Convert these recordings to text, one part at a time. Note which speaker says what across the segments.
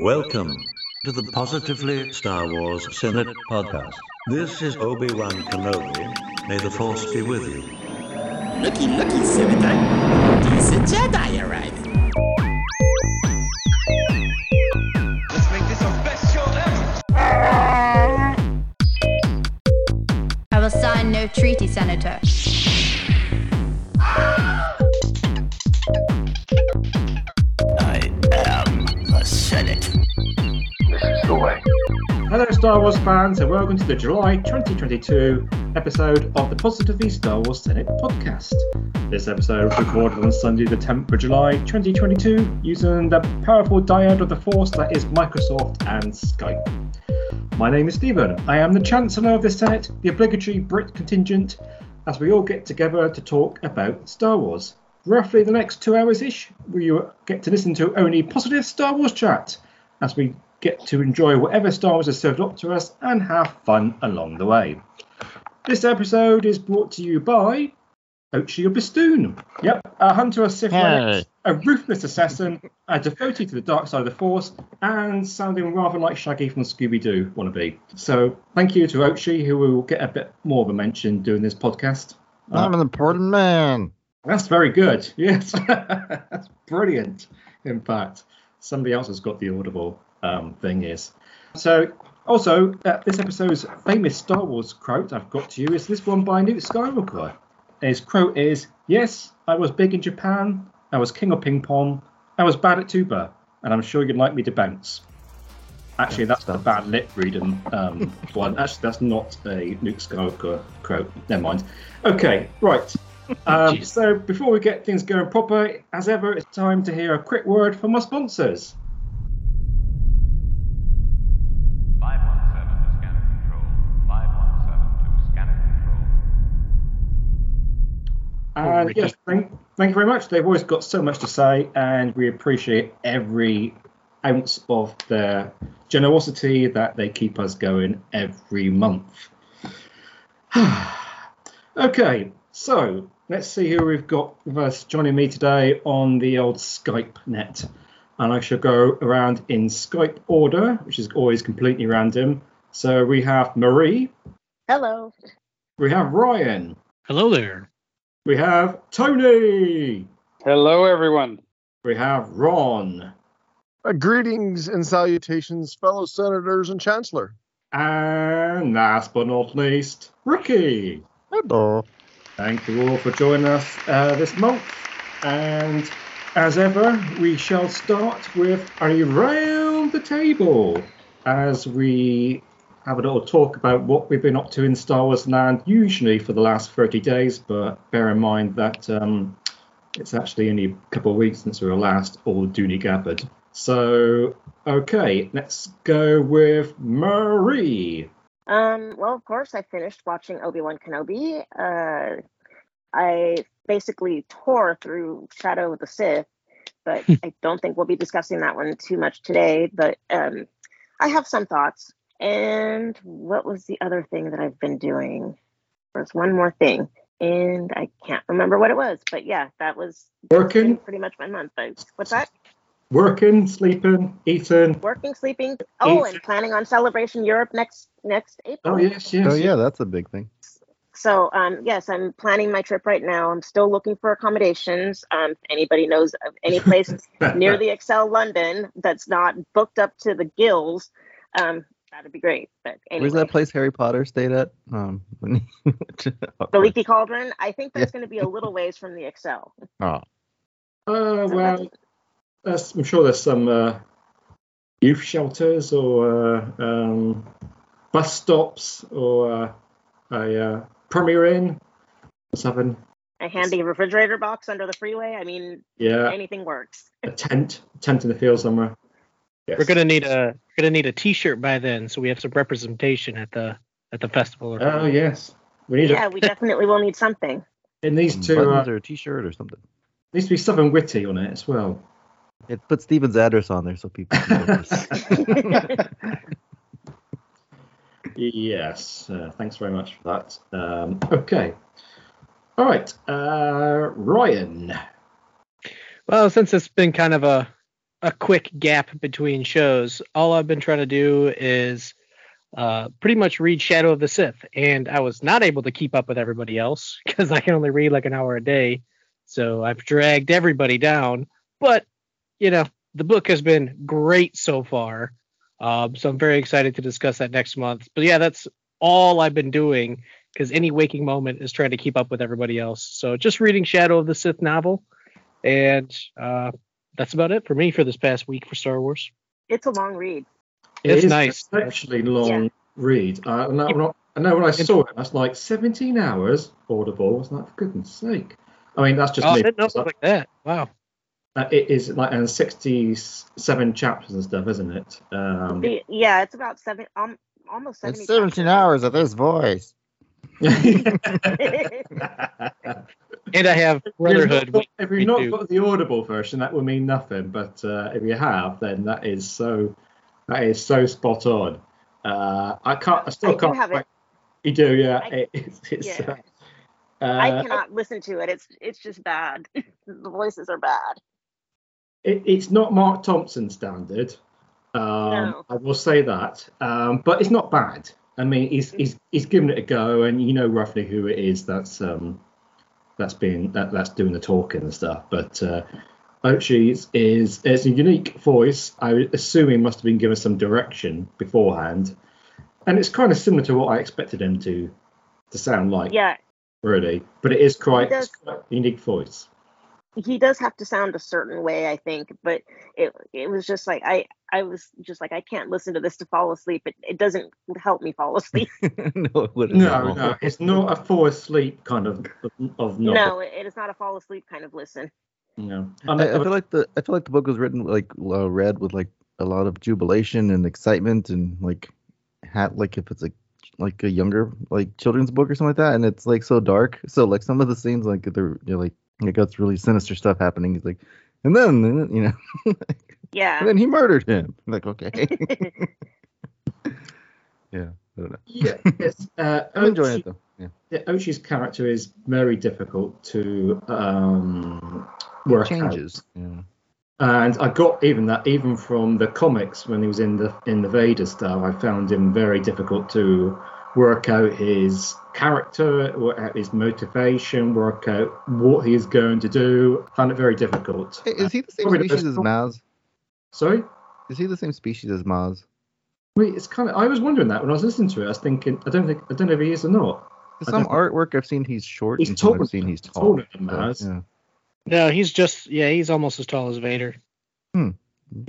Speaker 1: Welcome to the Positively Star Wars Senate podcast. This is Obi-Wan Kenobi. May the Force be with you.
Speaker 2: Looky, looky, Senator. Decent Jedi arriving.
Speaker 3: Wars fans, and welcome to the July 2022 episode of the Positively Star Wars Senate podcast. This episode was recorded on Sunday, the 10th of July 2022, using the powerful dyad of the Force that is Microsoft and Skype. My name is Stephen. I am the Chancellor of the Senate, the obligatory Brit contingent, as we all get together to talk about Star Wars. Roughly the next two hours ish, we get to listen to only positive Star Wars chat as we get to enjoy whatever Star Wars is served up to us and have fun along the way. This episode is brought to you by Ochi of Bestoon. Yep, a hunter of Sith relics, a ruthless assassin, a devotee to the dark side of the Force, and sounding rather like Shaggy from Scooby Doo wannabe. So thank you to Ochi, who will get a bit more of a mention during this podcast. Uh,
Speaker 4: I'm an important man.
Speaker 3: that's very good. Yes, that's brilliant. In fact, somebody else has got the audible um, thing is. So, also, uh, this episode's famous Star Wars quote I've got to you is this one by Newt Skywalker. His quote is Yes, I was big in Japan, I was king of ping pong, I was bad at tuba, and I'm sure you'd like me to bounce. Actually, that's the bad lip reading um, one. Actually, that's not a Newt Skywalker quote. Never mind. Okay, right. Um, so before we get things going proper, as ever, it's time to hear a quick word from our sponsors.
Speaker 5: 517 to scanner control. 517 to scanner control.
Speaker 3: Oh, uh, and yes, thank, thank you very much. They've always got so much to say, and we appreciate every ounce of their generosity that they keep us going every month. okay, so let's see who we've got with us joining me today on the old Skype net. And I shall go around in Skype order, which is always completely random. So we have Marie,
Speaker 6: Hello.
Speaker 3: we have Ryan,
Speaker 7: Hello there.
Speaker 3: We have Tony,
Speaker 8: Hello, everyone.
Speaker 3: we have Ron,
Speaker 4: Uh, greetings and salutations, fellow senators and chancellor.
Speaker 3: and last but not least, Ricky.
Speaker 4: Hello.
Speaker 3: Thank you all for joining us uh, this month. And as ever, we shall start with around the table as we have a little talk about what we've been up to in Star Wars land, usually for the last 30 days. But bear in mind that um, it's actually only a couple of weeks since we were last all Dooney Gabbard. So, okay, let's go with Marie.
Speaker 6: Um, well, of course, I finished watching Obi Wan Kenobi. Uh, I basically tore through Shadow of the Sith, but I don't think we'll be discussing that one too much today. But um, I have some thoughts. And what was the other thing that I've been doing? There's one more thing, and I can't remember what it was. But yeah, that was
Speaker 3: Working?
Speaker 6: pretty much my month. But what's that?
Speaker 3: Working, sleeping, eating.
Speaker 6: Working, sleeping. Oh,
Speaker 3: Eat.
Speaker 6: and planning on Celebration Europe next next April.
Speaker 3: Oh, yes, yes.
Speaker 4: Oh yeah, that's a big thing.
Speaker 6: So um, yes, I'm planning my trip right now. I'm still looking for accommodations. Um, if anybody knows of any place near the Excel London that's not booked up to the gills, um, that'd be great. But anyway,
Speaker 4: Where's that place Harry Potter stayed at? Um, when he
Speaker 6: the Leaky Cauldron. I think that's going to be a little ways from the Excel.
Speaker 4: Oh,
Speaker 3: Uh,
Speaker 6: So
Speaker 3: well, there's, I'm sure there's some uh, youth shelters or uh, um, bus stops or uh, a uh, Premier Inn or something.
Speaker 6: A handy refrigerator box under the freeway. I mean,
Speaker 3: Yeah,
Speaker 6: anything works.
Speaker 3: a tent, a tent in the field somewhere. Yes.
Speaker 7: We're gonna need a we're gonna need a T-shirt by then, so we have some representation at the at the festival.
Speaker 3: Oh yes, we need
Speaker 6: Yeah,
Speaker 3: a,
Speaker 6: we definitely will need something.
Speaker 3: it these
Speaker 4: some
Speaker 3: to uh,
Speaker 4: or a T-shirt or something.
Speaker 3: needs to be something witty on it as well.
Speaker 4: It put Steven's address on there so people. Can notice.
Speaker 3: Yes, uh, thanks very much for that. Um, okay, all right, uh, Ryan.
Speaker 7: Well, since it's been kind of a a quick gap between shows. All I've been trying to do is uh, pretty much read Shadow of the Sith, and I was not able to keep up with everybody else because I can only read like an hour a day. So I've dragged everybody down. But you know, the book has been great so far. Um, so I'm very excited to discuss that next month. But yeah, that's all I've been doing because any waking moment is trying to keep up with everybody else. So just reading Shadow of the Sith novel, and uh, that's about it for me for this past week for Star Wars.
Speaker 6: It's a long read.
Speaker 3: It
Speaker 7: It's
Speaker 3: is
Speaker 7: nice.
Speaker 3: an exceptionally long
Speaker 6: Yeah.
Speaker 3: read. I, I, know, I know when I saw it, that's like 17 hours audible. I was like, for goodness sake. I mean, that's just
Speaker 7: Oh, I
Speaker 3: me.
Speaker 7: didn't know like that. Wow.
Speaker 3: Uh, it is like and 67 chapters and stuff, isn't it? Um,
Speaker 6: yeah, it's about seven, um, almost seventy.
Speaker 8: It's 17 hours of this voice.
Speaker 7: And I have Brotherhood.
Speaker 3: If you've not got- if you've not got the audible version, that would mean nothing. But uh, if you have, then that is so that is so spot on. Uh, I can't. I still
Speaker 6: I
Speaker 3: can't.
Speaker 6: have it.
Speaker 3: You do, yeah.
Speaker 6: I-
Speaker 3: It- it's, it's,
Speaker 6: yeah.
Speaker 3: uh,
Speaker 6: I
Speaker 3: uh,
Speaker 6: cannot listen to it. It's it's just bad. the voices are bad.
Speaker 3: it, it's not Marc Thompson standard. Um,
Speaker 6: No.
Speaker 3: I will say that, um, but it's not bad. I mean, he's he's he's given it a go, and you know roughly who it is that's um that's being that, that's doing the talking and stuff. But uh, Ochi is is a unique voice. I assume he must have been given some direction beforehand, and it's kind of similar to what I expected him to to sound like,
Speaker 6: Yeah,
Speaker 3: really. But it is quite, quite a unique voice.
Speaker 6: He does have to sound a certain way, I think. But it it was just like I I was just like I can't listen to this to fall asleep. It it doesn't help me fall asleep.
Speaker 8: no, it wouldn't.
Speaker 3: No, no, it's not a fall asleep kind of of novel.
Speaker 6: no, it, it is not a fall asleep kind of listen.
Speaker 3: No.
Speaker 8: I, I feel like the I feel like the book was written like uh, read with like a lot of jubilation and excitement and like hat like if it's like like a younger like children's book or something like that and it's like so dark so like some of the scenes like they're you know, like it got really sinister stuff happening. He's like and then you know
Speaker 6: Yeah.
Speaker 8: and then he murdered him. I'm like okay. Yeah I don't know.
Speaker 3: Yeah, it's, uh,
Speaker 8: I'm enjoying it though. Yeah.
Speaker 3: Yeah, Ochi's character is very difficult to um, work
Speaker 8: changes yeah.
Speaker 3: And I got even that even from the comics when he was in the in the Vader stuff, I found him very difficult to work out his character, work out his motivation, work out what he is going to do. I found it very difficult.
Speaker 8: Is he the same
Speaker 3: Probably
Speaker 8: species
Speaker 3: best
Speaker 8: as Maz
Speaker 3: Sorry?
Speaker 8: is he the same species as Maz
Speaker 3: Wait, it's kind of. I was wondering that when I was listening to it. I was thinking, I don't think, I don't know if he is or not.
Speaker 8: Some artwork I've seen he's short
Speaker 3: He's
Speaker 8: and some
Speaker 3: taller
Speaker 8: I've seen
Speaker 3: than-
Speaker 8: he's tall
Speaker 3: taller than
Speaker 8: so,
Speaker 3: Maz.
Speaker 8: yeah.
Speaker 7: No, he's just yeah, he's almost as tall as Vader. Hmm.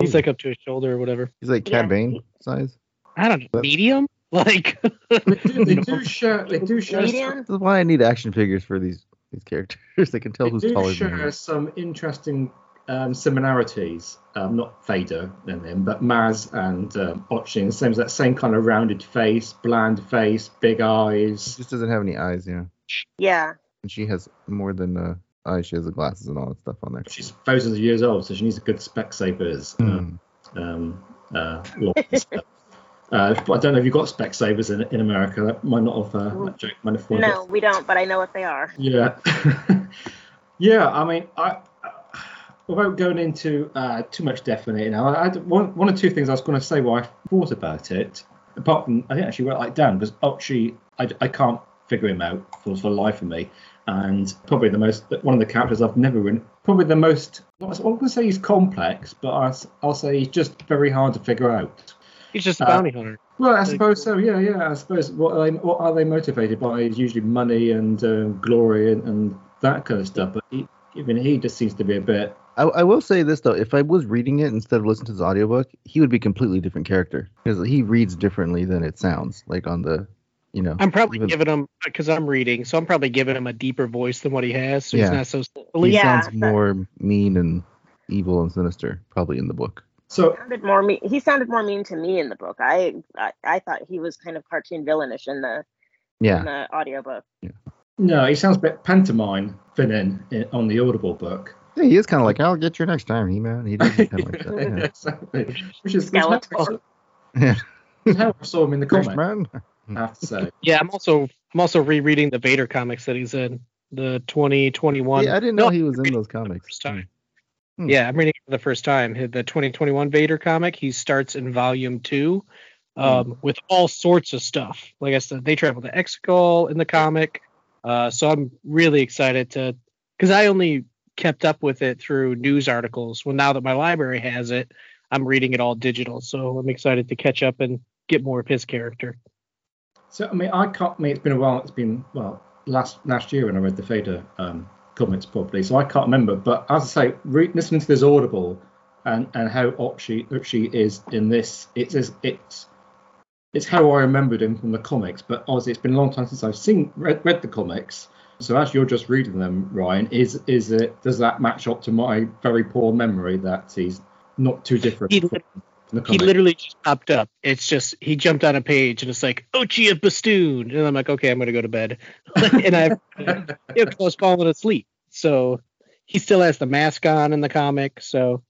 Speaker 7: He's like up to his shoulder or whatever.
Speaker 8: He's like
Speaker 6: Yeah,
Speaker 8: Cad Bane size.
Speaker 7: I don't know, medium. Like
Speaker 3: They do, they do share. They do share.
Speaker 6: Medium.
Speaker 8: This why I need action figures for these these characters. I can tell
Speaker 3: They
Speaker 8: who's
Speaker 3: do
Speaker 8: taller than
Speaker 3: share
Speaker 8: me.
Speaker 3: some interesting um, similarities. Um, not Vader and him, but Maz and um, Ochin. Same that same kind of rounded face, bland face, big
Speaker 8: She
Speaker 3: eyes.
Speaker 8: just doesn't have any eyes, yeah.
Speaker 6: Yeah.
Speaker 8: And she has more than uh, eyes. She has the glasses and all that stuff on there.
Speaker 3: She's thousands of years old, so she needs a good Specsavers. Uh, um, uh, stuff. Uh, but I don't know if you've got Specsavers in, in America. That might not have. Uh, that joke might have
Speaker 6: No, we don't. But I know what they are.
Speaker 3: Yeah, yeah. I mean, I without going into uh, too much depth on it now, I had one one or two things I was going to say. while I thought about it, apart from I didn't actually write it down because actually I, I can't figure him out for for the life of me. And probably the most one of the characters I've never written. Probably the most. I'm going to say he's complex, but I, I, will say he's just very hard to figure out.
Speaker 7: He's just a
Speaker 3: Uh,
Speaker 7: bounty hunter.
Speaker 3: Well, I suppose so. Yeah, yeah. I suppose what are they what are they motivated by is usually money and uh, glory and, and that kind of stuff. But he, even he just seems to be a bit.
Speaker 8: I, I will say this though, if I was reading it instead of listening to the audiobook, he would be a completely different character because he reads differently than it sounds like on the, you know.
Speaker 7: I'm probably
Speaker 8: even-
Speaker 7: giving him because I'm reading, so I'm probably giving him a deeper voice than what he has. So
Speaker 8: Yeah.
Speaker 7: he's not so
Speaker 8: He.
Speaker 6: Yeah,
Speaker 8: sounds more mean and evil and sinister, probably in the book.
Speaker 3: So
Speaker 6: sounded more mean. He sounded more mean to me in the book. I I, I thought he was kind of cartoon villainish in the in
Speaker 8: Yeah,
Speaker 6: the audiobook.
Speaker 3: no, he sounds a bit pantomime Finnan in, on the Audible book.
Speaker 8: yeah he is kind of like, "I'll get you next time, He-Man." He does kind of like that.
Speaker 3: exactly. Which is which is how I saw-
Speaker 8: Yeah.
Speaker 3: how I saw him in the
Speaker 8: First
Speaker 3: comic.
Speaker 8: man.
Speaker 3: I have to say.
Speaker 7: Yeah, I'm also I'm also rereading the Vader comics that he's in the 2021.
Speaker 8: Yeah, I didn't
Speaker 7: No,
Speaker 8: know he was in those
Speaker 7: for the
Speaker 8: comics.
Speaker 7: first time.
Speaker 8: Hmm.
Speaker 7: Yeah, I'm reading it for the first time. The 2021 Vader comic, he starts in volume two um, with all sorts of stuff. Like I said, they travel to Exegol in the comic. Uh, so I'm really excited to, because I only kept up with it through news articles. Well, now that my library has it, I'm reading it all digital. So I'm excited to catch up and get more of his character.
Speaker 3: So I mean, I can't. I mean, it's been a while. It's been well last last year when I read the Vader um, comics properly, so I can't remember. But as I say, re- listening to this Audible and and how up she is in this, it's it's it's it's how I remembered him from the comics. But obviously, it's been a long time since I've seen read, read the comics. So as you're just reading them, Ryan, is is it does that match up to my very poor memory that he's not too different
Speaker 7: He,
Speaker 3: from
Speaker 7: lit-
Speaker 3: the
Speaker 7: he literally just popped up. It's just he jumped on a page and it's like Ochi of Bestoon, and I'm like, okay, I'm gonna go to bed, and I, you know, was falling asleep. So he still has the mask on in the comic. So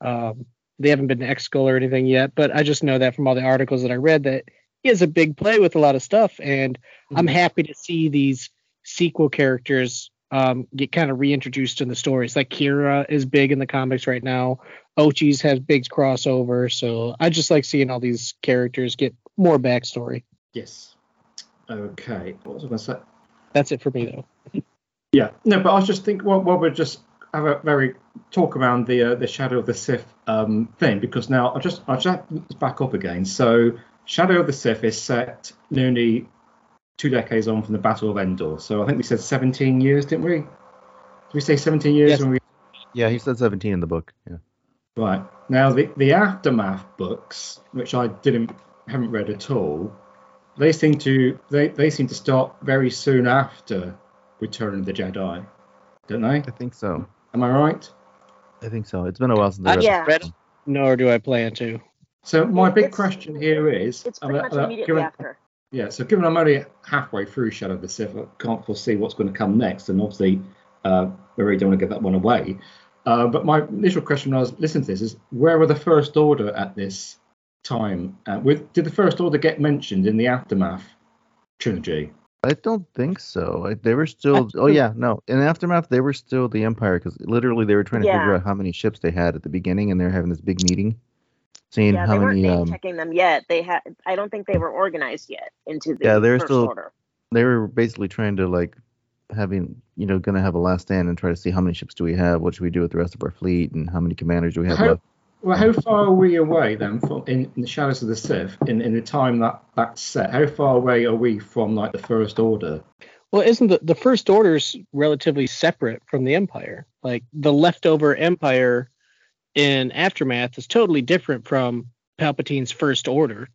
Speaker 7: um, they haven't been to Exegol or anything yet, but I just know that from all the articles that I read that he has a big play with a lot of stuff, and I'm happy to see these sequel characters um, get kind of reintroduced in the stories. Like Kira is big in the comics right now. Ochi's has big crossover, so I just like seeing all these characters get more backstory.
Speaker 3: Yes. Okay. What was I going to say?
Speaker 7: That's it for me though.
Speaker 3: Yeah. No, but I was just thinking, well, well we'll just have a very talk around the uh, the Shadow of the Sith um, thing because now I'll just I'll just back up again. So Shadow of the Sith is set nearly two decades on from the Battle of Endor. So I think we said 17 years, didn't we? Did we say 17 years
Speaker 7: Yes.
Speaker 3: when we
Speaker 8: Yeah, he said 17 in the book. Yeah.
Speaker 3: Right now, the the aftermath books, which I didn't haven't read at all, they seem to they, they seem to start very soon after Return of the Jedi, don't they?
Speaker 8: I think so.
Speaker 3: Am I right?
Speaker 8: I think so. It's been a while since I
Speaker 7: I
Speaker 8: read
Speaker 6: Yeah.
Speaker 7: read it, nor do I plan to.
Speaker 3: So my
Speaker 6: It-
Speaker 3: big question here is,
Speaker 6: It's pretty
Speaker 3: uh,
Speaker 6: much
Speaker 3: uh,
Speaker 6: immediately
Speaker 3: given-
Speaker 6: after.
Speaker 3: Yeah, so given I'm only halfway through Shadow of the Sith, I can't foresee what's going to come next, and obviously, uh, I really don't want to give that one away. Uh, but my initial question when I was listening to this is, where were the First Order at this time? Uh, with, did the First Order get mentioned in the Aftermath trilogy?
Speaker 8: I don't think so. I, they were still. Oh yeah, no. In aftermath, they were still the Empire because literally they were trying to
Speaker 6: Yeah.
Speaker 8: figure out how many ships they had at the beginning, and they're having this big meeting, seeing
Speaker 6: Yeah,
Speaker 8: how
Speaker 6: they weren't
Speaker 8: many. Um,
Speaker 6: checking them yet. They had. I don't think they were organized yet into the
Speaker 8: Yeah, they're still-
Speaker 6: order.
Speaker 8: they were basically trying to like having you know gonna have a last stand and try to see how many ships do we have, what should we do with the rest of our fleet, and how many commanders do we have left.
Speaker 3: Well, how far are we away then from in, in the Shadows of the Sith in, in the time that that's set? How far away are we from like the First Order?
Speaker 7: Well, isn't the, the first order's relatively separate from the empire? Like the leftover empire in aftermath is totally different from Palpatine's first order.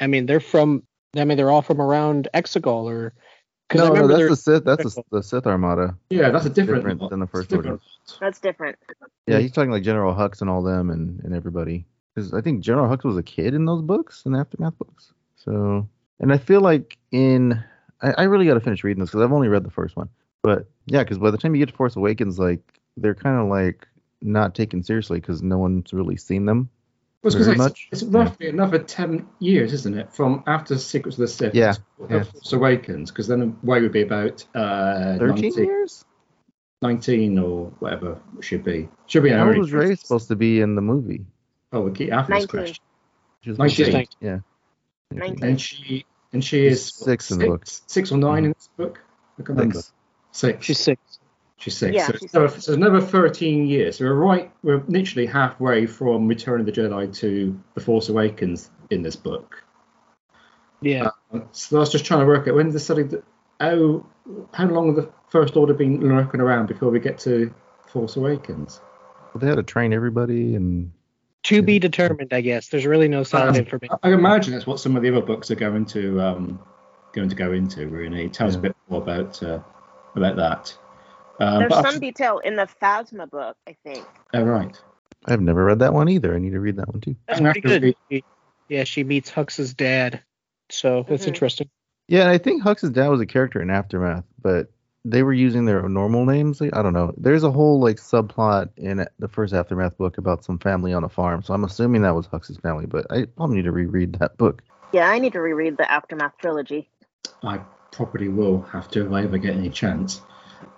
Speaker 7: I mean, they're from. I mean, they're all from around Exegol, or
Speaker 8: No, no, that's the Sith. That's the, the Sith Armada.
Speaker 3: Yeah, that's a different,
Speaker 8: Different than the First
Speaker 3: different.
Speaker 6: That's different.
Speaker 8: Yeah, he's talking like General Hux and all them and, and everybody. Because I think General Hux was a kid in those books, in the aftermath books. So, and I feel like in, I, I really got to finish reading this because I've only read the first one. But yeah, because by the time you get to Force Awakens, like they're kind of like not taken seriously because no one's really seen them.
Speaker 3: Well,
Speaker 8: Very
Speaker 3: it's,
Speaker 8: much,
Speaker 3: it's
Speaker 8: yeah.
Speaker 3: roughly another 10 years, isn't it? From after Secrets of the Sith
Speaker 8: Yeah,
Speaker 3: to
Speaker 8: yeah.
Speaker 3: Force Awakens, because then the way would be about uh,
Speaker 8: 13
Speaker 3: 19,
Speaker 8: years?
Speaker 3: 19 or whatever it should be. Should be
Speaker 8: How old
Speaker 3: early
Speaker 8: was
Speaker 3: Rey
Speaker 8: supposed to be in the movie?
Speaker 3: Oh, we keep after this
Speaker 6: 19.
Speaker 3: question.
Speaker 8: She was
Speaker 3: 19.
Speaker 8: supposed to be- Yeah.
Speaker 6: 19.
Speaker 3: And she and she is
Speaker 8: six in the book.
Speaker 3: Six or nine in this book? I can't remember.
Speaker 8: Six.
Speaker 3: Six.
Speaker 7: she's six.
Speaker 3: She's six.
Speaker 6: Yeah,
Speaker 3: so,
Speaker 6: she's
Speaker 3: it's another,
Speaker 6: six.
Speaker 3: so it's another 13 years. So we're right, we're literally halfway from Return of the Jedi to The Force Awakens in this book.
Speaker 7: Yeah,
Speaker 3: Uh, so I was just trying to work out when the study, how, how long have the First Order been lurking around before we get to Force Awakens?
Speaker 8: Well, they had to train everybody and
Speaker 7: to be determined, I guess. There's really no solid
Speaker 3: Um,
Speaker 7: information.
Speaker 3: I I imagine that's what some of the other books are going to um, going to go into. Really, it tells
Speaker 8: Yeah.
Speaker 3: a bit more about uh, about that. Um,
Speaker 6: There's
Speaker 3: but I-
Speaker 6: some detail in the Phasma book, I think.
Speaker 3: oh, right.
Speaker 8: I've never read that one either. I need to read that one too.
Speaker 7: That's pretty good. She- yeah, she meets Hux's dad, so that's
Speaker 6: Mhm.
Speaker 7: interesting.
Speaker 8: Yeah, and I think Hux's dad was a character in Aftermath, but they were using their normal names. Like, I don't know. There's a whole like subplot in the first Aftermath book about some family on a farm, so I'm assuming that was Hux's family. But I probably need to reread that book.
Speaker 6: Yeah, I need to reread the Aftermath trilogy.
Speaker 3: I probably will have to if I ever get any chance.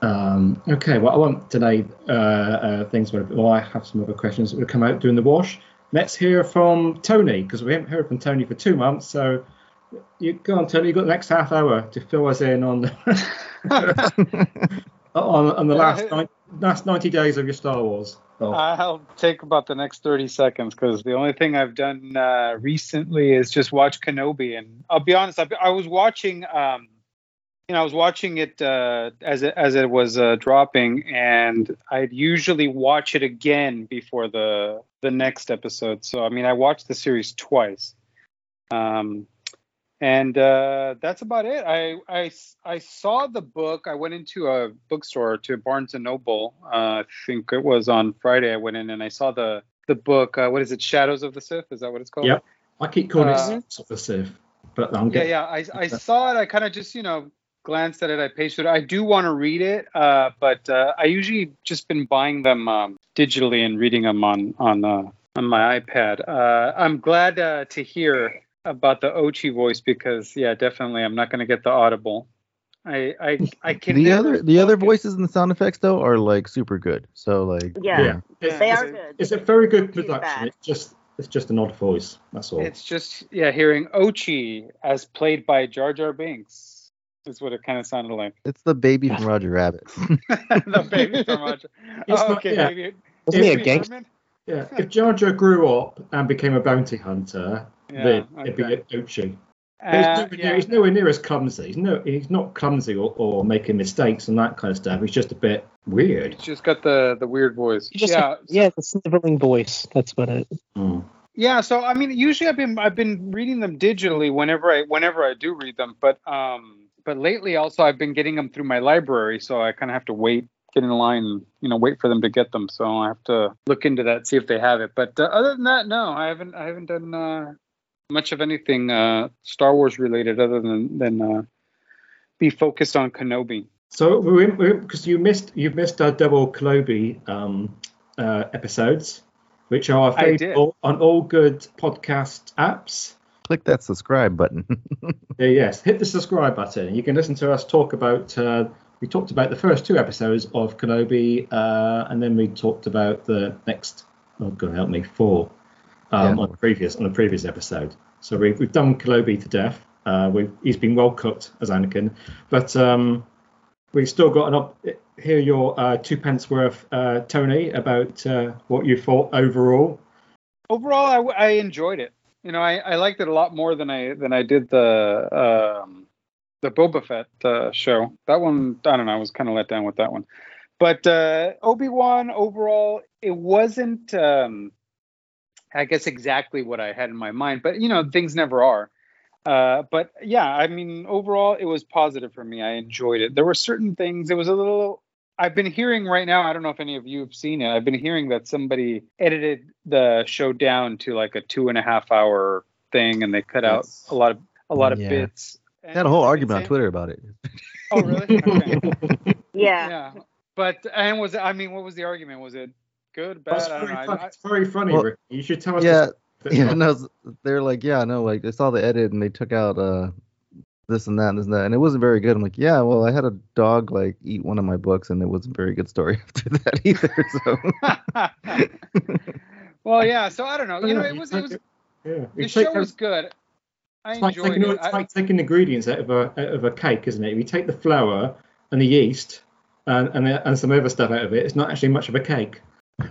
Speaker 3: Um, okay, well, I won't delay uh, uh, things. But well, I have some other questions that will come out during the wash. Let's hear from Tony because we haven't heard from Tony for two months. So you go on, Tony. You've got the next half hour to fill us in on on, on the last ni- last ninety days of your Star Wars. Oh,
Speaker 9: I'll take about the next 30 seconds because the only thing I've done uh, recently is just watch Kenobi. And I'll be honest, I, I was watching, um, you know, I was watching it uh, as it as it was uh, dropping, and I'd usually watch it again before the the next episode. So I mean, I watched the series twice. Um, and uh, that's about it. I, I I saw the book. I went into a bookstore to Barnes and Noble. Uh, I think it was on Friday. I went in and I saw the the book. Uh, what is it? Shadows of the Sith. Is that what it's called?
Speaker 3: Yep. I keep calling
Speaker 9: Uh,
Speaker 3: it Sons of the Sith, but I'm
Speaker 9: Yeah, yeah. I I saw it. I kind of just you know glanced at it. I paged through it. I do want to read it, uh, but uh, I usually just been buying them um, digitally and reading them on on uh, on my iPad. Uh, I'm glad uh, to hear about the Ochi voice because yeah, definitely I'm not going to get the audible. I I I can
Speaker 8: the other the other voices and the sound effects though are like super good. So like
Speaker 6: Yeah.
Speaker 3: It's,
Speaker 6: They
Speaker 3: it's-
Speaker 6: are good.
Speaker 3: It's a very good
Speaker 6: Too
Speaker 3: production. It's just it's just an odd voice. That's all.
Speaker 9: It's just yeah, hearing Ochi as played by Jar Jar Binks is what it kind of sounded like.
Speaker 8: it's the baby from Roger Rabbit.
Speaker 9: the baby from Roger.
Speaker 3: It's
Speaker 9: Oh,
Speaker 3: not-
Speaker 9: okay,
Speaker 3: yeah.
Speaker 9: baby.
Speaker 7: Wasn't he a gangster?
Speaker 3: Yeah, if Jar Jar grew up and became a bounty hunter,
Speaker 9: Yeah,
Speaker 3: then it'd be
Speaker 9: okay.
Speaker 3: Ochi. But he's,
Speaker 9: Uh,
Speaker 3: nowhere near, he's nowhere near as clumsy. He's no, he's not clumsy or, or making mistakes and that kind of stuff. He's just a bit weird.
Speaker 9: He's just got the the weird voice.
Speaker 7: Just
Speaker 9: yeah,
Speaker 7: yeah, the sniveling voice. That's what it.
Speaker 3: Mm.
Speaker 9: yeah. So I mean, usually I've been I've been reading them digitally whenever I whenever I do read them, but um, but lately also I've been getting them through my library, so I kind of have to wait, get in line, and you know, wait for them to get them. So I have to look into that, see if they have it. But uh, other than that, no, I haven't I haven't done uh, much of anything uh, Star Wars related other than than uh, be focused on Kenobi.
Speaker 3: So we're because you missed you missed our double Kenobi um, uh, episodes, which are available on all good podcast apps.
Speaker 8: Click that subscribe button.
Speaker 3: Yeah, yes, hit the subscribe button. You can listen to us talk about. Uh, we talked about the first two episodes of Kenobi, uh, and then we talked about the next. Oh, God help me, four um,
Speaker 8: Yeah.
Speaker 3: on the previous on the previous episode. So we've we've done Kenobi to death. Uh, we've, he's been well cooked as Anakin, but um, we've still got an op- hear your uh, two pence worth, uh, Tony, about uh, what you thought overall.
Speaker 9: overall I, I enjoyed it you know I, I liked it a lot more than i than i did the um the boba fett uh, show. That one i don't know i was kind of let down with that one. But uh obi-wan overall it wasn't um i guess exactly what i had in my mind but you know things never are. Uh but yeah i mean overall it was positive for me. I enjoyed it. There were certain things it was a little I've been hearing right now, I don't know if any of you have seen it. I've been hearing that somebody edited the show down to like a two and a half hour thing and they cut out
Speaker 3: Yes.
Speaker 9: a lot of a lot of
Speaker 8: Yeah.
Speaker 9: bits.
Speaker 8: They had a whole
Speaker 9: And I've
Speaker 8: argument on Twitter about it.
Speaker 9: Oh really? Okay.
Speaker 6: Yeah.
Speaker 9: yeah. But and was I mean what was the argument? Was it good, bad?
Speaker 3: That's
Speaker 9: I
Speaker 3: very.
Speaker 9: I- I-
Speaker 3: it's very funny,
Speaker 8: Well,
Speaker 3: Rick. You should tell us.
Speaker 8: yeah,
Speaker 3: the-
Speaker 8: yeah, no, they're like, yeah, no, like they saw the edit and they took out uh this and that and this and that, and it wasn't very good. I'm like, yeah, well, I had a dog like eat one of my books, and it wasn't a very good story after that either. So
Speaker 9: well, yeah. So I don't know. You know, it was. It was.
Speaker 3: Yeah.
Speaker 9: The
Speaker 3: You
Speaker 9: show
Speaker 3: those-
Speaker 9: was good. I
Speaker 3: It's like,
Speaker 9: enjoyed
Speaker 3: taking,
Speaker 9: it.
Speaker 3: it's
Speaker 9: I-
Speaker 3: like taking ingredients out of a out of a cake, isn't it? If you take the flour and the yeast and and, the, and some other stuff out of it, it's not actually much of a cake.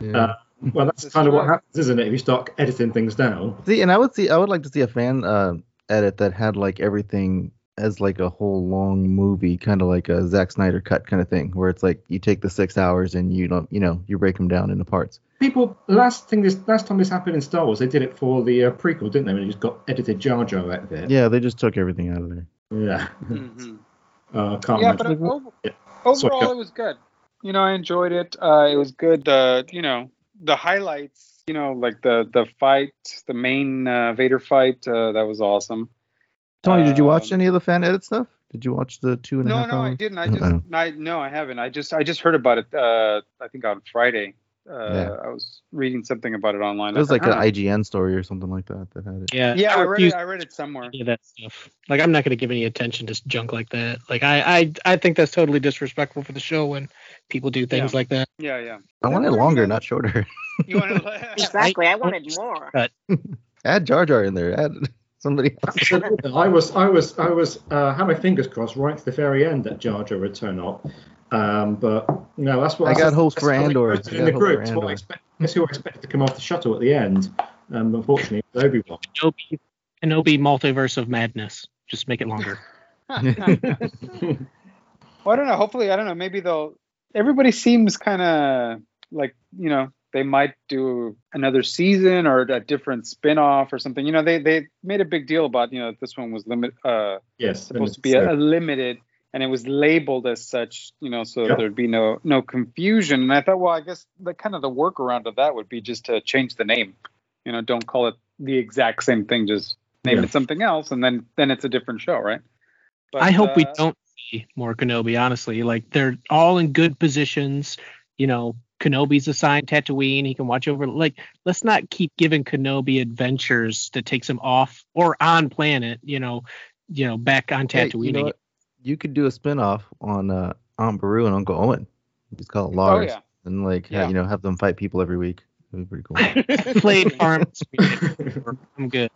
Speaker 8: yeah.
Speaker 3: Uh, well, that's
Speaker 9: That's
Speaker 3: kind of what happens, isn't it? If you start editing things down.
Speaker 8: see, and I would see, I would like to see a fan uh, edit that had like everything as like a whole long movie, kind of like a Zack Snyder cut kind of thing, where it's like you take the six hours and you don't, you know, you break them down into parts.
Speaker 3: People, last thing this last time this happened in Star Wars, they did it for the uh, prequel, didn't they? When they just got edited Jar Jar out of it.
Speaker 8: Yeah, they just took everything out of there.
Speaker 3: Yeah.
Speaker 9: Mhm.
Speaker 3: Uh, can't
Speaker 9: yeah,
Speaker 3: remember.
Speaker 9: but over,
Speaker 3: Yeah.
Speaker 9: overall
Speaker 3: Sorry.
Speaker 9: it was good. You know, I enjoyed it. Uh, it was good. Uh, you know, the highlights. You know, like the the fight, the main uh, Vader fight. Uh, that was awesome.
Speaker 8: Tony, did you watch
Speaker 9: Um,
Speaker 8: any of the fan edit stuff? Did you watch the two and a
Speaker 9: No,
Speaker 8: half
Speaker 9: no, I didn't. I just,
Speaker 8: oh.
Speaker 9: I no, I haven't. I just, I just heard about it. Uh, I think on Friday. Uh,
Speaker 8: Yeah.
Speaker 9: I was reading something about it online.
Speaker 8: It was
Speaker 9: I
Speaker 8: like an. IGN story or something like that that had it.
Speaker 7: Yeah,
Speaker 9: Yeah, I read
Speaker 7: refuse
Speaker 9: it. I read it somewhere.
Speaker 7: any of that stuff. Like I'm not going to give any attention to junk like that. Like I, I, I think that's totally disrespectful for the show when people do things
Speaker 9: Yeah.
Speaker 7: like that.
Speaker 9: Yeah, yeah.
Speaker 8: I want it longer, not shorter.
Speaker 9: You want to?
Speaker 6: Exactly. I wanted more.
Speaker 8: Add Jar Jar in there. Add somebody else.
Speaker 3: I was, I was, I was, uh, had my fingers crossed right to the very end that Jar Jar would turn up. Um, but no, that's what
Speaker 8: I got
Speaker 3: said-
Speaker 8: hopes
Speaker 3: that's
Speaker 8: for
Speaker 3: how
Speaker 8: Andor.
Speaker 3: in the
Speaker 8: hopes
Speaker 3: group. That's, what I expect, that's who I expected to come off the shuttle at the end. Um, unfortunately, it was Obi Wan.
Speaker 7: Kenobi, Kenobi multiverse of madness. Just make it longer.
Speaker 9: Well, I don't know. Hopefully, I don't know. Maybe they'll. Everybody seems kind of like you know they might do another season or a different spin-off or something. You know, they they made a big deal about you know this one was limit uh
Speaker 3: Yes,
Speaker 9: supposed to be a, a limited and it was labeled as such. You know, so
Speaker 3: Yep.
Speaker 9: there'd be no no confusion. And I thought, well, I guess the kind of the workaround of that would be just to change the name. You know, don't call it the exact same thing. Just name
Speaker 3: Yeah.
Speaker 9: it something else, and then then it's a different show, right? But,
Speaker 7: I hope we
Speaker 9: uh,
Speaker 7: don't see more Kenobi. Honestly, like they're all in good positions. You know, Kenobi's assigned Tatooine. He can watch over. Like, let's not keep giving Kenobi adventures that takes him off or on planet. You know, you know, back on
Speaker 8: Hey,
Speaker 7: Tatooine.
Speaker 8: you know You could do a spin-off on uh, Aunt Beru and Uncle Owen. Just call it Lars.
Speaker 9: Oh, yeah.
Speaker 8: And like
Speaker 9: Yeah.
Speaker 8: you know, have them fight people every week. That'd be pretty cool.
Speaker 7: Played farm. I'm good.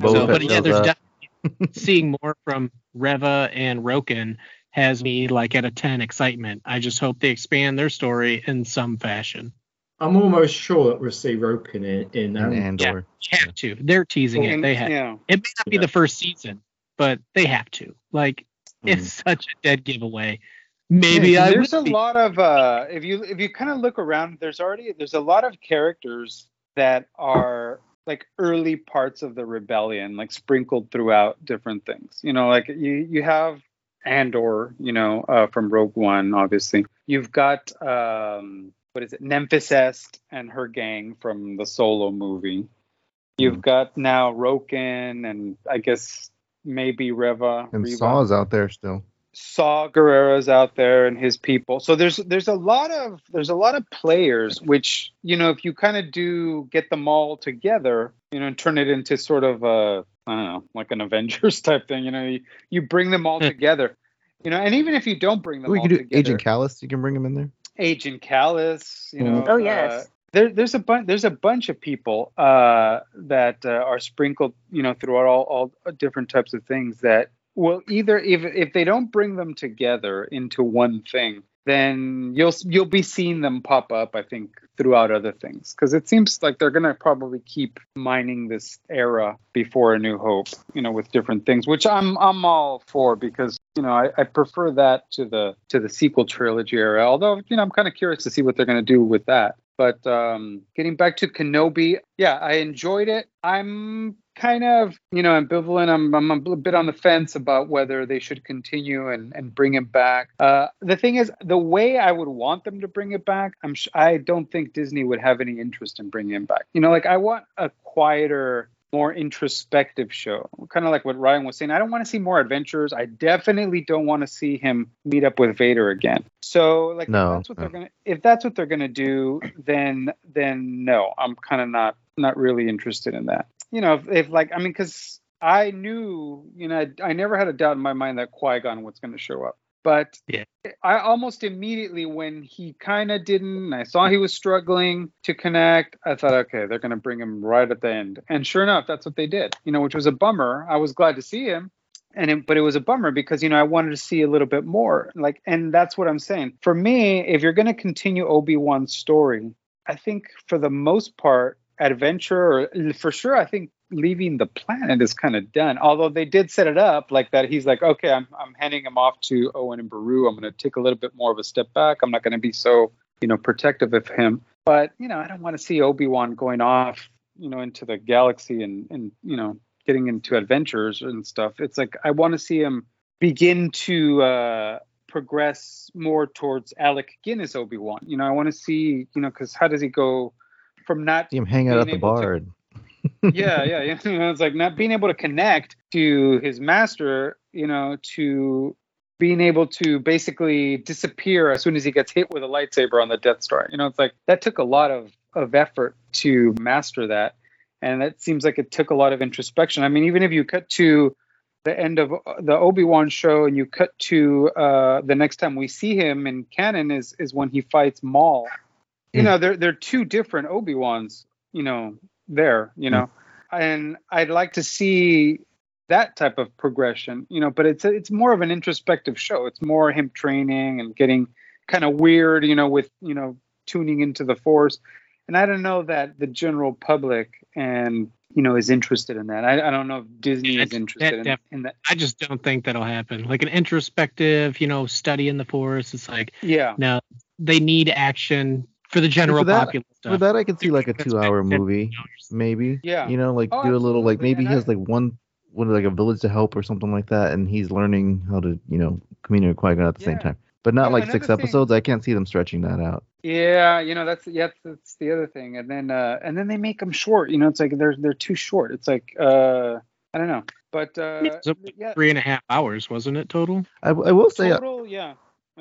Speaker 7: So, but yeah, there's definitely seeing more from Reva and Roken has me like at a 10 excitement. I just hope they expand their story in some fashion.
Speaker 3: I'm almost sure that we'll see Roken in, in
Speaker 8: and
Speaker 3: Andor.
Speaker 8: Andor.
Speaker 7: They have to. They're teasing it. They have.
Speaker 9: yeah.
Speaker 7: It may not be
Speaker 3: Yeah.
Speaker 7: the first season, but they have to. Like
Speaker 8: Mm.
Speaker 7: it's such a dead giveaway. Maybe
Speaker 9: Yeah,
Speaker 7: I
Speaker 9: there's a
Speaker 7: be.
Speaker 9: lot of uh if you if you kind of look around there's already there's a lot of characters that are like early parts of the rebellion like sprinkled throughout different things you know like you you have andor you know uh from rogue one obviously you've got um what is it Enfys Nest and her gang from the solo movie you've got now Roken and i guess maybe reva
Speaker 8: And
Speaker 9: Reva.
Speaker 8: Saw's out there still.
Speaker 9: Saw Gerrera's out there and his people. So there's there's a lot of there's a lot of players which you know if you kind of do get them all together, you know, and turn it into sort of a I don't know like an Avengers type thing. You know, you, you bring them all together. You know, and even if you don't bring them
Speaker 8: We
Speaker 9: all
Speaker 8: could do
Speaker 9: together,
Speaker 8: Agent Kallus. You can bring him in there.
Speaker 9: Agent Kallus, you know.
Speaker 6: Oh, yes.
Speaker 9: uh, there, there's a bunch. There's a bunch of people uh, that uh, are sprinkled, you know, throughout all, all different types of things that will either if if they don't bring them together into one thing, then you'll you'll be seeing them pop up. I think throughout other things because it seems like they're gonna probably keep mining this era before A New Hope, you know, with different things, which I'm I'm all for because you know I, I prefer that to the to the sequel trilogy era. Although you know I'm kind of curious to see what they're gonna do with that. But um, getting back to Kenobi, yeah, I enjoyed it. I'm kind of, you know, ambivalent. I'm, I'm a bit on the fence about whether they should continue and, and bring him back. Uh, the thing is, the way I would want them to bring it back, I'm sh- I don't think Disney would have any interest in bringing him back. You know, like I want a quieter, more introspective show. Kind of like what Ryan was saying. I don't want to see more adventures. I definitely don't want to see him meet up with Vader again. So, like,
Speaker 8: No,
Speaker 9: if that's what
Speaker 8: no.
Speaker 9: they're gonna, if that's what they're gonna do, then then no, I'm kind of not not really interested in that. You know, if, if like I mean, because I knew, you know, I, I never had a doubt in my mind that Qui Gon was going to show up. But
Speaker 7: Yeah.
Speaker 9: I almost immediately, when he kind of didn't, I saw he was struggling to connect. I thought, okay, they're going to bring him right at the end. And sure enough, that's what they did. You know, which was a bummer. I was glad to see him, and it, but it was a bummer because you know I wanted to see a little bit more. Like, and that's what I'm saying. For me, if you're going to continue Obi Wan's story, I think for the most part, adventure or for sure, I think leaving the planet is kind of done. Although they did set it up like that. He's like, okay, I'm I'm handing him off to Owen and Beru. I'm going to take a little bit more of a step back. I'm not going to be so you know protective of him. But you know, I don't want to see Obi Wan going off, you know, into the galaxy and and you know getting into adventures and stuff. It's like I want to see him begin to uh, progress more towards Alec Guinness Obi Wan. You know, I want to see, you know, because how does he go from not
Speaker 8: See him hang out at the
Speaker 9: able to-
Speaker 8: bar.
Speaker 9: yeah, yeah, yeah. You know, it's like not being able to connect to his master, you know, to being able to basically disappear as soon as he gets hit with a lightsaber on the Death Star. You know, it's like that took a lot of of effort to master that, and that seems like it took a lot of introspection. I mean, even if you cut to the end of the Obi Wan show and you cut to uh, the next time we see him in canon is is when he fights Maul. You
Speaker 7: Mm.
Speaker 9: know, they're they're two different Obi Wans. You know, there. You know, and I'd like to see that type of progression. You know, but it's it's more of an introspective show. It's more him training and getting kind of weird. You know, with you know tuning into the Force. And I don't know that the general public and you know is interested in that. I, I don't know if Disney is interested in,
Speaker 7: def-
Speaker 9: in that.
Speaker 7: I just don't think that'll happen. Like an introspective, you know, study in the force. It's like
Speaker 9: Yeah.
Speaker 7: no, they need action for the general
Speaker 8: for that,
Speaker 7: populace
Speaker 8: For that, I could see like a two-hour movie, maybe.
Speaker 9: Yeah.
Speaker 8: You know, like
Speaker 9: Oh,
Speaker 8: do a little like maybe he has like one one like a village to help or something like that, and he's learning how to you know communicate with Qui-Gon at the same time. But not
Speaker 9: Yeah,
Speaker 8: like six
Speaker 9: another thing-
Speaker 8: episodes. I can't see them stretching that out.
Speaker 9: Yeah, you know that's yeah that's, that's the other thing, and then uh and then they make them short. You know, it's like they're they're too short. It's like uh I don't know, but uh
Speaker 7: It's a-
Speaker 9: yeah,
Speaker 7: Three and a half hours, wasn't it total?
Speaker 8: I, I will say
Speaker 9: total yeah.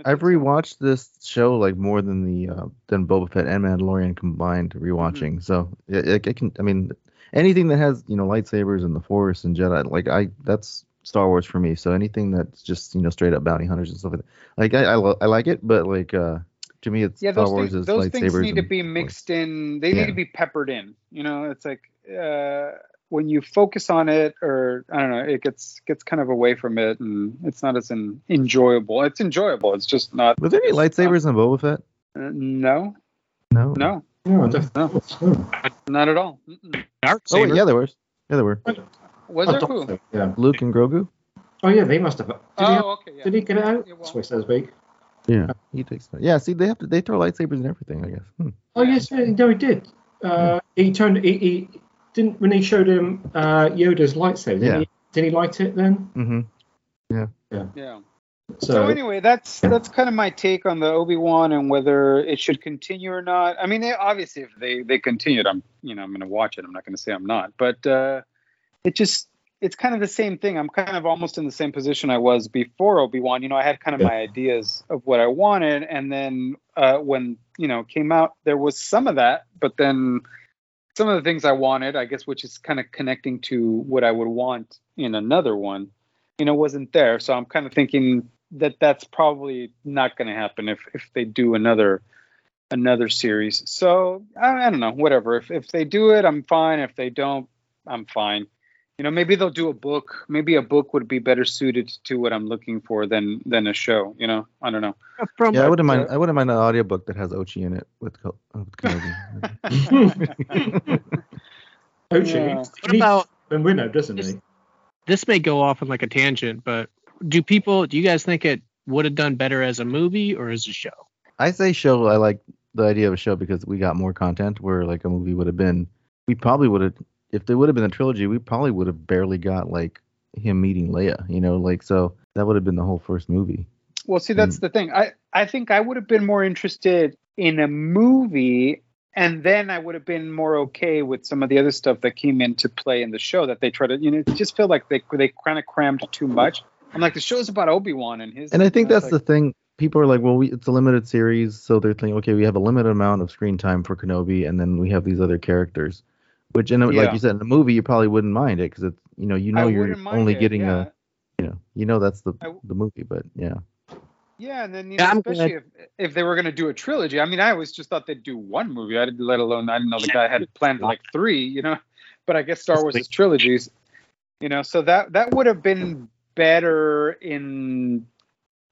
Speaker 8: I've rewatched this show like more than the uh, than Boba Fett and Mandalorian combined rewatching.
Speaker 9: Mm-hmm.
Speaker 8: So it, can. I mean, anything that has you know lightsabers and the Force and Jedi, like I that's Star Wars for me. So anything that's just you know straight up bounty hunters and stuff like that, like I I, lo- I like it, but like uh to me it's
Speaker 9: Yeah,
Speaker 8: Star
Speaker 9: those
Speaker 8: Wars
Speaker 9: things
Speaker 8: is
Speaker 9: those
Speaker 8: lightsabers.
Speaker 9: things need to be
Speaker 8: Force.
Speaker 9: mixed in. They
Speaker 8: Yeah.
Speaker 9: need to be peppered in. You know, it's like uh when you focus on it, or I don't know, it gets gets kind of away from it, and it's not as in, enjoyable. It's enjoyable. It's just not.
Speaker 8: Were there any lightsabers in Boba Fett?
Speaker 9: Uh, no,
Speaker 8: No.
Speaker 9: no,
Speaker 3: No, don't-
Speaker 9: no,
Speaker 3: no.
Speaker 9: not at all. Mm-mm.
Speaker 7: Dark
Speaker 8: Oh wait, yeah, there was. Yeah, there were.
Speaker 9: Was
Speaker 3: Oh,
Speaker 9: there who?
Speaker 3: so, Yeah.
Speaker 8: Luke and Grogu.
Speaker 3: Oh yeah, they must have. Did, he, have-
Speaker 9: Oh, okay. Yeah.
Speaker 3: did he get it out?
Speaker 9: Yeah, well-
Speaker 3: That's what it says big.
Speaker 8: Yeah, he takes. Yeah, see, they have to. They throw lightsabers and everything. I guess. Hmm.
Speaker 3: Oh yes, no, he did. Uh, he turned. He, he didn't when he showed him uh, Yoda's lightsaber. Did,
Speaker 8: Yeah.
Speaker 3: he, did he light it then?
Speaker 8: Mm-hmm.
Speaker 9: Yeah. Yeah.
Speaker 3: So,
Speaker 9: So anyway, that's that's kind of my take on the Obi Wan and whether it should continue or not. I mean, they, obviously, if they they continued, I'm you know I'm going to watch it. I'm not going to say I'm not, but uh, it just it's kind of the same thing. I'm kind of almost in the same position I was before Obi Wan. You know, I had kind of
Speaker 3: Yeah.
Speaker 9: my ideas of what I wanted, and then uh, when you know came out, there was some of that, but then some of the things I wanted, I guess, which is kind of connecting to what I would want in another one, you know, wasn't there. So I'm kind of thinking that that's probably not going to happen if if they do another another series. So I, I don't know, whatever. If if they do it, I'm fine. If they don't, I'm fine. You know, maybe they'll do a book. Maybe a book would be better suited to what I'm looking for than than a show. You know, I don't know.
Speaker 7: From
Speaker 8: Yeah, I wouldn't mind.
Speaker 7: uh,
Speaker 8: I wouldn't mind an audiobook that has Ochi in it with, Ko- uh, with Kenobi.
Speaker 3: Ochi,
Speaker 9: Yeah.
Speaker 7: what about
Speaker 3: and Winnow, doesn't
Speaker 7: Just-
Speaker 3: he?
Speaker 7: this? May go off on like a tangent, but do people? Do you guys think it would have done better as a movie or as a show?
Speaker 8: I say show. I like the idea of a show because we got more content. Where like a movie would have been, we probably would have. If there would have been a trilogy, we probably would have barely got like him meeting Leia. You know, like so that would have been the whole first movie.
Speaker 9: Well, see, that's the thing. I I think I would have been more interested in a movie, and then I would have been more okay with some of the other stuff that came into play in the show that they tried to. You know, it just feel like they they kind of crammed too much. I'm like, the show's about Obi Wan and his.
Speaker 8: And I think that's
Speaker 9: it's
Speaker 8: the thing. People are like, well, we, it's a limited series, so they're thinking, okay, we have a limited amount of screen time for Kenobi, and then we have these other characters. Which, in a,
Speaker 9: Yeah.
Speaker 8: like you said, in a movie, you probably wouldn't mind it because it's, you know, you
Speaker 9: I
Speaker 8: know, you're
Speaker 9: wouldn't
Speaker 8: only
Speaker 9: it,
Speaker 8: getting
Speaker 9: yeah.
Speaker 8: a, you know, you know, that's the
Speaker 9: I-
Speaker 8: the movie, but yeah.
Speaker 9: Yeah, and then you know,
Speaker 7: I'm
Speaker 9: especially if if they were going to do a trilogy. I mean, I always just thought they'd do one movie. I didn't, let alone I didn't know the guy had planned like three. You know, but I guess Star Wars is trilogies. You know, so that that would have been better in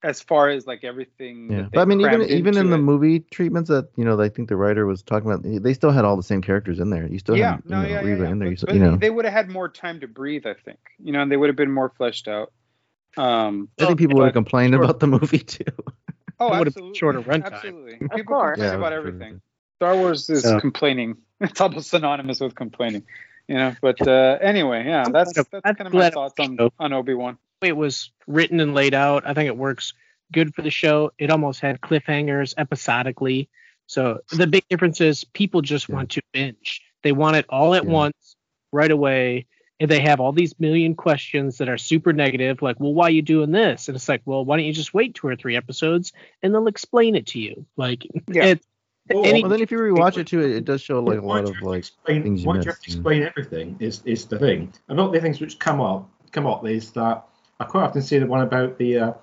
Speaker 9: as far as like everything.
Speaker 8: Yeah,
Speaker 9: that
Speaker 8: but I mean, even even in
Speaker 9: into
Speaker 8: the movie treatments that you know, I think the writer was talking about, they still had all the same characters in there. You still
Speaker 9: yeah,
Speaker 8: had you know,
Speaker 9: yeah, yeah,
Speaker 8: Reva
Speaker 9: yeah.
Speaker 8: in there.
Speaker 9: But,
Speaker 8: You,
Speaker 9: but
Speaker 8: you know,
Speaker 9: they would have had more time to breathe, I think. You know, and they would have been more fleshed out. Um,
Speaker 8: I think people would have complained
Speaker 7: sure.
Speaker 8: about the movie too.
Speaker 9: oh,
Speaker 7: It would have been
Speaker 9: absolutely,
Speaker 7: shorter runtime.
Speaker 9: Absolutely,
Speaker 6: Of
Speaker 9: people
Speaker 6: course.
Speaker 9: complain
Speaker 8: Yeah,
Speaker 9: about
Speaker 8: sure.
Speaker 9: everything. Star Wars is
Speaker 7: So-
Speaker 9: complaining. It's almost synonymous with complaining, you know. But uh, anyway, yeah,
Speaker 7: I'm
Speaker 9: that's that's kind of my thoughts on on Obi Wan.
Speaker 7: Way it was written and laid out, I think it works good for the show. It almost had cliffhangers episodically. So the big difference is people just
Speaker 8: Yeah.
Speaker 7: want to binge. They want it all at
Speaker 8: Yeah.
Speaker 7: once, right away, and they have all these million questions that are super negative, like, well, why are you doing this? And it's like, well, why don't you just wait two or three episodes and they'll explain it to you? Like, it's any,
Speaker 8: well, then if you rewatch it too, it, it does show like a lot of
Speaker 3: you have to
Speaker 8: like
Speaker 3: explain,
Speaker 8: things you
Speaker 3: why do you have to explain everything is is the thing. A lot of the things which come up come up is that I quite often see the one about the uh,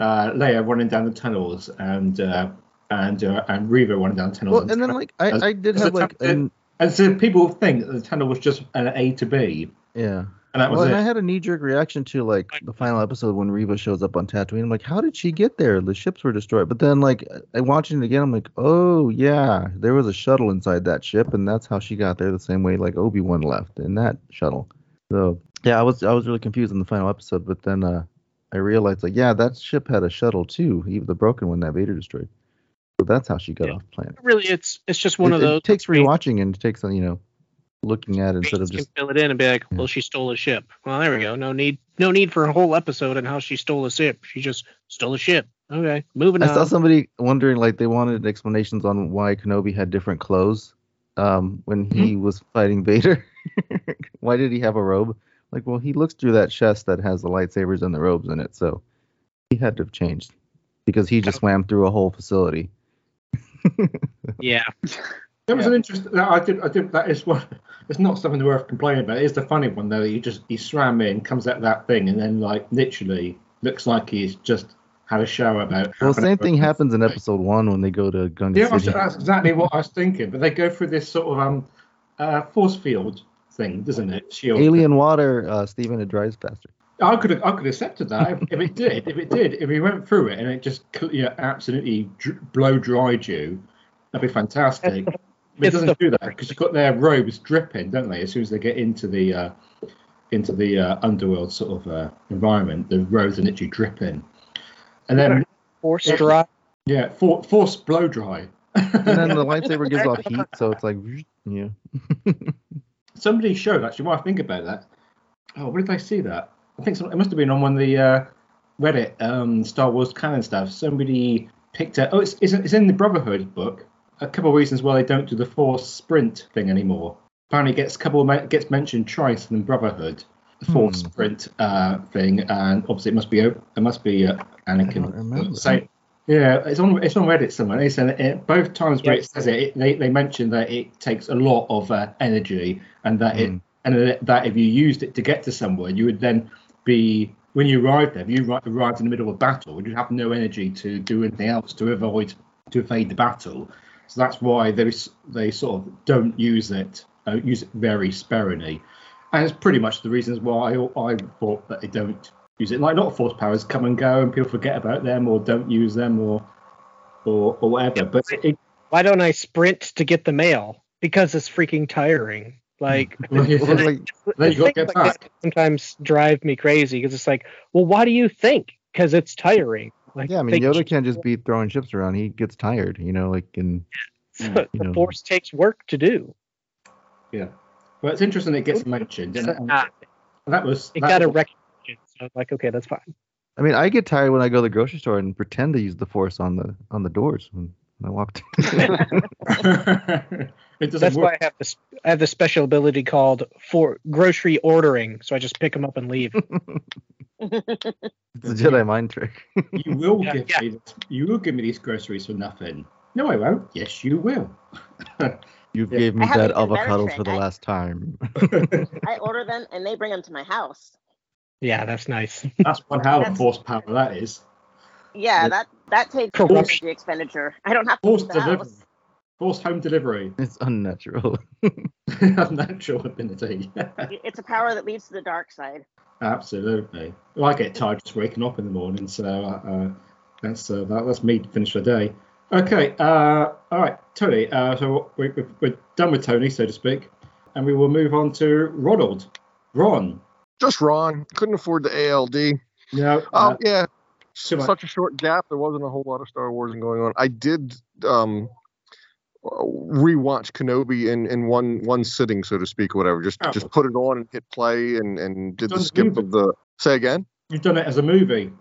Speaker 3: uh, Leia running down the tunnels and uh, and uh, and Reva running down the tunnels.
Speaker 8: Well, and then like I,
Speaker 3: As-
Speaker 8: I did have like
Speaker 3: and so people think that the tunnel was just an A to B,
Speaker 8: yeah.
Speaker 3: and that was
Speaker 8: well, and. I had a knee jerk reaction to like the final episode when Reva shows up on Tatooine. I'm like, how did she get there? The ships were destroyed. But then like I watching it again, I'm like, oh yeah, there was a shuttle inside that ship, and that's how she got there. The same way like Obi Wan left in that shuttle. So yeah, I was I was really confused in the final episode, but then uh I realized like yeah, that ship had a shuttle too, even the broken one that Vader destroyed. So that's how she got
Speaker 7: Yeah.
Speaker 8: off planet.
Speaker 7: really, it's it's just one
Speaker 8: it,
Speaker 7: of those.
Speaker 8: It takes rewatching and it takes you know looking at it instead of just
Speaker 7: fill it in and be like, well, she stole a ship. Well, there we go. No need, no need for a whole episode on how she stole a ship. She just stole a ship. Okay, moving
Speaker 8: I
Speaker 7: on.
Speaker 8: I saw somebody wondering like they wanted explanations on why Kenobi had different clothes um, when he
Speaker 7: Mm-hmm.
Speaker 8: was fighting Vader. why did he have a robe? Like, well, he looks through that chest that has the lightsabers and the robes in it, so he had to have changed because he just swam through a whole facility.
Speaker 7: yeah,
Speaker 3: That was an interesting. I did. I did. That is one. It's not something worth complaining about. It's the funny one though. He just he swam in, comes out that thing, and then like literally looks like he's just had a shower about.
Speaker 8: Well, same thing happens in episode one when they go to Gunga
Speaker 3: Yeah, that's,
Speaker 8: City.
Speaker 3: that's exactly what I was thinking. But they go through this sort of um uh, force field thing, doesn't it? Shield.
Speaker 8: Alien water, uh, Stephen, it dries faster.
Speaker 3: I could have, I could have accepted that if, if it did. If it did, if we went through it and it just you know, absolutely dr- blow dried you, that'd be fantastic. But it doesn't
Speaker 7: the
Speaker 3: do that because you've got their robes dripping, don't they? As soon as they get into the uh, into the uh, underworld sort of uh, environment, the robes are literally dripping. And then
Speaker 7: force
Speaker 3: Yeah.
Speaker 7: drop.
Speaker 3: yeah, for, force blow dry.
Speaker 8: And then the lightsaber gives off heat, so it's like, yeah.
Speaker 3: Somebody showed actually while I think about that. Oh, where did I see that? I think some, it must have been on one of the uh, Reddit um, Star Wars canon stuff. Somebody picked out. Oh, it's, it's it's in the Brotherhood book. A couple of reasons why they don't do the Force sprint thing anymore. Apparently, it gets couple gets mentioned twice in Brotherhood. The Force
Speaker 8: Hmm.
Speaker 3: sprint uh, thing, and obviously it must be it must be uh, Anakin.
Speaker 8: don't remember.
Speaker 3: So, yeah, it's on it's on Reddit somewhere. It's in, it, both times where
Speaker 7: Yeah.
Speaker 3: it says it, it, they they mention that it takes a lot of uh, energy, and that it
Speaker 8: Mm.
Speaker 3: and that- if you used it to get to somewhere, you would then be when you arrived there. If you arrived in the middle of a battle, would you'd have no energy to do anything else to avoid to evade the battle. So that's why they they sort of don't use it, uh, use it very sparingly, and it's pretty much the reasons why I, I thought that they don't use it. Like a lot of force powers come and go, and people forget about them or don't use them or or, or whatever. But it,
Speaker 7: Why don't I sprint to get the mail? Because it's freaking tiring. Like,
Speaker 3: Well, yeah.
Speaker 8: Well, like,
Speaker 3: Then you gotta
Speaker 7: things
Speaker 3: get
Speaker 7: like this sometimes drive me crazy because it's like, well, why do you think? Because it's tiring. Like,
Speaker 8: yeah, I mean, Yoda can't just be throwing ships around. He gets tired, you know, like in
Speaker 7: the
Speaker 8: know.
Speaker 7: force takes work to do.
Speaker 3: yeah. Well, it's interesting it gets mentioned. And, and
Speaker 7: Ah,
Speaker 3: that was
Speaker 7: it
Speaker 3: that
Speaker 7: got a
Speaker 3: was-
Speaker 7: recognition. So I'm like, okay, that's fine.
Speaker 8: I mean, I get tired when I go to the grocery store and pretend to use the force on the on the doors when I walk.
Speaker 3: it doesn't
Speaker 7: That's
Speaker 3: work.
Speaker 7: why I have this. I have the special ability called for grocery ordering. So I just pick them up and leave.
Speaker 8: it's a Jedi mind trick.
Speaker 3: You will
Speaker 7: Yeah,
Speaker 3: give
Speaker 7: yeah.
Speaker 3: me this, you will give me these groceries for nothing. No, I won't. Yes, you will.
Speaker 8: You
Speaker 3: Yeah.
Speaker 8: gave me
Speaker 6: I
Speaker 8: that
Speaker 6: an even better
Speaker 8: avocados for the
Speaker 6: I-
Speaker 8: last time.
Speaker 6: I order them and they bring them to my house.
Speaker 7: Yeah, that's nice.
Speaker 3: That's one hell of
Speaker 6: That's-
Speaker 3: horsepower that is.
Speaker 6: Yeah,
Speaker 3: Yeah.
Speaker 6: that that takes
Speaker 7: Corruption.
Speaker 6: energy expenditure. I don't have to
Speaker 3: Force delivery.
Speaker 6: house.
Speaker 3: Forced home delivery.
Speaker 8: it's unnatural.
Speaker 3: Unnatural ability.
Speaker 6: It's a power that leads to the dark side.
Speaker 3: Absolutely. Well, I get tired just waking up in the morning, so uh, that's uh, that, that's me to finish the day. Okay. Uh, all right, Tony. Uh, so we, we, we're done with Tony, so to speak, and we will move on to Ronald. Ron.
Speaker 4: Just Ron. Couldn't afford the ALD.
Speaker 3: Yeah.
Speaker 4: Oh
Speaker 3: uh,
Speaker 4: yeah,
Speaker 3: too much.
Speaker 4: such a short gap. There wasn't a whole lot of Star Wars going on. I did um rewatch Kenobi in in one one sitting, so to speak, or whatever. Just
Speaker 3: Oh.
Speaker 4: just put it on and hit play and and did the skip
Speaker 3: movie.
Speaker 4: of the. Say again.
Speaker 3: You've done it as a movie.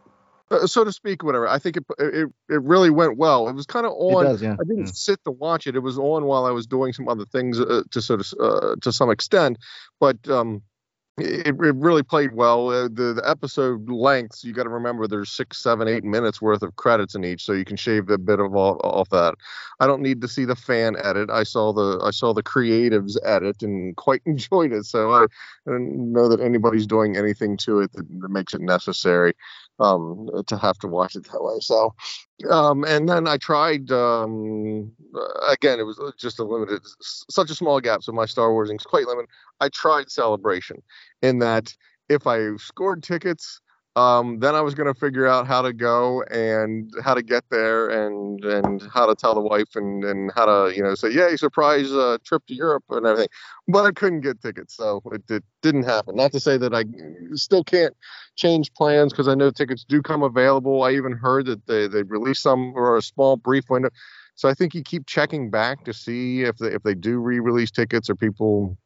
Speaker 4: Uh, so to speak, whatever. I think it it, it really went well. It was kind of
Speaker 8: it
Speaker 4: on.
Speaker 8: does, yeah.
Speaker 4: I didn't
Speaker 8: yeah.
Speaker 4: sit to watch it. It was on while I was doing some other things uh, to sort of uh, to some extent, but um, it, it really played well. Uh, the the episode lengths, you got to remember, there's six, seven, eight minutes worth of credits in each, so you can shave a bit of off, off that. I don't need to see the fan edit. I saw the I saw the creatives edit and quite enjoyed it. So I, I don't know that anybody's doing anything to it that, that makes it necessary um, to have to watch it that way. So, um, and then I tried um, again. It was just a limited, such a small gap. So my Star Wars is quite limited. I tried Celebration in that if I scored tickets, um, then I was going to figure out how to go and how to get there and and how to tell the wife and and how to you know say yay surprise uh, trip to Europe and everything. But I couldn't get tickets, so it, it didn't happen. Not to say that I still can't change plans because I know tickets do come available. I even heard that they they released some or a small brief window. So I think you keep checking back to see if they if they do re-release tickets or people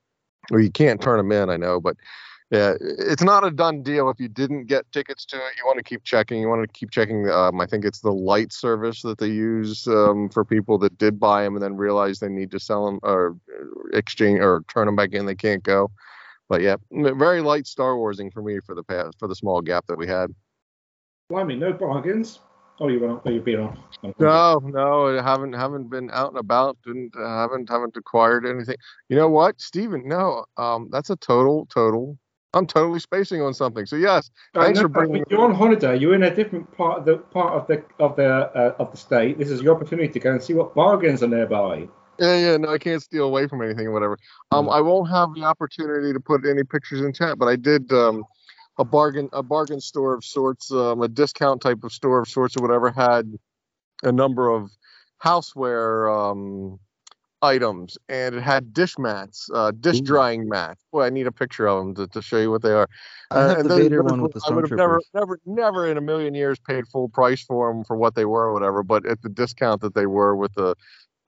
Speaker 4: or you can't turn them in. I know, but yeah, it's not a done deal. If you didn't get tickets to it, you want to keep checking. You want to keep checking. Um, I think it's the light service that they use um, for people that did buy them and then realize they need to sell them or exchange or turn them back in. They can't go. But yeah, very light Star Warsing for me for the past for the small gap that we had.
Speaker 3: Blimey, no bargains. Oh, you went. Oh, you've been off.
Speaker 4: No, no, I haven't haven't been out and about. Didn't haven't haven't acquired anything. You know what, Steven? No, um, that's a total total I'm totally spacing on something. So yes, thanks
Speaker 3: no,
Speaker 4: for bringing.
Speaker 3: You're on holiday. You're in a different part of the part of the of the uh, of the state. This is your opportunity to go and see what bargains are nearby.
Speaker 4: Yeah, yeah. No, I can't steal away from anything or whatever. Um, I won't have the opportunity to put any pictures in chat, but I did um, a bargain a bargain store of sorts, um, a discount type of store of sorts or whatever had a number of houseware um items and it had dish mats, uh, dish
Speaker 8: Ooh.
Speaker 4: drying mats. Boy, I need a picture of them to, to show you what they are.
Speaker 8: I have
Speaker 4: and
Speaker 8: the
Speaker 4: those-
Speaker 8: Vader one with the
Speaker 4: I would have never, never, never in a million years paid full price for them for what they were or whatever. But at the discount that they were with the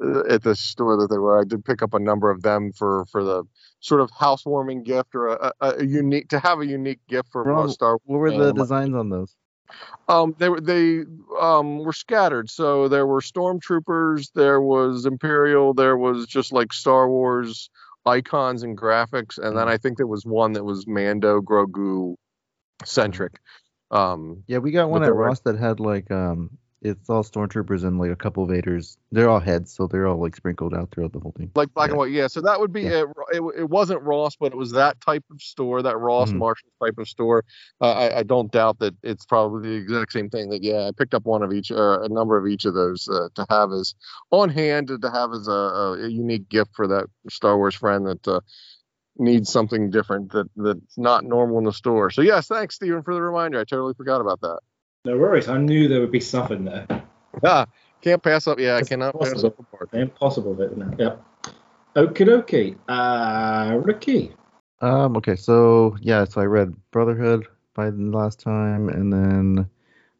Speaker 4: uh, at the store that they were, I did pick up a number of them for for the sort of housewarming gift or a, a, a unique to have a unique gift for a Star.
Speaker 8: What were the designs on those?
Speaker 4: Um, they were they um were scattered. So there were stormtroopers, there was Imperial, there was just like Star Wars icons and graphics, and then I think there was one that was Mando Grogu centric. Um,
Speaker 8: Yeah, we got one at
Speaker 4: were-
Speaker 8: Ross that had like um, it's all stormtroopers and like a couple of Vaders. They're all heads, so they're all like sprinkled out throughout the whole thing.
Speaker 4: like black
Speaker 8: Yeah.
Speaker 4: and white, yeah. So that would be
Speaker 8: Yeah.
Speaker 4: it, it. It wasn't Ross, but it was that type of store, that Ross
Speaker 8: Mhm.
Speaker 4: Marshall type of store. Uh, I, I don't doubt that it's probably the exact same thing. That yeah, I picked up one of each, or a number of each of those uh, to have as on hand to have as a, a, a unique gift for that Star Wars friend that uh, needs something different that that's not normal in the store. So yes, thanks Stephen for the reminder. I totally forgot about that.
Speaker 3: No worries. I knew there would be stuff in there.
Speaker 4: Ah, can't pass up. Yeah, I
Speaker 3: It's
Speaker 4: cannot pass
Speaker 3: possible.
Speaker 4: up a part.
Speaker 3: Impossible, isn't it? Yep. Okie dokie. Uh, Ricky.
Speaker 8: Um, okay, so yeah, so I read Brotherhood by the last time, and then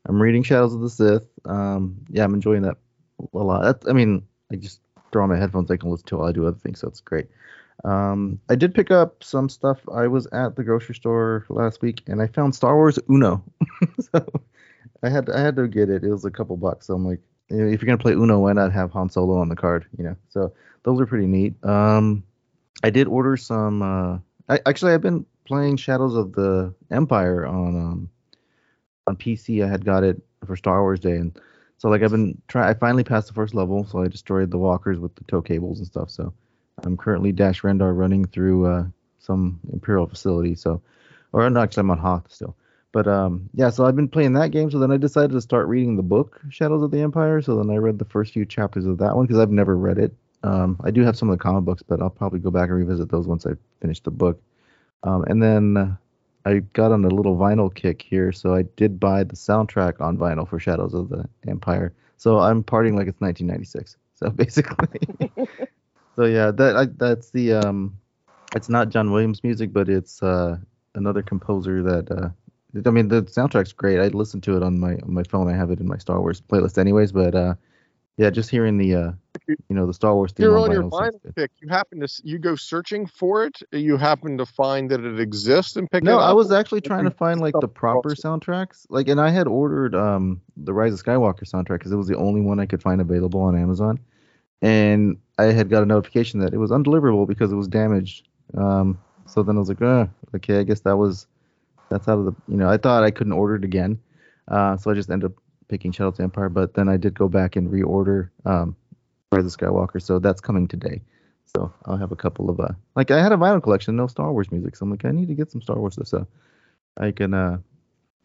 Speaker 8: I'm reading Shadows of the Sith. Um, yeah, I'm enjoying that a lot. That's, I mean, I just throw on my headphones, I can listen to it while I do other things, so it's great. Um, I did pick up some stuff. I was at the grocery store last week, and I found Star Wars Uno. so I had I had to get it. It was a couple bucks. So I'm like, if you're gonna play Uno, why not have Han Solo on the card? You know, so those are pretty neat. Um, I did order some. Uh, I actually I've been playing Shadows of the Empire on um on PC. I had got it for Star Wars Day, and so like I've been trying. I finally passed the first level, so I destroyed the walkers with the tow cables and stuff. So I'm currently Dash Rendar running through uh, some Imperial facility. So, or no, actually I'm on Hoth still. But um, yeah, so I've been playing that game. So then I decided to start reading the book Shadows of the Empire. So then I read the first few chapters of that one because I've never read it. Um, I do have some of the comic books, but I'll probably go back and revisit those once I finish the book. Um, and then I got on a little vinyl kick here, so I did buy the soundtrack on vinyl for Shadows of the Empire. So I'm partying like it's 1996. So basically, so yeah, that I, that's the um, it's not John Williams music, but it's uh another composer that uh, I mean the soundtrack's great. I listen to it on my on my phone. I have it in my Star Wars playlist, anyways. But uh, yeah, just hearing the uh, you know, the Star Wars theme
Speaker 4: You're
Speaker 8: on
Speaker 4: on your
Speaker 8: vinyl
Speaker 4: pick. You happen to you go searching for it. You happen to find that it exists and pick it
Speaker 8: No. I was actually trying to find like the proper soundtracks. Like, and I had ordered um the Rise of Skywalker soundtrack because it was the only one I could find available on Amazon, and I had got a notification that it was undeliverable because it was damaged. Um, So then I was like, uh, okay, I guess that was that's out of the you know I thought I couldn't order it again, uh, so I just ended up picking Shadows of the Empire. But then I did go back and reorder um, Rise of Skywalker, so that's coming today. So I'll have a couple of uh like I had a vinyl collection, no Star Wars music, so I'm like I need to get some Star Wars stuff. So I can uh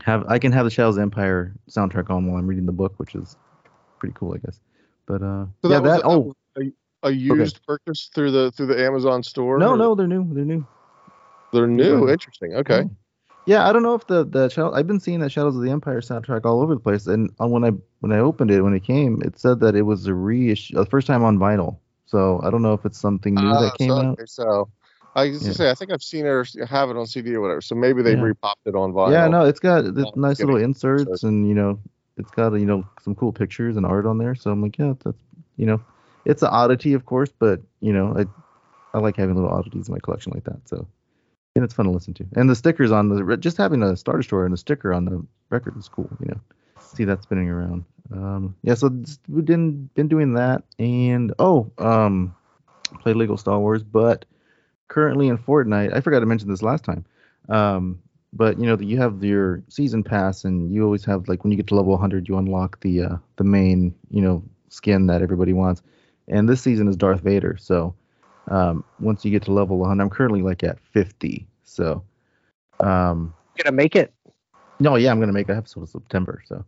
Speaker 8: have I can have the Shadows of the Empire soundtrack on while I'm reading the book, which is pretty cool, I guess. But uh
Speaker 4: So
Speaker 8: yeah,
Speaker 4: that
Speaker 8: that
Speaker 4: a-
Speaker 8: oh
Speaker 4: a, a used purchase through the through the Amazon store.
Speaker 8: no
Speaker 4: or-
Speaker 8: no they're new they're new.
Speaker 4: they're new. Interesting. Okay.
Speaker 8: Oh. Yeah, I don't know if the the Shadow, I've been seeing that Shadows of the Empire soundtrack all over the place, and uh, when I when I opened it when it came, it said that it was a reissue, the first time on vinyl. So I don't know if it's something new
Speaker 4: Ah,
Speaker 8: that came
Speaker 4: so,
Speaker 8: out.
Speaker 4: so I was
Speaker 8: Yeah.
Speaker 4: say I think I've seen it or have it on CD or whatever. So maybe they
Speaker 8: Yeah.
Speaker 4: repopped it on vinyl.
Speaker 8: Yeah, no, it's got the
Speaker 4: Yeah,
Speaker 8: nice little
Speaker 4: it.
Speaker 8: inserts, and you know, it's got you know some cool pictures and art on there. So I'm like, yeah, that's you know, it's an oddity, of course, but you know, I I like having little oddities in my collection like that. So and it's fun to listen to. And the stickers on the just having a Star Destroyer and a sticker on the record is cool. You know, see that spinning around. Um, yeah, so we've been been doing that, and oh, um, played Lego Star Wars, but currently in Fortnite, I forgot to mention this last time. Um, but you know, you have your season pass, and you always have like when you get to level 100, you unlock the uh, the main you know skin that everybody wants. And this season is Darth Vader, so um, once you get to level 100, I'm currently like at 50. So, um,
Speaker 7: Gonna make it.
Speaker 8: no, yeah, I'm gonna make an episode of September. So,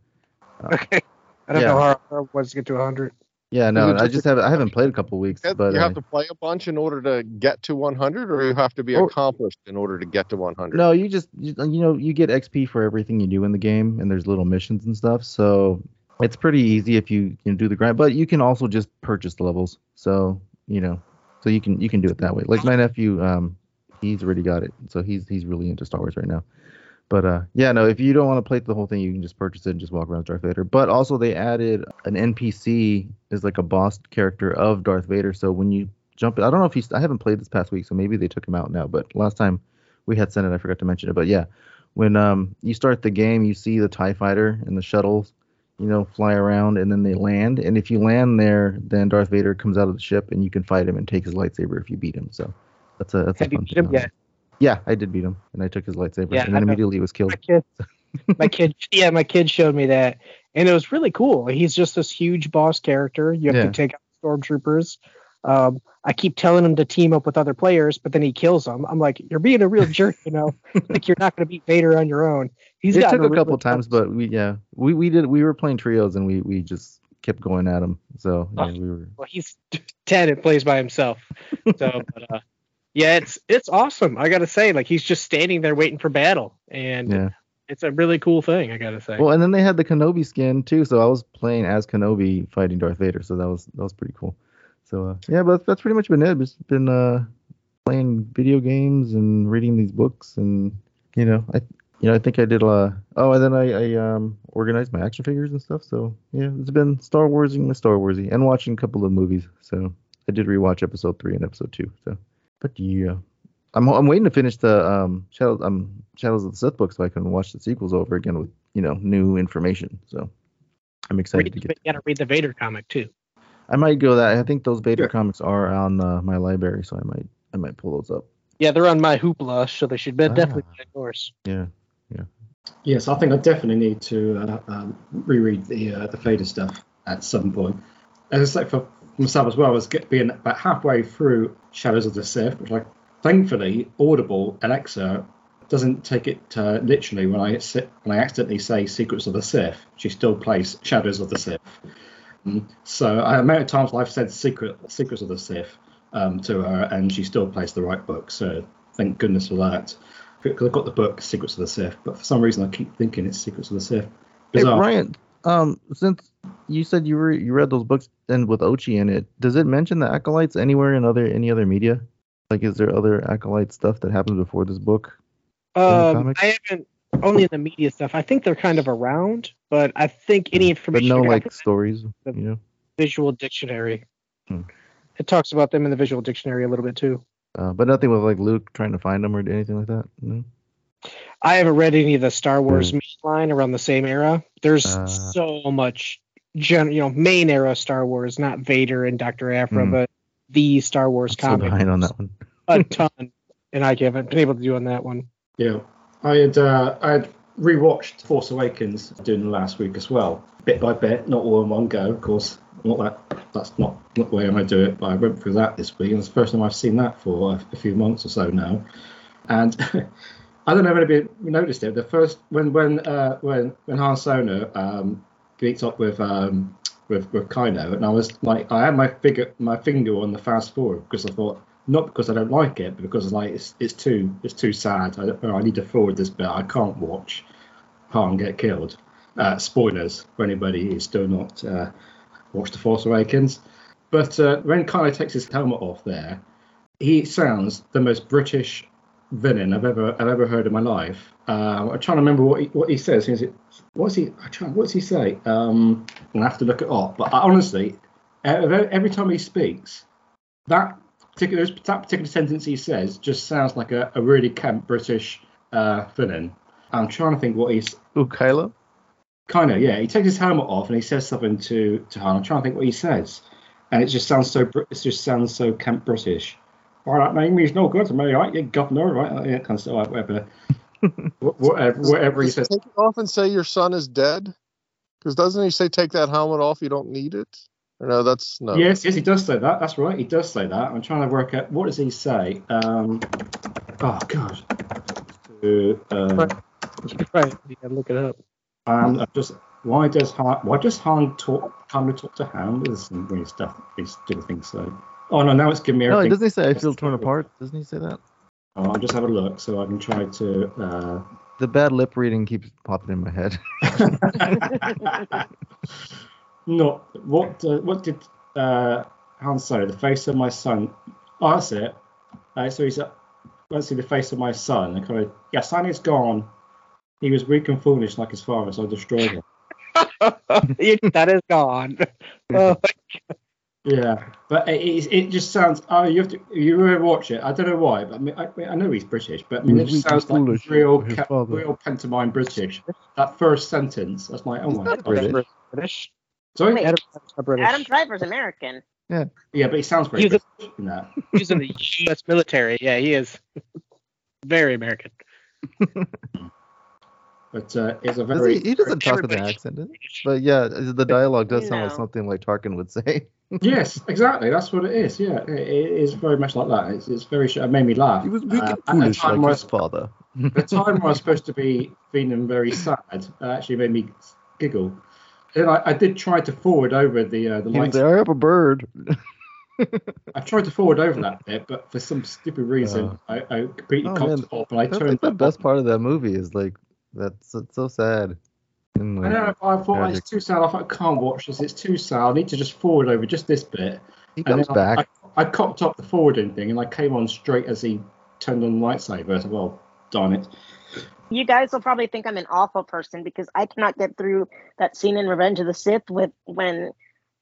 Speaker 7: Okay. I don't
Speaker 8: Yeah.
Speaker 7: know how hard it was to get to 100.
Speaker 8: yeah, no,
Speaker 4: it
Speaker 8: I
Speaker 4: just
Speaker 8: just have I haven't played a couple weeks,
Speaker 4: You
Speaker 8: but
Speaker 4: you
Speaker 8: uh,
Speaker 4: have to play a bunch in order to get to 100, or you have to be
Speaker 8: Oh.
Speaker 4: accomplished in order to get to 100.
Speaker 8: No, you just you, you know you get XP for everything you do in the game, and there's little missions and stuff. So it's pretty easy if you you know, do the grind. But you can also just purchase the levels. So you know, so you can you can do it that way. Like my nephew, um, he's already got it, so he's he's really into Star Wars right now. But uh, yeah, no, if you don't want to play the whole thing, you can just purchase it and just walk around Darth Vader. But also they added an NPC is like a boss character of Darth Vader. So when you jump, I don't know if he's I haven't played this past week, so maybe they took him out now. But last time we had sent it, I forgot to mention it. But yeah, when um you start the game, you see the Tie Fighter and the shuttles, you know, fly around and then they land. And if you land there, then Darth Vader comes out of the ship and you can fight him and take his lightsaber if you beat him. So that's a that's
Speaker 7: Have
Speaker 8: a
Speaker 7: you
Speaker 8: fun
Speaker 7: beat
Speaker 8: thing.
Speaker 7: him yet?
Speaker 8: Yeah, I did beat him, and I took his lightsaber,
Speaker 7: Yeah,
Speaker 8: and then immediately he was killed.
Speaker 7: My kid, my kid, yeah, my kid showed me that, and it was really cool. He's just this huge boss character. You have
Speaker 8: Yeah.
Speaker 7: to take out stormtroopers. Um, I keep telling him to team up with other players, but then he kills them. I'm like, you're being a real jerk, you know. like you're not going to beat Vader on your own. He's
Speaker 8: it took a
Speaker 7: really
Speaker 8: couple times, but we yeah we we did we were playing trios and we we just kept going at him. So yeah,
Speaker 7: Oh.
Speaker 8: we were
Speaker 7: well, he's ten and plays by himself. So, but, uh, yeah, it's it's awesome. I gotta say, like he's just standing there waiting for battle, and
Speaker 8: yeah.
Speaker 7: it's a really cool thing. I gotta say.
Speaker 8: Well, and then they had the Kenobi skin too, so I was playing as Kenobi fighting Darth Vader, so that was that was pretty cool. So uh, yeah, but that's pretty much been it. Just been uh playing video games and reading these books, and you know I you know I think I did a. uh oh and then I I um organized my action figures and stuff. So yeah, it's been Star Warsing my Star Warsy and watching a couple of movies. So I did rewatch episode three and episode two. So but yeah. I'm, I'm waiting to finish the um Shadows um Shadows of the Sith book so I can watch the sequels over again with you know new information. So I'm excited
Speaker 7: read,
Speaker 8: to
Speaker 7: you gotta read the Vader comic too.
Speaker 8: I might go that. I think those Vader
Speaker 3: Sure.
Speaker 8: comics are on uh, my library, so I might I might pull those up.
Speaker 7: Yeah, they're on my hoopla, so they should be
Speaker 8: Ah.
Speaker 7: definitely be on yours.
Speaker 8: Yeah.
Speaker 3: Yes, I think I definitely need to uh, um, reread the uh, the Vader stuff at some point. As I say for myself as well, I was get, being about halfway through Shadows of the Sith, which like thankfully Audible Alexa doesn't take it uh, literally when I sit, when I accidentally say Secrets of the Sith. She still plays Shadows of the Sith. Mm. So I amount of times I've said Secret Secrets of the Sith um, to her, and she still plays the right book. So thank goodness for that. Because I've got the book Secrets of the Sith, but for some reason I keep thinking it's Secrets of the Sith.
Speaker 8: Hey Ryan, um, since you said you were you read those books and with Ochi in it, does it mention the acolytes anywhere in other any other media? Like, is there other acolyte stuff that happens before this book?
Speaker 7: Um. I haven't only in the media stuff. I think they're kind of around, but I think any
Speaker 8: But
Speaker 7: information
Speaker 8: no like stories,
Speaker 7: the-
Speaker 8: you know.
Speaker 7: visual dictionary.
Speaker 8: Hmm.
Speaker 7: It talks about them in the visual dictionary a little bit too.
Speaker 8: Uh, but nothing with like Luke trying to find them or anything like that. No.
Speaker 7: I haven't read any of the Star Wars main line around the same era. There's
Speaker 8: Uh.
Speaker 7: so much, gen, you know, main era Star Wars, not Vader and Doctor Aphra,
Speaker 8: Hmm.
Speaker 7: but the Star Wars comics.
Speaker 8: So
Speaker 7: comic.
Speaker 8: behind on that one.
Speaker 7: a ton. and I haven't been able to do on that one.
Speaker 3: Yeah, I had uh, I had rewatched Force Awakens during the last week as well, bit by bit, not all in one go, of course. Not that that's not, not the way I'm gonna do it, but I went through that this week, and it's the first time I've seen that for a, a few months or so now. And I don't know if anybody noticed it. The first when when uh, when when Han Solo um, meets up with um, with with Kylo, and I was like, I had my figure my finger on the fast forward because I thought not because I don't like it, but because like it's it's too it's too sad. I, I need to forward this bit. I can't watch Han get killed. Uh, spoilers for anybody who's still not uh, watched The Force Awakens. But uh, when Kylo takes his helmet off there, he sounds the most British villain I've ever I've ever heard in my life. Uh, I'm trying to remember what he, what he says. Is it what's he? I try, what's he say? Um, I'll have to look it up. But I, honestly, every, every time he speaks, that particular that particular sentence he says just sounds like a, a really camp British uh, villain. I'm trying to think what he's.
Speaker 8: Ooh, Kylo?
Speaker 3: Kind of, yeah. He takes his helmet off and he says something to to Han. I'm trying to think what he says, and it just sounds so. Brit- It just sounds so camp British. All right, name is no good to me, right? You governor, right? Yeah, kind of stuff, like whatever. Whatever, whatever he says.
Speaker 4: Take it off and say your son is dead. Because doesn't he say take that helmet off? You don't need it. Or no, that's no.
Speaker 3: Yes, yes, he does say that. That's right. He does say that. I'm trying to work out what does he say. Um, oh God. To, uh,
Speaker 7: Right, you gotta look it up.
Speaker 3: um, just why does Han why does Han talk Han talk to Han with some weird stuff these stupid things so oh no now it's giving me
Speaker 8: No,
Speaker 3: everything
Speaker 8: doesn't he say I feel torn apart? Doesn't he say that?
Speaker 3: oh, I'll just have a look so I can try to uh,
Speaker 8: The bad lip reading keeps popping in my head.
Speaker 3: not what uh, what did uh, Han say the face of my son oh that's it uh, so he's uh, let's see the face of my son and kind of yeah son is gone he was weak and foolish like his father so I destroyed him
Speaker 7: that is gone. Oh,
Speaker 3: Yeah, but it, it, it just sounds. Oh, you have to. You really watch it. I don't know why, but I mean, I, I know he's British, but I mean, it just sounds like
Speaker 8: foolish,
Speaker 3: real, ca- real pantomime British. That first sentence, that's like, oh my
Speaker 7: not
Speaker 3: god.
Speaker 8: British.
Speaker 7: British.
Speaker 3: Sorry.
Speaker 6: Wait.
Speaker 7: Adam Driver's not British.
Speaker 6: Adam Driver's American.
Speaker 3: Yeah, yeah, but he sounds very
Speaker 7: He's
Speaker 3: British in that.
Speaker 7: He's in the U.S. military. Yeah, he is. Very American.
Speaker 3: But uh, it's a
Speaker 8: Does
Speaker 3: very.
Speaker 8: he, he doesn't talk with an accent. But yeah, the dialogue does sound like something like Tarkin would say.
Speaker 3: yes, exactly. That's what it is. Yeah, it, it is very much like that. It's, it's very. sh- It made me laugh.
Speaker 8: He was weak
Speaker 3: Uh,
Speaker 8: and
Speaker 3: at the
Speaker 8: foolish
Speaker 3: time
Speaker 8: like
Speaker 3: where I
Speaker 8: his father.
Speaker 3: the time where I was supposed to be feeling very sad uh, actually made me giggle. And I, I did try to forward over the uh, the
Speaker 8: He
Speaker 3: lights.
Speaker 8: I have a bird.
Speaker 3: I tried to forward over that bit, but for some stupid reason, I, I completely
Speaker 8: Oh,
Speaker 3: cocked off and I
Speaker 8: That's
Speaker 3: turned
Speaker 8: like the best
Speaker 3: off.
Speaker 8: part of that movie is like that's it's so sad. And,
Speaker 3: I
Speaker 8: like,
Speaker 3: know. I thought
Speaker 8: tragic.
Speaker 3: it's too sad. I thought I can't watch this. It's too sad. I need to just forward over just this bit.
Speaker 8: he comes
Speaker 3: I-
Speaker 8: back.
Speaker 3: I, I cocked up the forwarding thing, and I came on straight as he turned on the lightsaber. I said, well, darn it.
Speaker 6: You guys will probably think I'm an awful person because I cannot get through that scene in Revenge of the Sith with when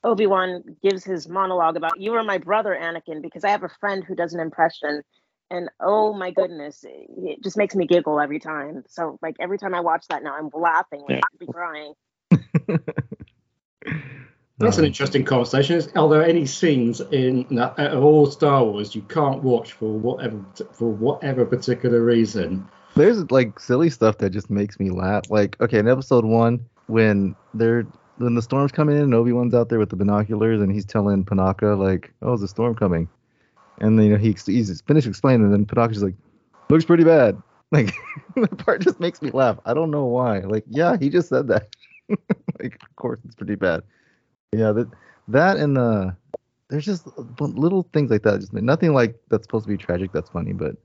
Speaker 6: Obi Wan gives his monologue about "You are my brother, Anakin," because I have a friend who does an impression, and oh my goodness, it just makes me giggle every time. So like every time I watch that now, I'm laughing, like,
Speaker 7: Yeah.
Speaker 6: I could be crying.
Speaker 3: That's an interesting conversation. Are there any scenes in that, all Star Wars you can't watch for whatever for whatever particular reason?
Speaker 8: There's like silly stuff that just makes me laugh. Like, okay, in episode one, when they're when the storm's coming in and Obi Wan's out there with the binoculars and he's telling Panaka like, "Oh, there's a storm coming," and then you know he he's finished explaining, and then Panaka's like, "Looks pretty bad." Like that part just makes me laugh. I don't know why. Like, yeah, he just said that. like, of course it's pretty bad. Yeah, that that and uh, there's just little things like that. Just nothing like that's supposed to be tragic. That's funny, but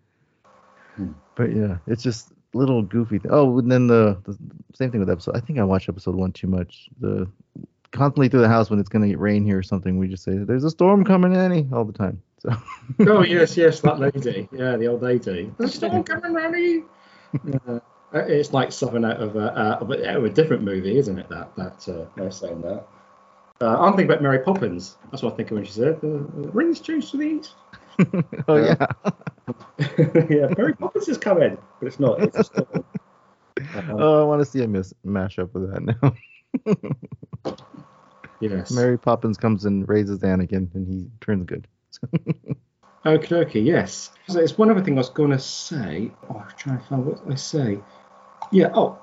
Speaker 8: but yeah, it's just little goofy. Th- oh, and then the, the same thing with episode. I think I watched episode one too much. The constantly through the house when it's gonna get rain here or something. We just say there's a storm coming, Annie, all the time. So
Speaker 3: Oh yes, yes, that lady. Yeah, the old lady. The storm coming, Randy. Uh, it's like something out of a, uh, of out of a different movie, isn't it? That that uh, they're saying that. Uh, I'm thinking about Mary Poppins. That's what I'm thinking when she said, uh, "Rings change to the east."
Speaker 8: oh
Speaker 3: Yeah.
Speaker 8: yeah.
Speaker 3: Mary Poppins is coming, but it's not. It's. Um,
Speaker 8: oh, I want to see a miss mashup of that now.
Speaker 3: yes.
Speaker 8: Mary Poppins comes and raises Anakin, and he turns good.
Speaker 3: Okay, okay, yes. So it's one other thing I was going to say. Oh, I'm trying to find what I say. Yeah. Oh,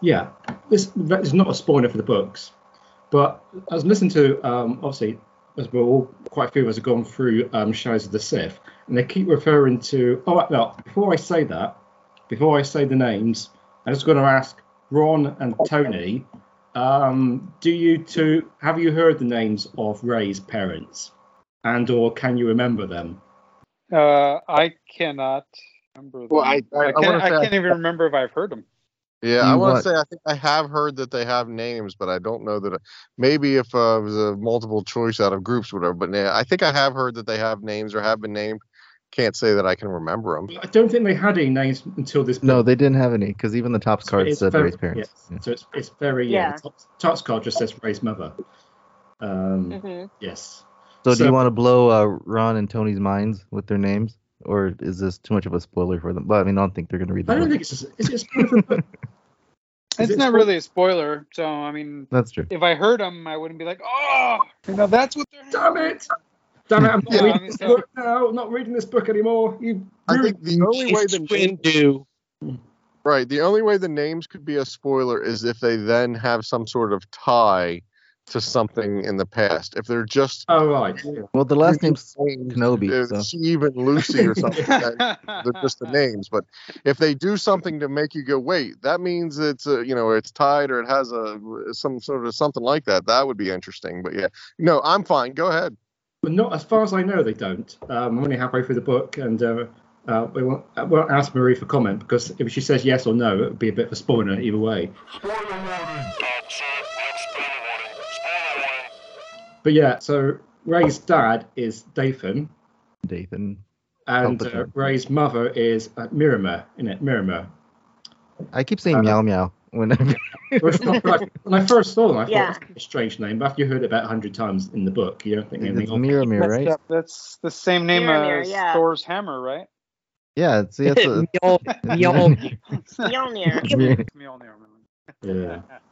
Speaker 3: yeah. This, this is not a spoiler for the books, but I was listening to um, obviously as we're all quite a few of us have gone through um, Shadows of the Sith, and they keep referring to. Oh, no. Before I say that, before I say the names, I'm just going to ask Ron and Tony. Um, do you two have you heard the names of Rey's parents, and or can you remember them?
Speaker 9: Uh, I cannot remember. Them.
Speaker 4: Well, I- I- I
Speaker 9: can't,
Speaker 4: wanna
Speaker 9: I
Speaker 4: I-
Speaker 9: can't even remember if I've heard them.
Speaker 4: Yeah, I want to say I think I have heard that they have names, but I don't know that. maybe if uh, it was a multiple choice out of groups, or whatever. But yeah, I think I have heard that they have names or have been named. Can't say that I can remember them.
Speaker 3: I don't think they had any names until this.
Speaker 8: Point.
Speaker 3: No,
Speaker 8: they didn't have any because even the Topps card
Speaker 3: It's
Speaker 8: said
Speaker 3: very-
Speaker 8: Rey's parents.
Speaker 3: yes.
Speaker 8: Yeah.
Speaker 3: So it's it's very yeah.
Speaker 6: Yeah.
Speaker 3: The top, Topps card just says Rey's mother. Um,
Speaker 6: hmm
Speaker 3: Yes.
Speaker 8: So, do you want to blow uh, Ron and Tony's minds with their names, or is this too much of a spoiler for them? But I mean, I don't think they're going to read the
Speaker 3: I don't
Speaker 8: book.
Speaker 3: think it's. A, is it a spoiler for the book? Is
Speaker 9: It's
Speaker 3: it
Speaker 9: not
Speaker 3: spoil-
Speaker 9: really a spoiler, so I mean,
Speaker 8: That's true.
Speaker 9: if I heard them, I wouldn't be like, oh, you know, that's what they're.
Speaker 3: Damn it! Damn it! I'm not
Speaker 9: Yeah,
Speaker 3: reading this book now. I'm not reading this book anymore. You.
Speaker 4: I
Speaker 3: ruined-
Speaker 4: think the only way the
Speaker 7: twin do.
Speaker 4: right, the only way the names could be a spoiler is if they then have some sort of tie to something in the past. If they're just
Speaker 3: Oh right.
Speaker 8: Well, the last name's
Speaker 4: names,
Speaker 8: Kenobi,
Speaker 4: uh,
Speaker 8: so-
Speaker 4: Steve and Lucy or something. then they're just the names. But if they do something to make you go, wait, that means it's uh, you know it's tied or it has a some sort of something like that. That would be interesting. But yeah, no, I'm fine. Go ahead.
Speaker 3: But not as far as I know, they don't. Um, I'm only halfway through the book, and uh, uh, we won't, I won't ask Marie for comment because if she says yes or no, it would be a bit of a spoiler either way. But yeah, so Rey's dad is Dathan,
Speaker 8: Dathan.
Speaker 3: and uh, Rey's mother is uh, Miramir, in it, Miramir.
Speaker 8: I keep saying
Speaker 3: Uh,
Speaker 8: meow meow whenever.
Speaker 3: When I- when I first saw them, I thought
Speaker 6: Yeah.
Speaker 3: that's a strange name, but after you heard it about 100 times in the book, you don't think
Speaker 8: it's
Speaker 3: anything of
Speaker 8: Miramir,
Speaker 9: Messed
Speaker 8: right?
Speaker 9: up. That's the same name
Speaker 6: Miramir,
Speaker 9: as
Speaker 6: yeah.
Speaker 9: Thor's hammer, right?
Speaker 8: Yeah, it's, it's a,
Speaker 7: Mjol- Mjolnir.
Speaker 6: Mjolnir.
Speaker 9: Mjolnir.
Speaker 3: Yeah.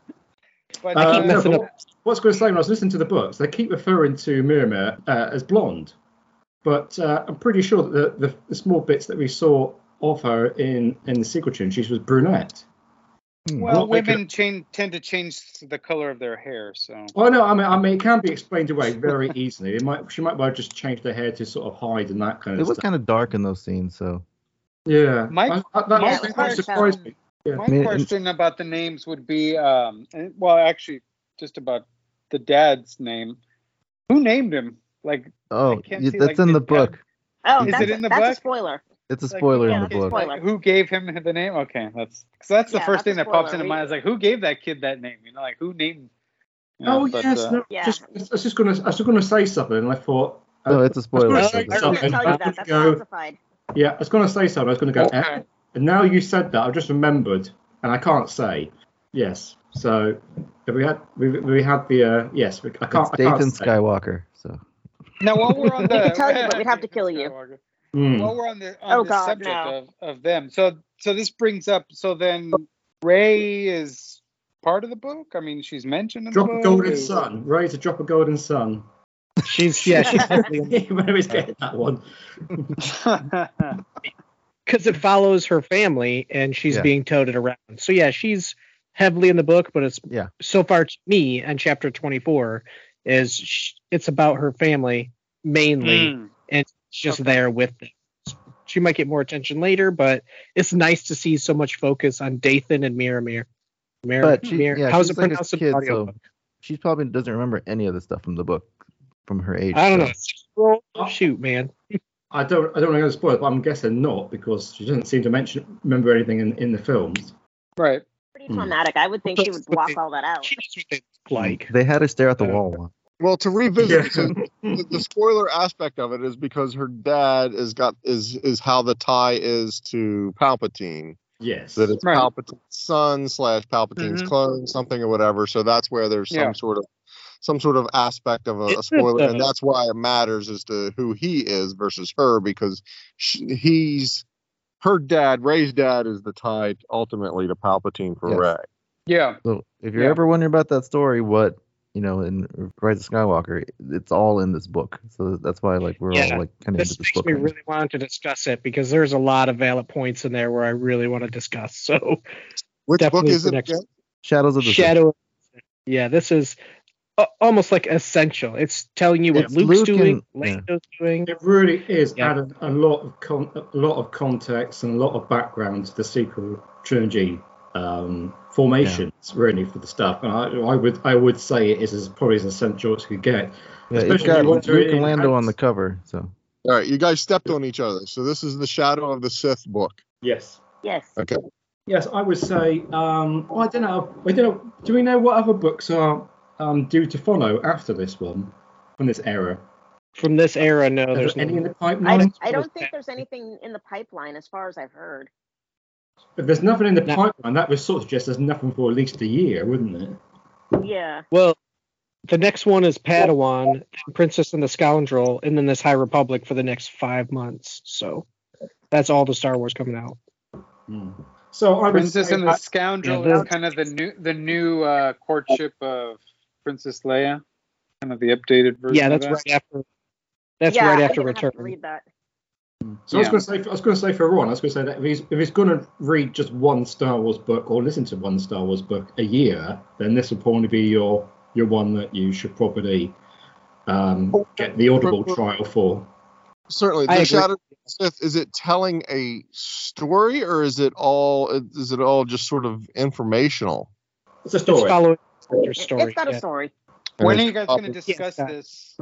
Speaker 9: But
Speaker 3: Uh,
Speaker 7: I keep messing
Speaker 3: but
Speaker 7: up.
Speaker 3: What's going to say when I was listening to the books, they keep referring to Miramir uh, as blonde, but uh, I'm pretty sure that the, the, the small bits that we saw of her in in the sequel tune, she was brunette.
Speaker 8: Hmm.
Speaker 9: well,
Speaker 3: Not making-
Speaker 9: women change, tend to change the color of their hair, so.
Speaker 3: Oh no, I mean, I mean, it can be explained away very easily. It might, she might well just change their hair to sort of hide and that kind
Speaker 8: it
Speaker 3: of It
Speaker 8: was
Speaker 3: stuff.
Speaker 8: kind of dark in those scenes, so
Speaker 3: Yeah,
Speaker 9: My-
Speaker 3: I, I, that,
Speaker 6: my
Speaker 3: that
Speaker 6: question-
Speaker 3: surprised me. Yeah.
Speaker 9: My
Speaker 8: I mean,
Speaker 9: question about the names would be, um, well, actually, just about the dad's name. Who named him? Like,
Speaker 8: oh,
Speaker 9: can't
Speaker 8: y-
Speaker 9: see,
Speaker 8: that's
Speaker 9: like,
Speaker 8: in the
Speaker 9: the-
Speaker 8: book.
Speaker 6: Oh,
Speaker 8: Is
Speaker 9: it in the
Speaker 6: that's a
Speaker 9: book?
Speaker 6: spoiler.
Speaker 8: It's a
Speaker 9: like,
Speaker 8: spoiler
Speaker 6: yeah,
Speaker 8: in the book.
Speaker 6: spoiler.
Speaker 9: like, who gave him the name? Okay, that's because that's the
Speaker 6: Yeah,
Speaker 9: first
Speaker 6: that's
Speaker 9: thing that pops into
Speaker 6: We-
Speaker 9: my mind. Is like, who gave that kid that name? You know, like who named? you know,
Speaker 3: Oh
Speaker 9: but,
Speaker 3: yes,
Speaker 9: uh,
Speaker 3: no,
Speaker 6: Yeah.
Speaker 3: just I was just gonna I was just gonna say something, and I thought.
Speaker 8: No, it's a spoiler.
Speaker 3: I was gonna
Speaker 6: was
Speaker 3: say
Speaker 6: going to
Speaker 3: something.
Speaker 6: tell you that. That's
Speaker 3: go-
Speaker 6: classified.
Speaker 3: Yeah, I was going to say something. I was going to go,
Speaker 9: Okay.
Speaker 3: And now you said that, I've just remembered, and I can't say yes. So if we had we, we had the uh, yes, we, I can't.
Speaker 8: It's
Speaker 3: I can't
Speaker 8: Dathan
Speaker 3: say.
Speaker 8: Skywalker. So
Speaker 9: Now, while we're on the,
Speaker 6: We could tell you, but we'd have to kill you.
Speaker 9: Skywalker.
Speaker 3: Hmm.
Speaker 9: While we're on the on
Speaker 6: Oh,
Speaker 9: the
Speaker 6: God,
Speaker 9: subject
Speaker 6: no.
Speaker 9: of, of them, so so this brings up. So then, Rey is part of the book. I mean, she's mentioned in
Speaker 3: Drop
Speaker 9: the
Speaker 3: a
Speaker 9: book.
Speaker 3: golden
Speaker 9: is-
Speaker 3: sun. Raise a drop a golden sun.
Speaker 7: She's yeah, she's heavily
Speaker 3: Where is getting that one?
Speaker 7: because it follows her family and she's
Speaker 8: Yeah.
Speaker 7: being toted around. So yeah, she's heavily in the book, but it's
Speaker 8: Yeah.
Speaker 7: so far to me and chapter 24 is sh- it's about her family mainly
Speaker 9: Hmm.
Speaker 7: and she's just
Speaker 9: Okay.
Speaker 7: there with them. She might get more attention later, but it's nice to see so much focus on Dathan and Miramir. Mir-
Speaker 8: But she-
Speaker 7: Mir-
Speaker 8: yeah,
Speaker 7: how's it
Speaker 8: like
Speaker 7: pronounced in
Speaker 8: kid,
Speaker 7: the audiobook?
Speaker 8: she probably doesn't remember any of the stuff from the book from her age.
Speaker 7: I don't know.
Speaker 8: so-
Speaker 7: Six-year-old? Shoot, man.
Speaker 3: I don't. I don't want to spoil it, but I'm guessing not because she doesn't seem to mention remember anything in, in the films.
Speaker 9: Right.
Speaker 6: Pretty
Speaker 3: Hmm.
Speaker 6: traumatic. I would think she would block all that out.
Speaker 7: She knows what like.
Speaker 8: They had her stare at the
Speaker 3: Uh,
Speaker 8: wall. once.
Speaker 4: Well, to revisit
Speaker 3: Yeah.
Speaker 4: the, the spoiler aspect of it is because her dad is got is is how the tie is to Palpatine.
Speaker 3: Yes.
Speaker 4: That it's
Speaker 9: Right.
Speaker 4: Palpatine's son slash Palpatine's
Speaker 9: Mhm.
Speaker 4: clone, something or whatever. So that's where there's some
Speaker 9: Yeah.
Speaker 4: sort of some sort of aspect of a, a spoiler, and that's why it matters as to who he is versus her because she, he's her dad. Rey's dad is the tie ultimately to Palpatine for
Speaker 8: Yes.
Speaker 4: Ray.
Speaker 9: Yeah.
Speaker 8: So if you're
Speaker 9: Yeah.
Speaker 8: ever wondering about that story, what you know, in Rise of Skywalker, it's all in this book. So that's why like we're
Speaker 7: Yeah,
Speaker 8: all like kind of
Speaker 7: This
Speaker 8: into this
Speaker 7: makes
Speaker 8: book.
Speaker 7: me
Speaker 8: right now.
Speaker 7: really want to discuss it because there's a lot of valid points in there where I really want to discuss. So
Speaker 4: Which book is it
Speaker 7: next-
Speaker 4: again?
Speaker 8: Shadows of the Sith.
Speaker 7: Shadow. Yeah, this is a- almost like essential. It's telling you what
Speaker 8: It's
Speaker 7: Luke's
Speaker 8: Luke
Speaker 7: doing,
Speaker 8: and- yeah.
Speaker 7: Lando's doing.
Speaker 3: It really is
Speaker 7: Yeah.
Speaker 3: adding a lot of con- a lot of context and a lot of background to the sequel trilogy um, formations, really, for the stuff. And I, I would I would say it is as probably as essential as you could get.
Speaker 8: Yeah, it's
Speaker 3: Especially if
Speaker 8: got
Speaker 3: you want
Speaker 8: Luke and
Speaker 3: enhance-
Speaker 8: Lando on the cover. So
Speaker 4: All right, you guys stepped on each other. So this is the Shadow of the Sith book.
Speaker 3: Yes.
Speaker 6: yes.
Speaker 4: Okay.
Speaker 3: Yes, I would say. Um, I don't know. I don't know. Do we know what other books are um, due to follow after this one from this era?
Speaker 7: From this era, no,
Speaker 3: Are
Speaker 7: there's
Speaker 3: there any
Speaker 7: no.
Speaker 3: in the
Speaker 6: I,
Speaker 3: pipeline?
Speaker 6: I don't think there's anything in the pipeline as far as I've heard.
Speaker 3: If there's nothing in the
Speaker 7: No.
Speaker 3: pipeline, that would sort of suggest there's nothing for at least a year, wouldn't it?
Speaker 6: Yeah.
Speaker 7: Well, the next one is Padawan, Princess and the Scoundrel, and then this High Republic for the next five months. So that's all the Star Wars coming out.
Speaker 3: So I
Speaker 9: Princess and the Scoundrel
Speaker 7: Yeah,
Speaker 9: is kind of the new the new uh, courtship of Princess Leia, kind of the updated version.
Speaker 7: Yeah,
Speaker 9: of
Speaker 7: that's
Speaker 9: that.
Speaker 7: right after. That's
Speaker 6: yeah,
Speaker 7: right
Speaker 6: I
Speaker 7: after
Speaker 6: didn't have to
Speaker 7: Return.
Speaker 6: read that.
Speaker 3: So I was going to say, I was going to say for everyone, I was going to say that if he's if he's going to read just one Star Wars book or listen to one Star Wars book a year, then this will probably be your your one that you should probably um, get the Audible trial for.
Speaker 4: Certainly, the. Shadow Sith. Is it telling a story, or is it all? Is it all just sort of informational?
Speaker 3: It's a
Speaker 7: It's
Speaker 3: story.
Speaker 7: following
Speaker 6: It,
Speaker 7: your story.
Speaker 6: it's got a story.
Speaker 9: When are you guys going to discuss
Speaker 7: Yeah.
Speaker 9: this?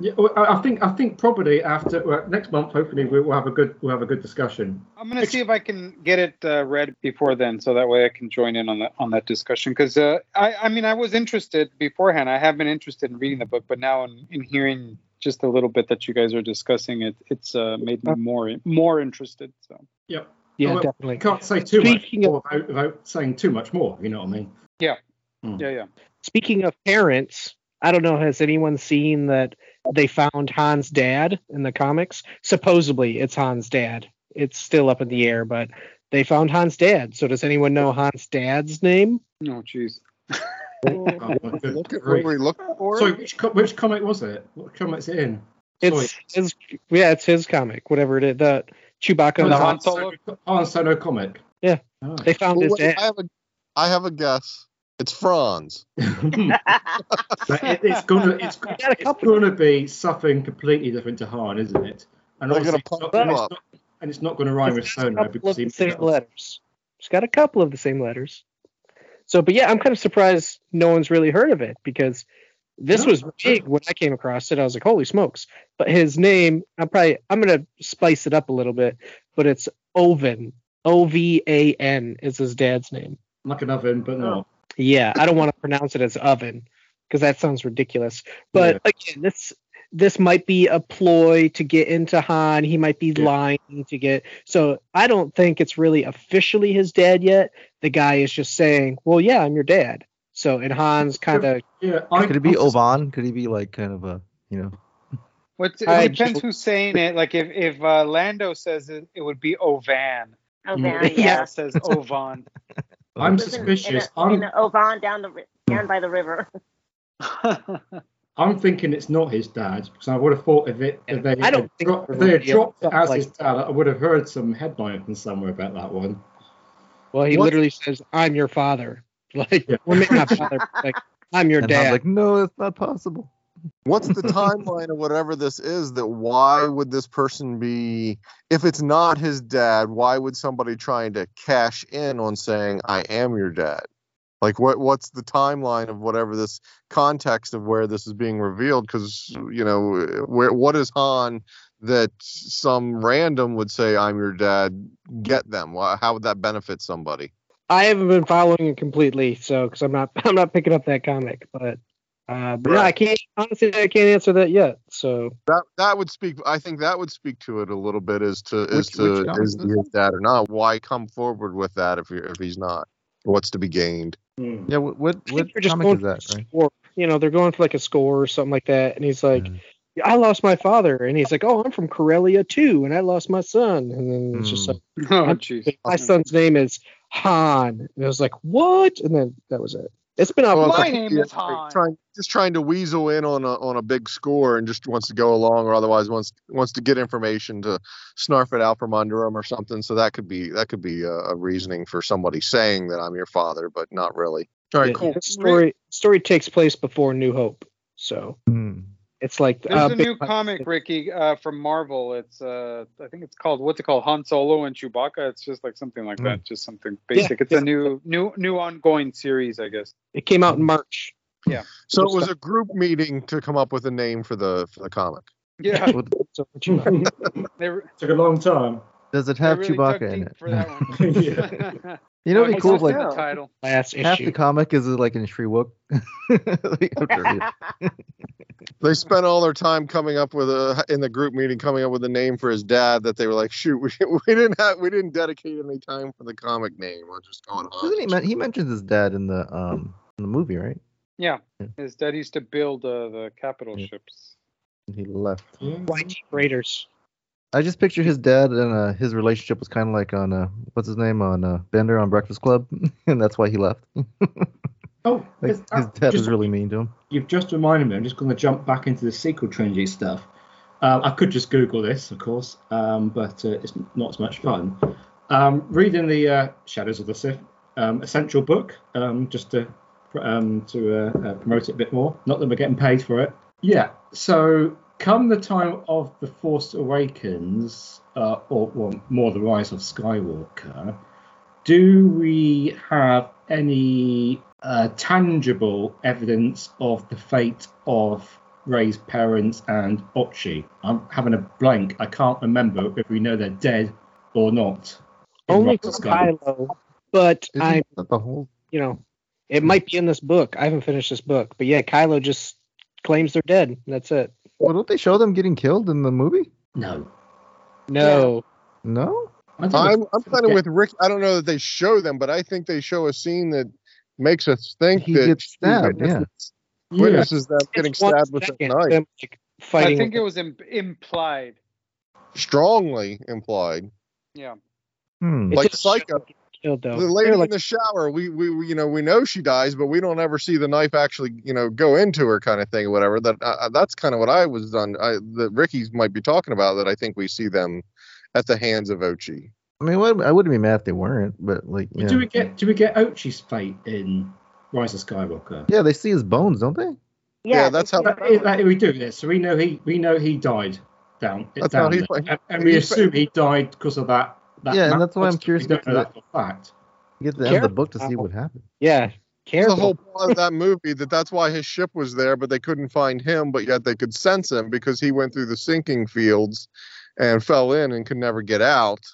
Speaker 3: Yeah, well, I I think I think probably after well, next month, hopefully we- we'll have a good we'll have a good discussion.
Speaker 9: I'm going to see if I can get it uh, read before then, so that way I can join in on that on that discussion. Because uh, I, I mean, I was interested beforehand. I have been interested in reading the book, but now in, in hearing just a little bit that you guys are discussing, it it's uh, made me more more interested. So
Speaker 3: Yep.
Speaker 7: Yeah,
Speaker 3: Oh, well,
Speaker 7: definitely.
Speaker 3: Can't say too
Speaker 7: Speaking
Speaker 3: much
Speaker 7: of-
Speaker 3: without, without saying too much more. You know what I mean?
Speaker 9: yeah,
Speaker 3: Hmm.
Speaker 9: yeah, yeah.
Speaker 7: Speaking of parents, I don't know. Has anyone seen that they found Han's dad in the comics? Supposedly, it's Han's dad. It's still up in the air, but they found Han's dad. So, does anyone know Han's dad's name?
Speaker 9: Oh, jeez.
Speaker 3: Oh, my good
Speaker 4: Look at
Speaker 3: grief.
Speaker 4: what we look for.
Speaker 3: Sorry, which co- which comic was it? What comic's it in? Sorry.
Speaker 7: It's his. Yeah, it's his comic. Whatever it is. The Chewbacca.
Speaker 9: Oh,
Speaker 7: and
Speaker 9: the
Speaker 7: Han-
Speaker 9: Han Solo?
Speaker 3: Han Solo comic.
Speaker 7: Yeah.
Speaker 3: Oh.
Speaker 7: They found
Speaker 4: Well,
Speaker 7: his
Speaker 4: wait,
Speaker 7: dad.
Speaker 4: I have a, I have a guess. It's Franz.
Speaker 3: It, it's gonna it's, it's gonna be something completely different to Han, isn't it? And
Speaker 4: They're
Speaker 3: obviously
Speaker 4: gonna
Speaker 3: it's
Speaker 4: pump
Speaker 3: not, and it's not, and it's not going to rhyme with
Speaker 7: It's got a
Speaker 3: Sono because
Speaker 7: of
Speaker 3: he
Speaker 7: the same letters. It's got a couple of the same letters. So, but yeah, I'm kind of surprised no one's really heard of it because this
Speaker 3: No,
Speaker 7: was big
Speaker 3: true.
Speaker 7: when I came across it. I was like, holy smokes! But his name, I'm probably I'm gonna spice it up a little bit, but it's Oven. O V A N is his dad's name.
Speaker 3: like an oven, but not. Oh.
Speaker 7: Yeah, I don't want to pronounce it as oven because that sounds ridiculous. But again, this this might be a ploy to get into Han. He might be
Speaker 3: Yeah.
Speaker 7: lying to get. So I don't think it's really officially his dad yet. The guy is just saying, "Well, yeah, I'm your dad." So and Han's kind of
Speaker 3: Yeah, I,
Speaker 8: could it be
Speaker 3: I'm
Speaker 8: Ovan? Could he be like kind of a you know?
Speaker 9: What it
Speaker 7: I
Speaker 9: depends
Speaker 7: ju-
Speaker 9: who's saying it. Like if if uh, Lando says it, it would be Ovan.
Speaker 6: Man,
Speaker 9: If
Speaker 6: yeah.
Speaker 9: Says Ovan.
Speaker 3: I'm
Speaker 6: Lives in-
Speaker 3: suspicious.
Speaker 6: In, a, in
Speaker 3: I'm
Speaker 6: a Ovan down the down by the river.
Speaker 3: I'm thinking it's not his dad because I would have thought if it if they
Speaker 7: I don't
Speaker 3: had
Speaker 7: think
Speaker 3: dropped,
Speaker 7: it
Speaker 3: if they had
Speaker 7: would
Speaker 3: dropped it as
Speaker 7: like
Speaker 3: his dad, I would have heard some headline from somewhere about that one.
Speaker 7: well, he
Speaker 4: What-
Speaker 7: literally says, "I'm your father." Like,
Speaker 3: Yeah.
Speaker 7: well, not father, but like, I'm your
Speaker 8: and Han's
Speaker 7: dad.
Speaker 8: like, no, it's not possible.
Speaker 4: What's the timeline of whatever this is? That why would this person be? If it's not his dad, why would somebody trying to cash in on saying I am your dad? Like what? What's the timeline of whatever this context of where this is being revealed? Because you know, where what is Han that some random would say I'm your dad? Get them? How would that benefit somebody?
Speaker 7: I haven't been following it completely, so because I'm not I'm not picking up that comic, but uh, but no, I can't honestly I can't answer that yet. So
Speaker 4: That that would speak. I think that would speak to it a little bit as to as
Speaker 8: Which-
Speaker 4: to
Speaker 8: which
Speaker 4: is
Speaker 8: is
Speaker 4: he
Speaker 8: this?
Speaker 4: his dad or not. Why come forward with that if you if he's not? What's to be gained?
Speaker 3: Hmm.
Speaker 8: Yeah, what what,
Speaker 7: I
Speaker 8: what
Speaker 7: think they're just
Speaker 8: comic
Speaker 7: going
Speaker 8: is
Speaker 7: for
Speaker 8: that?
Speaker 7: a
Speaker 8: Right?
Speaker 7: score. You know, they're going for like a score or something like that, and he's like, "I lost my father," and he's like, "Oh, I'm from Corellia too, and I lost my son," and then it's just
Speaker 8: Hmm.
Speaker 7: like,
Speaker 9: oh
Speaker 7: I'm- my son's name is Han, and I was like, "What?" And then that was it. It's been off.
Speaker 4: Well,
Speaker 9: My name
Speaker 4: yeah,
Speaker 9: is Han.
Speaker 4: Trying, just trying to weasel in on a on a big score and just wants to go along, or otherwise wants wants to get information to snarf it out from under him or something. So that could be that could be a, a reasoning for somebody saying that I'm your father, but not really. All right,
Speaker 7: Yeah,
Speaker 4: cool.
Speaker 7: The story story takes place before New Hope, so
Speaker 8: Hmm.
Speaker 7: It's like
Speaker 9: There's
Speaker 7: uh,
Speaker 9: a new comic, Ricky, uh, from Marvel. It's uh, I think it's called what's it called? Han Solo and Chewbacca. It's just like something like that, just something basic. Yeah, it's
Speaker 7: yeah.
Speaker 9: a new, new, new ongoing series, I guess.
Speaker 7: It came out in March. Yeah.
Speaker 4: So it was a group meeting to come up with a name for the for the comic.
Speaker 9: Yeah,
Speaker 8: What-
Speaker 7: So what you know.
Speaker 9: they, re-
Speaker 3: Took a long time.
Speaker 8: Does it have
Speaker 9: really
Speaker 8: Chewbacca
Speaker 9: dug
Speaker 8: in
Speaker 9: deep
Speaker 8: it?
Speaker 9: for that one.
Speaker 8: You know, it'd be
Speaker 9: it's
Speaker 8: cool. If, like
Speaker 9: the title.
Speaker 7: last
Speaker 8: half the comic is like in Shyriiwook. Like,
Speaker 4: They spent all their time coming up with a in the group meeting coming up with a name for his dad that they were like, shoot, we, we didn't have we didn't dedicate any time for the comic name. We're just going on.
Speaker 8: He? Men- he mentions his dad in the um in the movie, right?
Speaker 9: Yeah,
Speaker 8: Yeah.
Speaker 9: his dad used to build uh, the capital
Speaker 8: Yeah.
Speaker 9: ships.
Speaker 8: He left.
Speaker 7: YT Raiders.
Speaker 8: I just picture his dad and uh, his relationship was kind of like on uh, what's his name on uh, Bender on Breakfast Club, and that's why he left.
Speaker 3: Oh,
Speaker 8: Like,
Speaker 3: is-
Speaker 8: his
Speaker 3: uh,
Speaker 8: dad was really mean to him.
Speaker 3: You've just reminded me. I'm just going to jump back into the sequel trilogy stuff. Um, I could just Google this, of course, um, but uh, it's not as much fun. Um, reading the uh, Shadows of the Sith um, essential book, um, just to um, to uh, uh, promote it a bit more. Not that we're getting paid for it. Yeah. So come the time of the Force Awakens, uh, or well, more the Rise of Skywalker, do we have any uh, tangible evidence of the fate of Rey's parents and Ochi? I'm having a blank. I can't remember if we know they're dead or not.
Speaker 7: Only for. Kylo, but I,
Speaker 8: that the whole?
Speaker 7: you know, it might be in this book. I haven't finished this book, but yeah, Kylo just claims they're dead. That's it.
Speaker 8: Well, don't they show them getting killed in the movie?
Speaker 3: No.
Speaker 7: No,
Speaker 8: No.
Speaker 3: I don't know.
Speaker 4: I'm I'm kind of with Rick. I don't know that they show them, but I think they show a scene that makes us think
Speaker 8: He
Speaker 4: that
Speaker 8: gets
Speaker 4: she
Speaker 8: stabbed,
Speaker 4: witnesses,
Speaker 3: Yeah.
Speaker 4: witnesses them getting
Speaker 7: It's
Speaker 4: stabbed with a knife.
Speaker 7: them, like.
Speaker 9: I think it was Im- implied.
Speaker 4: Strongly implied.
Speaker 9: Yeah.
Speaker 8: Hmm.
Speaker 4: Like Psycho.
Speaker 7: Killed though.
Speaker 4: The lady
Speaker 7: like,
Speaker 4: in the shower, we, we we, you know we know she dies, but we don't ever see the knife actually you know go into her kind of thing or whatever. That uh, that's kind of what I was on. I, that Ricky's might be talking about. That I think we see them at the hands of Ochi.
Speaker 8: I mean, I wouldn't be mad if they weren't, but like, yeah.
Speaker 3: Do we get do we get Ochi's fate in Rise of Skywalker?
Speaker 8: Yeah, they see his bones, don't they?
Speaker 4: Yeah, that's how-
Speaker 3: But it- like, we do this, so we know he we know he died down.
Speaker 4: That's
Speaker 3: down
Speaker 4: how he-
Speaker 3: there. and, and we
Speaker 4: he-
Speaker 3: assume he died because of that. That
Speaker 8: Yeah, and that's why I'm curious
Speaker 3: We don't
Speaker 8: about the-
Speaker 3: that fact.
Speaker 8: You get to the end of the book to see what happened.
Speaker 7: yeah, careful.
Speaker 4: the whole plot of that movie. That that's why his ship was there, but they couldn't find him. But yet they could sense him because he went through the sinking fields and fell in and could never get out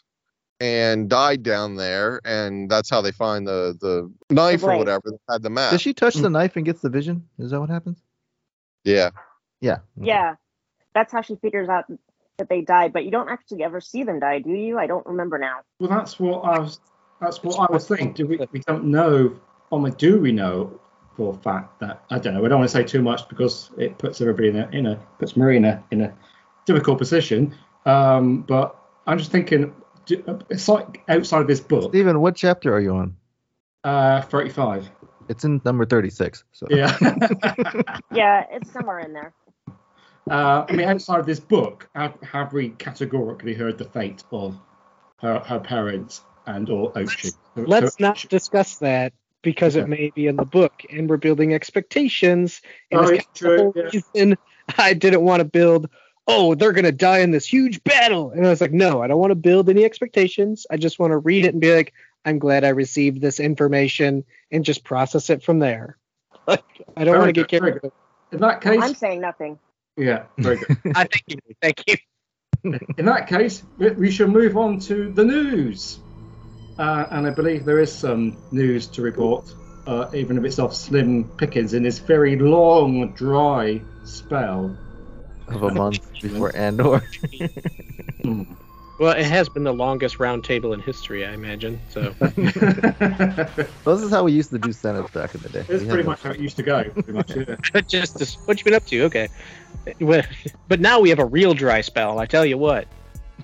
Speaker 4: and died down there. And that's how they find the the knife or whatever that had the map.
Speaker 8: Does she touch the mm. knife and gets the vision? Is that what happens?
Speaker 4: yeah.
Speaker 8: Yeah.
Speaker 6: Yeah, that's how she figures out that they died. But you don't actually ever see them die, do you? I don't remember now.
Speaker 3: Well, that's what I was. That's what I was thinking. Do we? We don't know. Or like, do we know for a fact that I don't know. I don't want to say too much because it puts everybody in a, in a puts Marina in a difficult position. Um, but I'm just thinking. Do, it's like outside of this book.
Speaker 8: Steven, what chapter are you on?
Speaker 3: Uh, 35.
Speaker 8: It's in number 36. So
Speaker 3: Yeah.
Speaker 6: Yeah, it's somewhere in there.
Speaker 3: Uh, I mean, outside of this book, have, have we categorically heard the fate of her, her parents and or Ochi? So-
Speaker 7: Let's
Speaker 3: so-
Speaker 7: not discuss that because it may be in the book, and we're building expectations. And
Speaker 3: Oh,
Speaker 7: it's
Speaker 3: it's
Speaker 7: kind of the
Speaker 3: true,
Speaker 7: whole
Speaker 3: yeah.
Speaker 7: reason I didn't want to build. Oh, they're gonna die in this huge battle, and I was like, no, I don't want to build any expectations. I just want to read it and be like, I'm glad I received this information and just process it from there. Like, I don't want to get carried.
Speaker 3: In that case,
Speaker 6: I'm saying nothing.
Speaker 3: Yeah, very good.
Speaker 7: I thank you, thank you.
Speaker 3: In that case, we, we shall move on to the news. Uh, and I believe there is some news to report, uh, even if it's off slim pickings in this very long, dry spell.
Speaker 8: of a month before Andor.
Speaker 3: Hmm.
Speaker 7: Well, it has been the longest round table in history, I imagine. So
Speaker 8: Well, this is how we used to do Senate back in the day.
Speaker 3: It's
Speaker 8: We
Speaker 3: pretty
Speaker 8: the-
Speaker 3: much how it used to go. Pretty much, yeah.
Speaker 7: just this, what you been up to? Okay, Well, but now we have a real dry spell. I tell you what,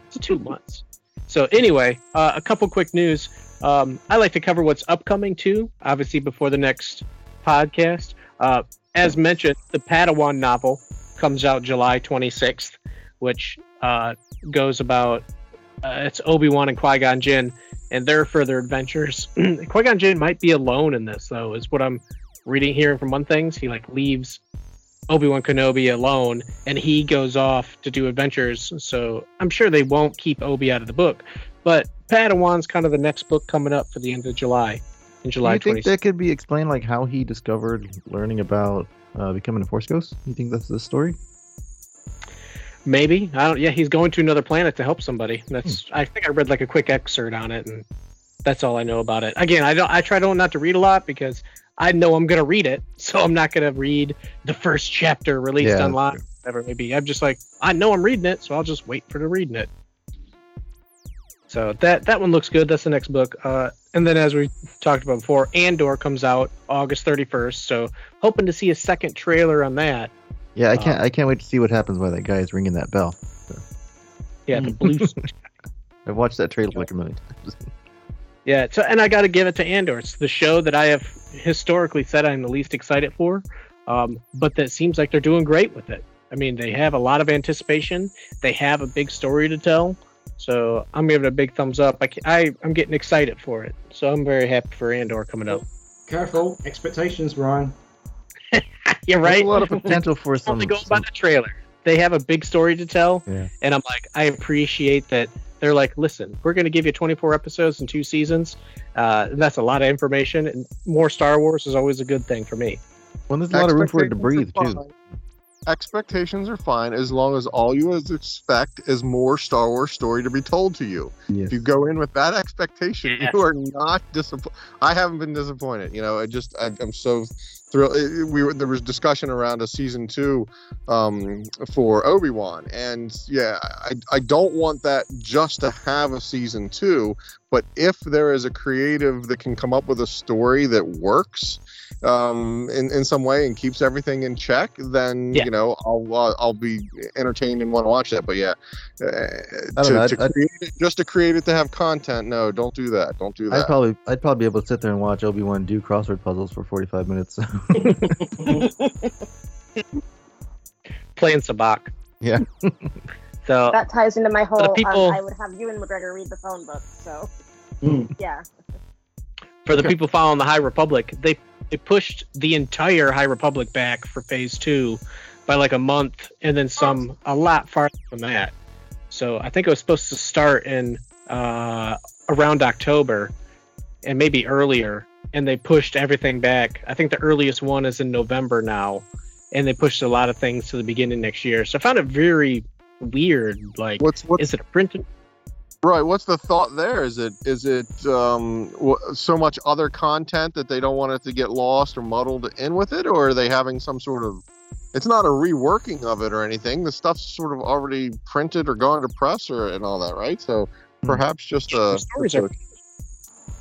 Speaker 7: it's two months. So anyway, uh, a couple quick news. Um, I like to cover what's upcoming too. Obviously, before the next podcast. Uh, as mentioned, the Padawan novel comes out July 26th, which uh, goes about uh, it's Obi Wan and Qui Gon Jinn and their further adventures. Qui Gon Jinn might be alone in this, though, is what I'm reading here from one things. He like leaves Obi Wan Kenobi alone, and he goes off to do adventures. So I'm sure they won't keep Obi out of the book, but Padawan's kind of the next book coming up for the end of July. In July
Speaker 8: Do you think that could be explained, like how he discovered learning about uh, becoming a Force ghost? You think that's the story?
Speaker 7: Maybe I don't. Yeah, he's going to another planet to help somebody. That's. I think I read like a quick excerpt on it, and that's all I know about it. Again, I don't. I try to not to read a lot because I know I'm gonna read it, so I'm not gonna read the first chapter released
Speaker 8: Yeah,
Speaker 7: online. Whatever it may be. I'm just like I know I'm reading it, so I'll just wait for the reading it. So that that one looks good. That's the next book. Uh, and then as we talked about before, Andor comes out August 31st. So hoping to see a second trailer on that.
Speaker 8: Yeah, I
Speaker 7: Uh,
Speaker 8: can't. I can't wait to see what happens while that guy is ringing that bell.
Speaker 7: Yeah, the blue
Speaker 8: I've watched that trailer like a million times.
Speaker 7: Yeah, so and I got to give it to Andor. It's the show that I have historically said I'm the least excited for, um, but that seems like they're doing great with it. I mean, they have a lot of anticipation. They have a big story to tell, so I'm giving it a big thumbs up. I, I, I'm getting excited for it, so I'm very happy for Andor coming up.
Speaker 3: Careful, expectations, Ryan.
Speaker 7: Yeah,
Speaker 8: There's
Speaker 7: right.
Speaker 8: a lot of potential for some.
Speaker 7: Only going by the trailer. They have a big story to tell,
Speaker 8: Yeah.
Speaker 7: and I'm like, I appreciate that they're like, listen, we're going to give you 24 episodes and two seasons. Uh, that's a lot of information, and more Star Wars is always a good thing for me.
Speaker 8: Well, there's a lot of room for it to breathe too.
Speaker 4: Expectations are fine as long as all you expect is more Star Wars story to be told to you.
Speaker 8: Yes.
Speaker 4: If you go in with that expectation,
Speaker 7: Yeah.
Speaker 4: you are not disappointed. I haven't been disappointed. You know, I just I, I'm so thrilled. it- We were there was discussion around a season two um, for Obi Wan, and yeah, I I don't want that just to have a season two. But if there is a creative that can come up with a story that works um, in in some way and keeps everything in check, then
Speaker 7: Yeah.
Speaker 4: you know I'll uh, I'll be entertained and want to watch that. But yeah, uh,
Speaker 8: don't
Speaker 4: to,
Speaker 8: know,
Speaker 4: to
Speaker 8: I'd- I'd-
Speaker 4: create it, just to create it to have content, no, don't do that. Don't do that.
Speaker 8: I'd
Speaker 4: that.
Speaker 8: probably, I'd probably be able to sit there and watch Obi Wan do crossword puzzles for 45 minutes.
Speaker 7: Playing sabacc.
Speaker 8: yeah.
Speaker 7: So
Speaker 6: That ties into my whole.
Speaker 7: people-
Speaker 6: um, I would have you and McGregor read the phone book. So
Speaker 3: Mm.
Speaker 6: yeah,
Speaker 7: for the people following the High Republic, they they pushed the entire High Republic back for Phase Two by like a month, and then some a lot farther than that. So I think it was supposed to start in uh, around October, and maybe earlier, and they pushed everything back. I think the earliest one is in November now, and they pushed a lot of things to the beginning next year. So I found it very weird. Like,
Speaker 4: What's what's
Speaker 7: is it a printed?
Speaker 4: right? What's the thought there? Is it is it um, so much other content that they don't want it to get lost or muddled in with it, or are they having some sort of? It's not a reworking of it or anything. The stuff's sort of already printed or going to press or and all that, right? So perhaps just
Speaker 7: The
Speaker 4: a.
Speaker 7: stories are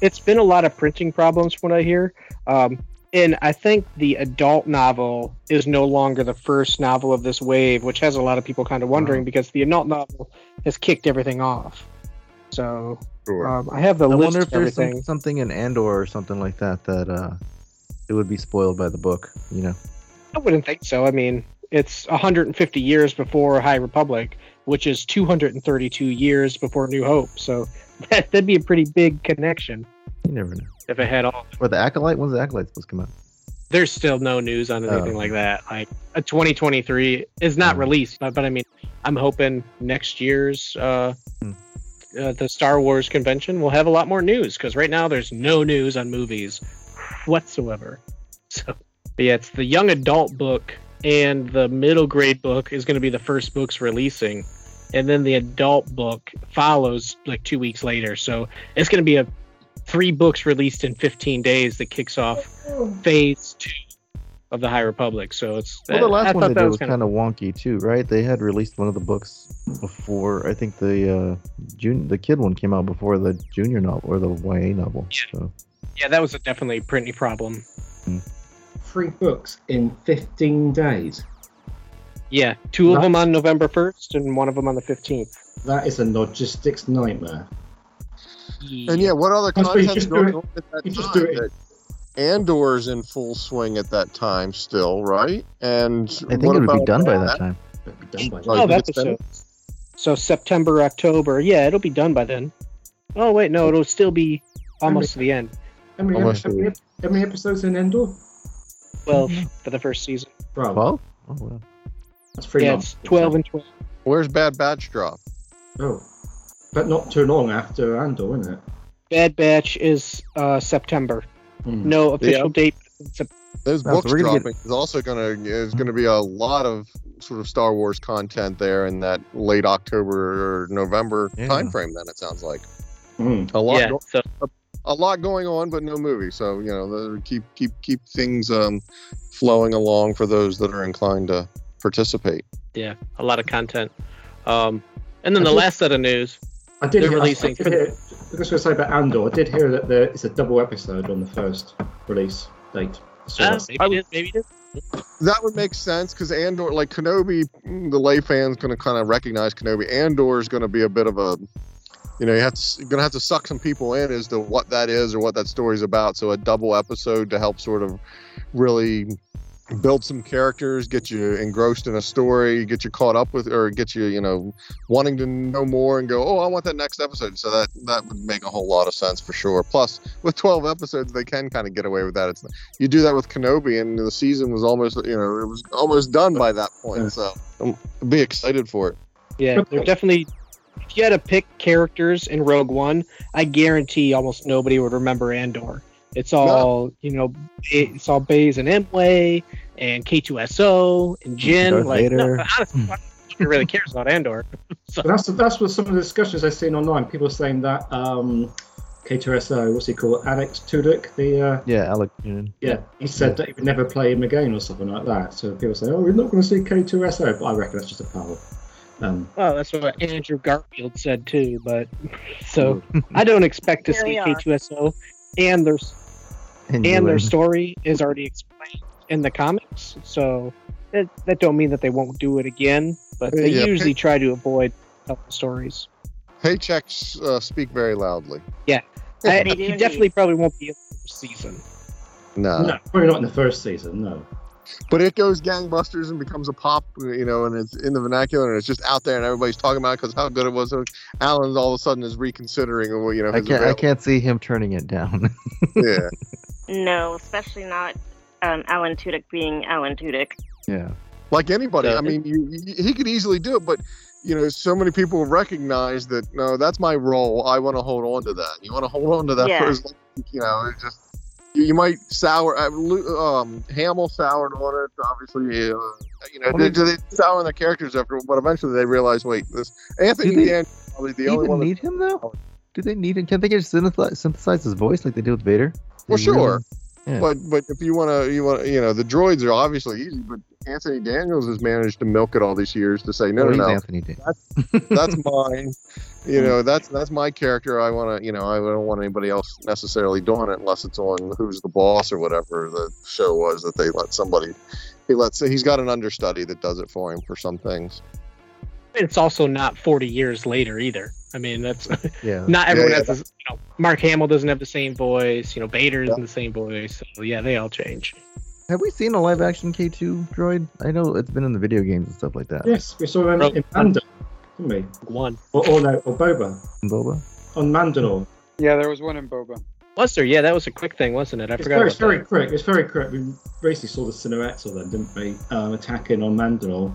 Speaker 7: it's been a lot of printing problems from what I hear. Um, and I think the adult novel is no longer the first novel of this wave, which has a lot of people kind of wondering because the adult novel has kicked everything off. So um, I have the
Speaker 8: I
Speaker 7: list
Speaker 8: wonder if
Speaker 7: of
Speaker 8: there's some, something in Andor or something like that that uh, it would be spoiled by the book. You know.
Speaker 7: I wouldn't think so. I mean, it's 150 years before High Republic, which is 232 years before New Hope. So that, that'd be a pretty big connection
Speaker 8: You never know.
Speaker 7: if it had all
Speaker 8: Or the acolyte? When's the acolyte supposed to come out?
Speaker 7: there's still no news on anything
Speaker 8: Oh.
Speaker 7: like that. Like a 2023 is not
Speaker 8: Hmm.
Speaker 7: released, but, but I mean, I'm hoping next year's uh,
Speaker 8: Hmm.
Speaker 7: uh, the Star Wars convention will have a lot more news because right now there's no news on movies whatsoever. So, but yeah, it's the young adult book and the middle grade book is going to be the first books releasing, and then the adult book follows like two weeks later. So it's going to be a three books released in 15 days that kicks off phase two of the High Republic. So it's
Speaker 8: Well, the last
Speaker 7: thought
Speaker 8: one they
Speaker 7: that
Speaker 8: did
Speaker 7: was
Speaker 8: was
Speaker 7: kind
Speaker 8: kind of wonky too, right? They had released one of the books before. I think the uh, June the kid one came out before the junior novel or the YA novel. So
Speaker 7: yeah, that was a definitely a printing problem.
Speaker 3: Three books in 15 days.
Speaker 7: Yeah, two of
Speaker 3: Nice.
Speaker 7: them on November 1st and one of them on the 15th.
Speaker 3: That is a logistics nightmare.
Speaker 4: And yeah, what other
Speaker 3: I suppose you
Speaker 4: content's going
Speaker 3: it-
Speaker 4: on at that
Speaker 3: just
Speaker 4: time
Speaker 3: do it-
Speaker 4: Andor's in full swing at that time still, right? And
Speaker 8: I think
Speaker 4: what
Speaker 8: it would be
Speaker 4: about
Speaker 8: done by that time.
Speaker 3: It'd be done by
Speaker 4: Oh,
Speaker 3: now.
Speaker 4: you
Speaker 7: Twelve
Speaker 4: think it's done?
Speaker 7: episodes. So September, October. Yeah, it'll be done by then. Oh wait, no, it'll still be almost to the end.
Speaker 3: How many,
Speaker 4: Almost
Speaker 3: how, many, how many episodes in Andor?
Speaker 7: Twelve for the first season.
Speaker 3: Well,
Speaker 8: Twelve? Oh wow.
Speaker 3: that's pretty
Speaker 7: yeah,
Speaker 3: long.
Speaker 7: it's twelve and twelve.
Speaker 4: Where's Bad Batch drop?
Speaker 3: Oh, but not too long after Andor, isn't it?
Speaker 7: Bad Batch is uh, September.
Speaker 3: Hmm.
Speaker 7: No official
Speaker 4: Yeah.
Speaker 7: date. Sep-
Speaker 4: Those
Speaker 8: Oh,
Speaker 4: books
Speaker 8: we're get-
Speaker 4: dropping is also gonna is gonna be a lot of sort of Star Wars content there in that late October or November
Speaker 8: Yeah.
Speaker 4: timeframe. Then it sounds like
Speaker 3: Hmm.
Speaker 4: a lot
Speaker 7: yeah,
Speaker 4: go-
Speaker 7: so
Speaker 4: a lot going on, but no movie. So you know, keep keep keep things um, flowing along for those that are inclined to participate.
Speaker 7: yeah, a lot of content. Um, and then the
Speaker 3: I
Speaker 7: last set of news.
Speaker 3: I did
Speaker 7: They're
Speaker 3: hear,
Speaker 7: releasing
Speaker 3: I did hear, I was going to say about Andor. I did hear that there is a double episode on the first release date. So
Speaker 7: Uh,
Speaker 3: that's-
Speaker 7: maybe it is, maybe it is.
Speaker 4: That would make sense because Andor, like Kenobi, mm, the lay fans going to kind of recognize Kenobi. Andor is going to be a bit of a, you know, you have to you're going to have to suck some people in as to what that is or what that story's about. So a double episode to help sort of really build some characters, get you engrossed in a story, get you caught up with, or get you, you know, wanting to know more and go, oh, I want that next episode. So that that would make a whole lot of sense for sure. Plus, with 12 episodes, they can kind of get away with that. It's you do that with Kenobi, and the season was almost, you know, it was almost done by that point. So um, be excited for it.
Speaker 7: Yeah, they're definitely. If you had to pick characters in Rogue One, I guarantee almost nobody would remember Andor. It's all you know. It's all Baze and Îmwe and K2SO and Jyn.
Speaker 8: Darth
Speaker 7: like, no, honestly, nobody really cares about Andor. so,
Speaker 3: that's that's what some of the discussions I've seen online. People saying that um, K2SO, what's he called, Alex Tudyk, the uh,
Speaker 8: Yeah, Alec. Yeah.
Speaker 3: yeah, he said that he would never play him again or something like that. So people say, oh, we're not going to see K2SO, but I reckon that's just a power. Um,
Speaker 7: well, that's what Andrew Garfield said too. But so I don't expect to see. K2SO, and there's
Speaker 8: And,
Speaker 7: and their story is already explained in the comics. So that, that don't mean that they won't do it again, but they
Speaker 4: Yeah.
Speaker 7: usually try to avoid telling stories.
Speaker 4: Paychecks uh, speak very loudly.
Speaker 7: I, he definitely probably won't be in the first season.
Speaker 4: No.
Speaker 3: no, probably not in the first season. No.
Speaker 4: But it goes gangbusters and becomes a pop, you know, and it's in the vernacular and it's just out there and everybody's talking about it because how good it was. So Alan all of a sudden is reconsidering, you know,
Speaker 8: I can't. I can't see him turning it down.
Speaker 4: Yeah.
Speaker 6: No, especially not um, Alan Tudyk being Alan Tudyk.
Speaker 8: yeah.
Speaker 4: like anybody.
Speaker 7: So-
Speaker 4: I mean, you, you, he could easily do it, but you know, so many people recognize that no, that's my role. I want to hold on to that. You want to hold on to that
Speaker 6: Yeah.
Speaker 4: for as long, you know. It just you, you might sour. uh, Um, Hamill soured on it. Obviously, uh, you know, they, they sour on their characters after, but eventually they realize, wait, this Anthony
Speaker 8: they
Speaker 4: Dan probably the only one.
Speaker 8: need him though? Do they need him? Can't they just synthesize, synthesize his voice like they did with Vader?
Speaker 4: Well,
Speaker 8: They really-
Speaker 4: sure.
Speaker 8: Yeah.
Speaker 4: But but if you want to, you want you know, the droids are obviously easy, but Anthony Daniels has managed to milk it all these years to say, no,
Speaker 8: Oh,
Speaker 4: no, no,
Speaker 8: Anthony Dan.
Speaker 4: that's mine. You know, that's that's my character. I want to, you know, I don't want anybody else necessarily doing it unless it's on Who's the Boss or whatever the show was that they let somebody. He lets. He's got an understudy that does it for him for some things.
Speaker 7: It's also not 40 years later either. I mean, that's
Speaker 8: Yeah.
Speaker 7: not everyone
Speaker 4: yeah.
Speaker 7: has. This, you know, Mark Hamill doesn't have the same voice. You know, Vader isn't the same voice. So yeah, they all change.
Speaker 8: Have we seen a live action K2 droid? I know it's been in the video games and stuff like that.
Speaker 3: Yes, we saw him
Speaker 7: Bro-
Speaker 3: in Mando, didn't we?
Speaker 7: One
Speaker 3: Or, or no, or Boba
Speaker 8: Boba.
Speaker 3: on Mandalore.
Speaker 9: Yeah, there was one in Boba.
Speaker 7: was there? Yeah, that was a quick thing, wasn't it? I
Speaker 3: It's
Speaker 7: forgot.
Speaker 3: very,
Speaker 7: About
Speaker 3: it's very
Speaker 7: that.
Speaker 3: quick. It's very quick. We basically saw the silhouettes of them, didn't we? Um, attacking on Mandalore.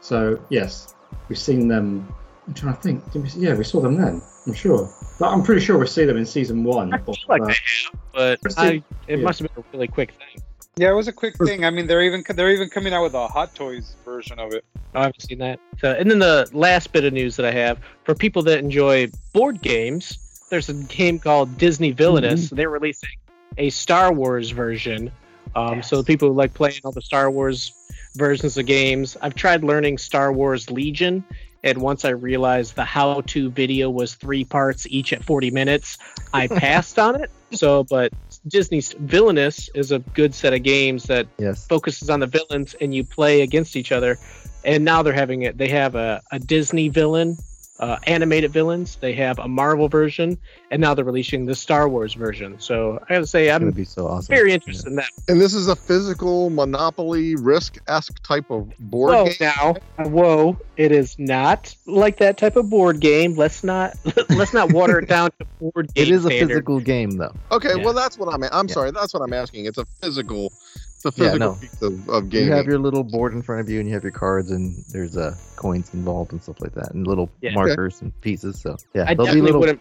Speaker 3: So yes, we've seen them. I'm trying to think. Did we, yeah, we saw them then. I'm sure. But I'm pretty sure we see them in season one.
Speaker 7: I
Speaker 3: of,
Speaker 7: feel like
Speaker 3: uh,
Speaker 7: they have, but I, it
Speaker 3: Yeah.
Speaker 7: must have been a really quick thing.
Speaker 9: Yeah, it was a quick thing. I mean, they're even they're even coming out with a Hot Toys version of it.
Speaker 7: I haven't seen that. So, and then the last bit of news that I have for people that enjoy board games, there's a game called Disney Villainous. They're releasing a Star Wars version. Um, So people who like playing all the Star Wars versions of games. I've tried learning Star Wars Legion, and once I realized the how-to video was three parts each at 40 minutes, I passed on it. So, but Disney's Villainous is a good set of games that
Speaker 8: Yes.
Speaker 7: focuses on the villains and you play against each other and now they're having it they have a, a disney villain uh, animated villains. They have a Marvel version, and now they're releasing the Star Wars version. So I gotta say, I'm
Speaker 8: be so awesome.
Speaker 7: very interested in that.
Speaker 4: And this is a physical Monopoly risk-esque type of board
Speaker 7: Whoa,
Speaker 4: game.
Speaker 7: now, whoa! It is not like that type of board game. Let's not let's not water it down to board game
Speaker 8: It is a
Speaker 7: standard.
Speaker 8: physical game though.
Speaker 4: Okay,
Speaker 7: Yeah.
Speaker 4: well that's what I'm. I'm
Speaker 8: Yeah.
Speaker 4: sorry, that's what I'm asking. It's a physical, it's a
Speaker 8: Yeah,
Speaker 4: physical
Speaker 8: no.
Speaker 4: piece of, of
Speaker 8: You have your little board in front of you, and you have your cards, and there's uh, coins involved and stuff like that, and little
Speaker 7: Yeah.
Speaker 8: markers and pieces. So yeah,
Speaker 7: I
Speaker 8: there'll be
Speaker 7: definitely
Speaker 8: little.
Speaker 7: wouldn't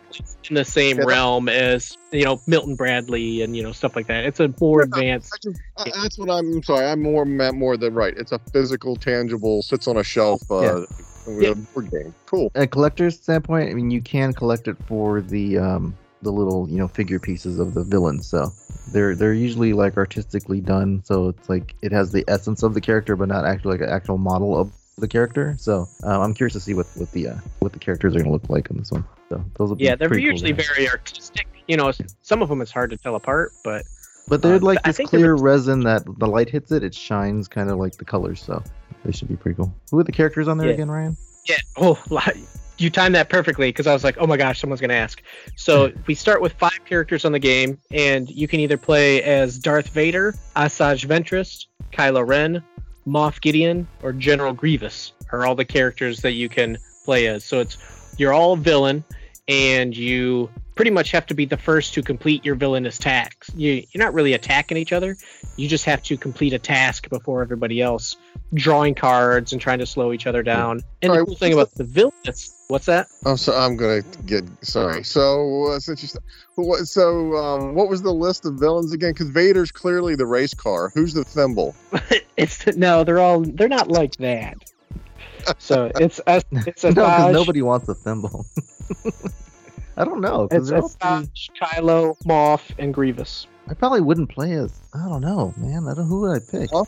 Speaker 7: in the same
Speaker 4: Yeah,
Speaker 7: realm as you know Milton Bradley and you know stuff like that. It's a more advanced.
Speaker 4: I just- I- that's what I'm sorry. I'm more meant more than right. It's a physical, tangible, sits on a shelf. Uh,
Speaker 8: Yeah.
Speaker 4: with
Speaker 7: Yeah.
Speaker 4: a board game. Cool.
Speaker 8: a collector's standpoint, I mean, you can collect it for the um the little you know figure pieces of the villains. So they're they're usually like artistically done. So it's like it has the essence of the character, but not actually like an actual model of the character. So um, I'm curious to see what what the uh, what the characters are gonna look like in this one. So those will
Speaker 7: Yeah, they're
Speaker 8: cool
Speaker 7: usually
Speaker 8: to
Speaker 7: very artistic. You know, some of them it's hard to tell apart, but
Speaker 8: But they're
Speaker 7: uh,
Speaker 8: like this clear resin that the light hits it, it shines kind of like the colors. So they should be pretty cool. Who are the characters on there
Speaker 7: Yeah.
Speaker 8: again, Ryan?
Speaker 7: Yeah. Oh, you timed that perfectly because I was like, oh my gosh, someone's going to ask. So we start with five characters on the game, and you can either play as Darth Vader, Asajj Ventress, Kylo Ren, Moff Gideon, or General Grievous are all the characters that you can play as. So it's you're all villain, and you pretty much have to be the first to complete your villainous tasks. You, you're not really attacking each other. You just have to complete a task before everybody else, drawing cards and trying to slow each other down. And
Speaker 4: Sorry,
Speaker 7: the cool thing about the villainous, what's that?
Speaker 4: I'm so I'm gonna get sorry. So uh, since you st- what so um, what was the list of villains again? Because Vader's clearly the race car. Who's the thimble?
Speaker 7: It's no, they're all they're not like that. So it's a it's a
Speaker 8: no, because nobody wants a thimble. I don't know.
Speaker 7: it's
Speaker 8: they're
Speaker 7: a Dodge, Kylo, Moff, and Grievous.
Speaker 8: I probably wouldn't play as. I don't know, man. I don't. Who would I pick?
Speaker 4: Huh?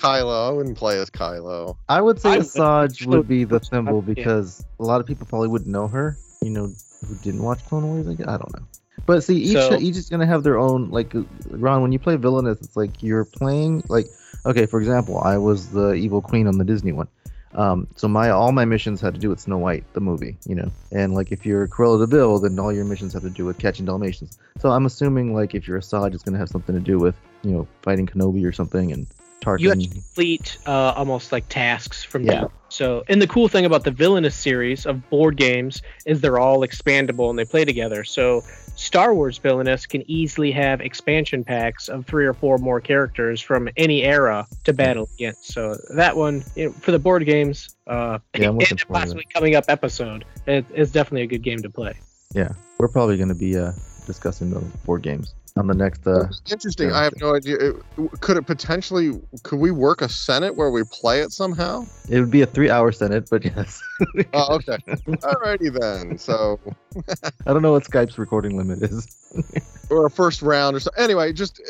Speaker 8: 'Cause
Speaker 4: Kylo. I wouldn't play as Kylo.
Speaker 8: I would say
Speaker 7: I would.
Speaker 8: Asajj would be the
Speaker 7: Yeah.
Speaker 8: thimble because a lot of people probably wouldn't know her. You know, who didn't watch Clone Wars. I, guess. I don't know. But see, each
Speaker 7: So-
Speaker 8: each is gonna have their own. Like Ron, when you play villainous, it's like you're playing like. Okay, for example, I was the evil queen on the Disney one. Um, so my all my missions had to do with Snow White, the movie, you know. And like if you're Cruella de Vil, then all your missions have to do with catching Dalmatians. So I'm assuming like if you're Asajj, it's gonna have something to do with you know fighting Kenobi or something and Tarkin.
Speaker 7: You have to complete uh, almost like tasks from
Speaker 8: Yeah.
Speaker 7: them. So, and the cool thing about the Villainous series of board games is they're all expandable and they play together. So, Star Wars Villainous can easily have expansion packs of three or four more characters from any era to battle against. So, that one you know, for the board games, uh,
Speaker 8: Yeah, I'm looking
Speaker 7: and possibly coming up episode, it, it's definitely a good game to play.
Speaker 8: Yeah, we're probably going to be uh, discussing the board games on the next. Uh,
Speaker 4: Interesting. I have no idea. It- could it potentially? Could we work a Senate where we play it somehow?
Speaker 8: it would be a three-hour Senate, but yes,
Speaker 4: Oh, okay. Alrighty then. So,
Speaker 8: I don't know what Skype's recording limit is.
Speaker 4: or a first round or so. Anyway, just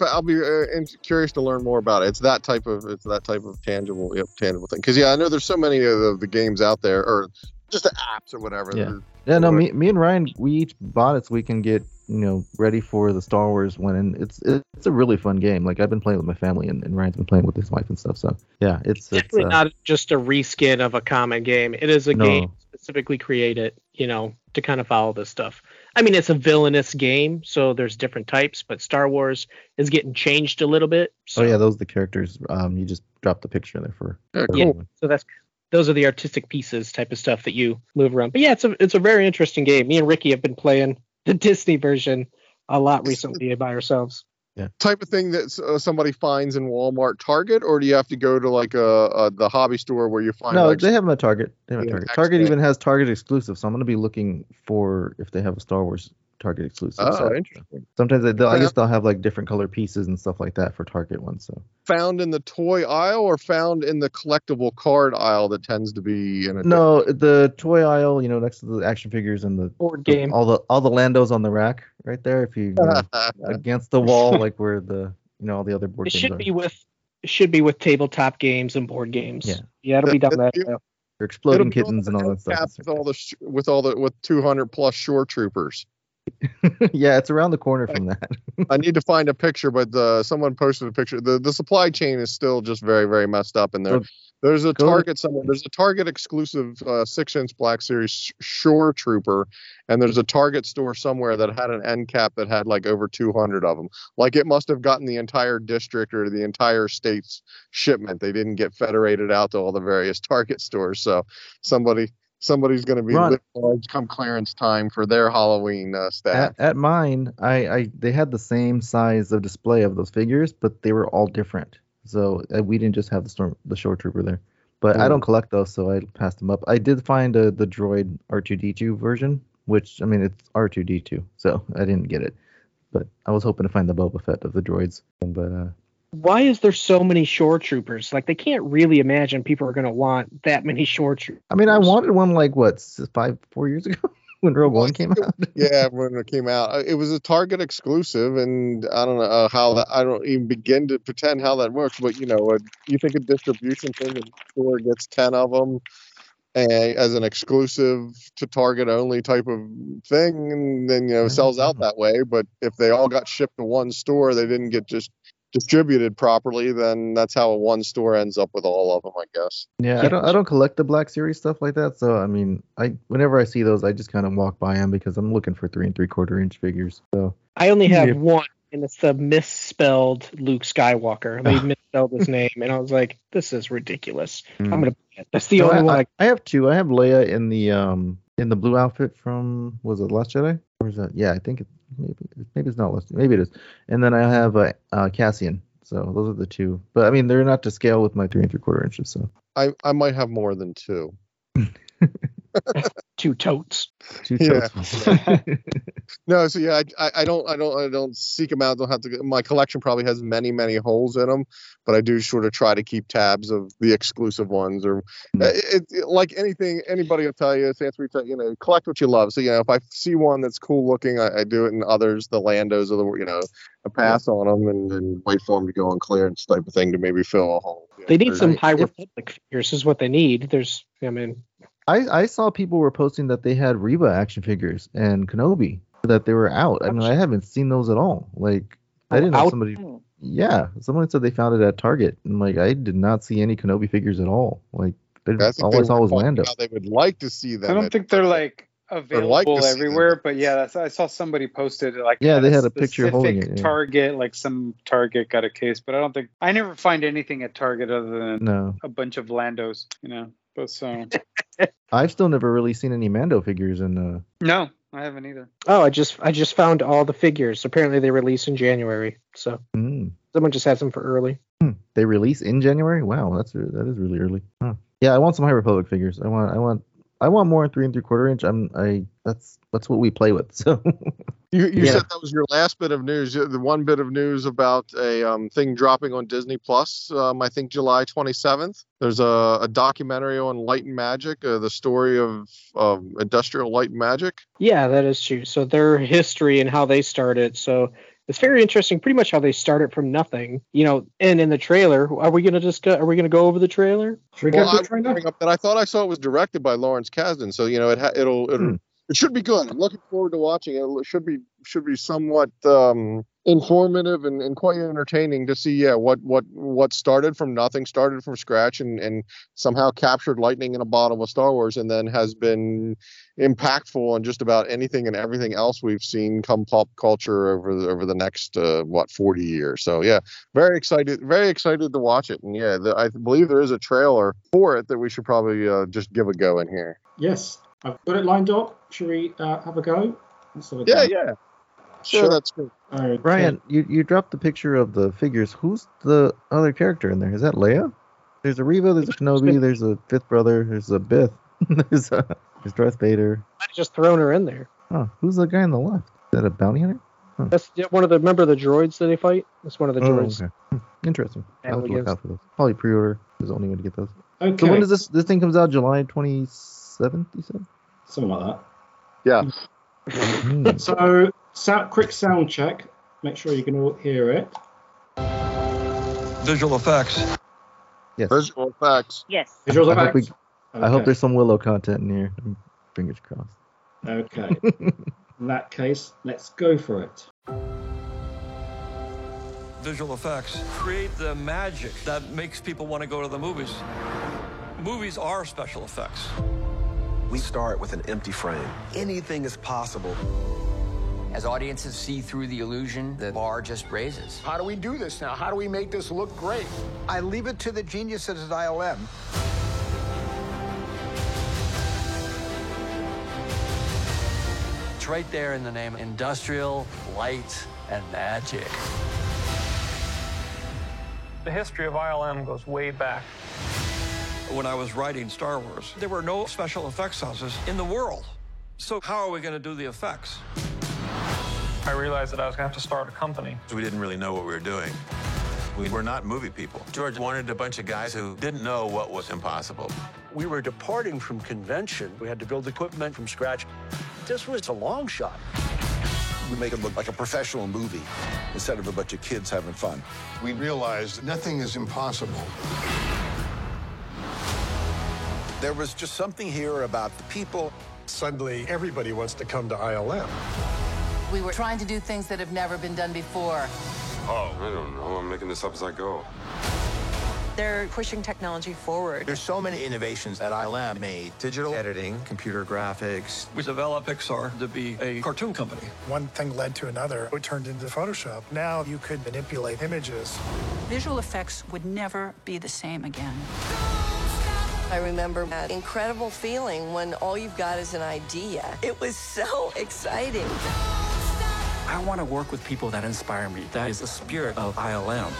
Speaker 4: I'll be uh, curious to learn more about it. It's that type of it's that type of tangible, yep, tangible thing. Because yeah, I know there's so many of the, the games out there, or just the apps or whatever.
Speaker 8: Yeah. Yeah, no, me, me and Ryan, we each bought it so we can get you know ready for the Star Wars one, and it's it's a really fun game. Like I've been playing with my family, and, and Ryan's been playing with his wife and stuff. So yeah, it's, it's
Speaker 7: Definitely
Speaker 8: uh,
Speaker 7: not just a reskin of a common game. It is a
Speaker 8: No.
Speaker 7: game specifically created, you know, to kind of follow this stuff. I mean, it's a villainous game, so there's different types, but Star Wars is getting changed a little bit. So,
Speaker 8: Oh yeah, those are the characters. Um, you just dropped the picture in there for.
Speaker 4: Yeah,
Speaker 8: for
Speaker 4: cool.
Speaker 8: everyone.
Speaker 7: so that's those are the artistic pieces type of stuff that you move around. But yeah, it's a it's a very interesting game. Me and Ricky have been playing the Disney version a lot recently by ourselves. Yeah.
Speaker 4: Type of thing that uh, somebody finds in Walmart, Target, or do you have to go to like a, a the hobby store where you find
Speaker 8: No,
Speaker 4: like
Speaker 8: they have them at Target. They have them
Speaker 4: Yeah,
Speaker 8: at Target. Target even has Target exclusive, so I'm gonna be looking for if they have a Star Wars Target exclusive.
Speaker 4: Oh,
Speaker 8: so
Speaker 4: interesting.
Speaker 8: Sometimes they, they'll, I guess they'll have like different color pieces and stuff like that for Target ones. So
Speaker 4: found in the toy aisle or found in the collectible card aisle that tends to be in a
Speaker 8: no, the toy aisle, you know, next to the action figures and the,
Speaker 7: Board
Speaker 8: the-
Speaker 7: game.
Speaker 8: all the all the Landos on the rack right there. If you, you know, against the wall, like where the you know all the other board
Speaker 7: It
Speaker 8: games
Speaker 7: should
Speaker 8: are.
Speaker 7: be with should be with tabletop games and board games.
Speaker 8: Yeah.
Speaker 7: yeah, it'll be done that.
Speaker 4: It'll-
Speaker 7: way.
Speaker 8: They're exploding kittens and all that stuff.
Speaker 4: with all the with all the with 200 plus shore troopers.
Speaker 8: yeah, it's around the corner from that.
Speaker 4: I need to find a picture, but uh, someone posted a picture. The the supply chain is still just very very messed up, and they're
Speaker 8: Oh.
Speaker 4: There's a
Speaker 8: Go
Speaker 4: Target somewhere. There's a Target exclusive uh, six-inch Black Series Shore Trooper, and there's a Target store somewhere that had an end cap that had like over 200 of them. Like it must have gotten the entire district or the entire state's shipment. They didn't get federated out to all the various Target stores. So somebody somebody's going to be living large come clearance time for their Halloween uh, staff.
Speaker 8: At, at mine, I, I they had the same size of display of those figures, but they were all different. So uh, we didn't just have the storm the shore trooper there. But I
Speaker 4: Mm.
Speaker 8: don't collect those, so I passed them up. I did find uh, the droid R2D2 version, which I mean it's R2D2, so I didn't get it. But I was hoping to find the Boba Fett of the droids. But uh,
Speaker 7: Why is there so many shore troopers? Like they can't really imagine people are going to want that many shore troopers.
Speaker 8: I mean, I wanted one like what five, four years ago when Rogue One came out.
Speaker 4: yeah, when it came out, Uh, it was a Target exclusive, and I don't know uh, how that. I don't even begin to pretend how that works. But you know, uh, you think a distribution thing, the store gets ten of them, as an exclusive to Target only type of thing, and then you know sells out that way. But if they all got shipped to one store, they didn't get just distributed properly, then that's how a one store ends up with all of them, I guess.
Speaker 8: Yeah, I don't I don't collect the Black Series stuff like that. So I mean, I whenever I see those, I just kind of walk by them because I'm looking for three and three quarter inch figures. So
Speaker 7: I only have
Speaker 8: Yeah.
Speaker 7: one, and it's the misspelled Luke Skywalker. They misspelled his name, and I was like, "This is ridiculous." I'm gonna. buy it. That's the
Speaker 8: No,
Speaker 7: only
Speaker 8: I,
Speaker 7: one.
Speaker 8: I,
Speaker 7: I,
Speaker 8: I have two. I have Leia in the um in the blue outfit from was it Last Jedi? Or is that? Yeah, I think it maybe maybe it's not listed. Maybe it is. And then I have a uh Cassian. So those are the two. But I mean, they're not to scale with my three and three quarter inches. So
Speaker 4: I, I might have more than two.
Speaker 7: two totes.
Speaker 8: two
Speaker 4: Yeah.
Speaker 8: totes.
Speaker 4: No, so yeah, I, I, I don't, I don't, I don't seek them out. Don't have to. My collection probably has many, many holes in them, but I do sort of try to keep tabs of the exclusive ones. Or
Speaker 8: Mm.
Speaker 4: uh, it, it- like anything, anybody will tell you, Sans we tell you know, collect what you love. So you know, if I see one that's cool looking, I, I do it, and others, the Landos of the, you know, I pass on them and, and wait for them to go on clearance type of thing to maybe fill a hole. Yeah,
Speaker 7: They need some High Republic figures. Is what they need. There's, I mean,
Speaker 8: I I saw people were posting that they had Reva action figures and Kenobi that they were out. I mean, I haven't seen those at all. Like I oh, didn't know somebody. Oh. Yeah, someone said they found it at Target, and like I did not see any Kenobi figures at all. Like they,
Speaker 4: I think
Speaker 8: all
Speaker 4: they
Speaker 8: I saw was Lando.
Speaker 4: They would like to see them.
Speaker 9: I don't think they're like
Speaker 4: like
Speaker 9: available
Speaker 4: to see them.
Speaker 9: everywhere, but yeah, I saw somebody posted like
Speaker 8: Yeah, they had a picture holding
Speaker 9: specific
Speaker 8: it, yeah.
Speaker 9: Target, like some Target got a case, but I don't think I never find anything at Target other than
Speaker 8: No,
Speaker 9: a bunch of Landos, you know. But so
Speaker 8: I've still never really seen any Mando figures, and uh,
Speaker 9: no, I haven't either.
Speaker 7: oh, I just, I just found all the figures. Apparently, they release in January, so
Speaker 8: mm,
Speaker 7: someone just has them for early.
Speaker 8: they release in January. Wow, that's that is really early. Huh. Yeah, I want some High Republic figures. I want I want I want more three and three quarter inch. I'm I that's that's what we play with. So
Speaker 4: You, you
Speaker 8: Yeah.
Speaker 4: said that was your last bit of news. Uh, The one bit of news about a um, thing dropping on Disney Plus. Um, I think July 27th. There's a, a documentary on light and magic, uh, the story of um, industrial light and magic.
Speaker 7: Yeah, that is true. So their history and how they started. So it's very interesting. Pretty much how they started from nothing. You know, and in the trailer, are we gonna just are we gonna go over the trailer?
Speaker 3: Should we
Speaker 4: Well, I
Speaker 3: to
Speaker 4: would
Speaker 3: the trailer?
Speaker 4: bring up that I thought I saw it was directed by Lawrence Kasdan, so you know it ha- it'll it'll
Speaker 8: Hmm.
Speaker 4: It should be good. I'm looking forward to watching it. It should be should be somewhat um, informative and, and quite entertaining to see. Yeah, what what what started from nothing, started from scratch, and and somehow captured lightning in a bottle with Star Wars, and then has been impactful on just about anything and everything else we've seen come pop culture over the, over the next uh, what 40 years. So yeah, very excited, very excited to watch it. And yeah, the, I believe there is a trailer for it that we should probably uh, just give a go in here.
Speaker 3: Yes, I've got it lined up. Should we uh, have a go? Let's have a
Speaker 4: Yeah,
Speaker 3: go.
Speaker 4: yeah. Sure, that's good.
Speaker 3: Okay.
Speaker 8: Brian, you you dropped the picture of the figures. Who's the other character in there? Is that Leia? There's a Reva, there's a Kenobi, there's a fifth brother, there's a Bith, there's a there's Darth Vader.
Speaker 7: I just thrown her in there.
Speaker 8: Oh, who's the guy on the left? Is that a bounty hunter?
Speaker 7: That's yeah, one of the remember the droids that they fight. That's one of the
Speaker 8: Oh,
Speaker 7: droids.
Speaker 8: okay. Hmm, Interesting. I'll have to look out for those. Probably pre-order is the only way to get those.
Speaker 3: Okay.
Speaker 8: So when does this this thing comes out? July 27th, you said?
Speaker 3: Something like that.
Speaker 4: Yeah.
Speaker 8: Hmm.
Speaker 3: that. So, sound, quick sound check. Make sure you can all hear it.
Speaker 10: Visual effects.
Speaker 8: Yes.
Speaker 4: Visual effects.
Speaker 6: Yes.
Speaker 3: Visuals
Speaker 8: I hope, we,
Speaker 3: effects.
Speaker 8: I hope there's some Willow content in here. Fingers crossed.
Speaker 3: Okay. In that case, let's go for it.
Speaker 10: Visual effects. Create the magic that makes people want to go to the movies.
Speaker 11: Movies are special effects.
Speaker 12: We start with an empty frame. Anything is possible.
Speaker 13: As audiences see through the illusion, the bar just raises.
Speaker 14: How do we do this now? How do we make this look great? I leave it to the geniuses at ILM.
Speaker 11: It's right there in the name industrial, light, and magic.
Speaker 15: The history of ILM goes way back.
Speaker 11: When I was writing Star Wars, there were no special effects houses in the world. So, how are we going to do the effects?
Speaker 15: I realized that I was going to have to start a company.
Speaker 16: We didn't really know what we were doing. We were not movie people. George wanted a bunch of guys who didn't know what was impossible.
Speaker 17: We were departing from convention. We had to build equipment from scratch. This was a long shot.
Speaker 18: We make it look like a professional movie instead of a bunch of kids having fun.
Speaker 19: We realized nothing is impossible.
Speaker 18: There was just something here about the people.
Speaker 19: Suddenly, everybody wants to come to ILM.
Speaker 20: We were trying to do things that have never been done before.
Speaker 21: Oh, I don't know. I'm making this up as I go.
Speaker 22: They're pushing technology forward.
Speaker 18: There's so many innovations that ILM made. Digital editing, computer graphics.
Speaker 11: We developed Pixar to be a cartoon company.
Speaker 23: One thing led to another. It turned into Photoshop. Now you could manipulate images.
Speaker 24: Visual effects would never be the same again.
Speaker 25: I remember that incredible feeling when all you've got is an idea. It was so exciting.
Speaker 26: I want to work with people that inspire me. That is the spirit of ILM.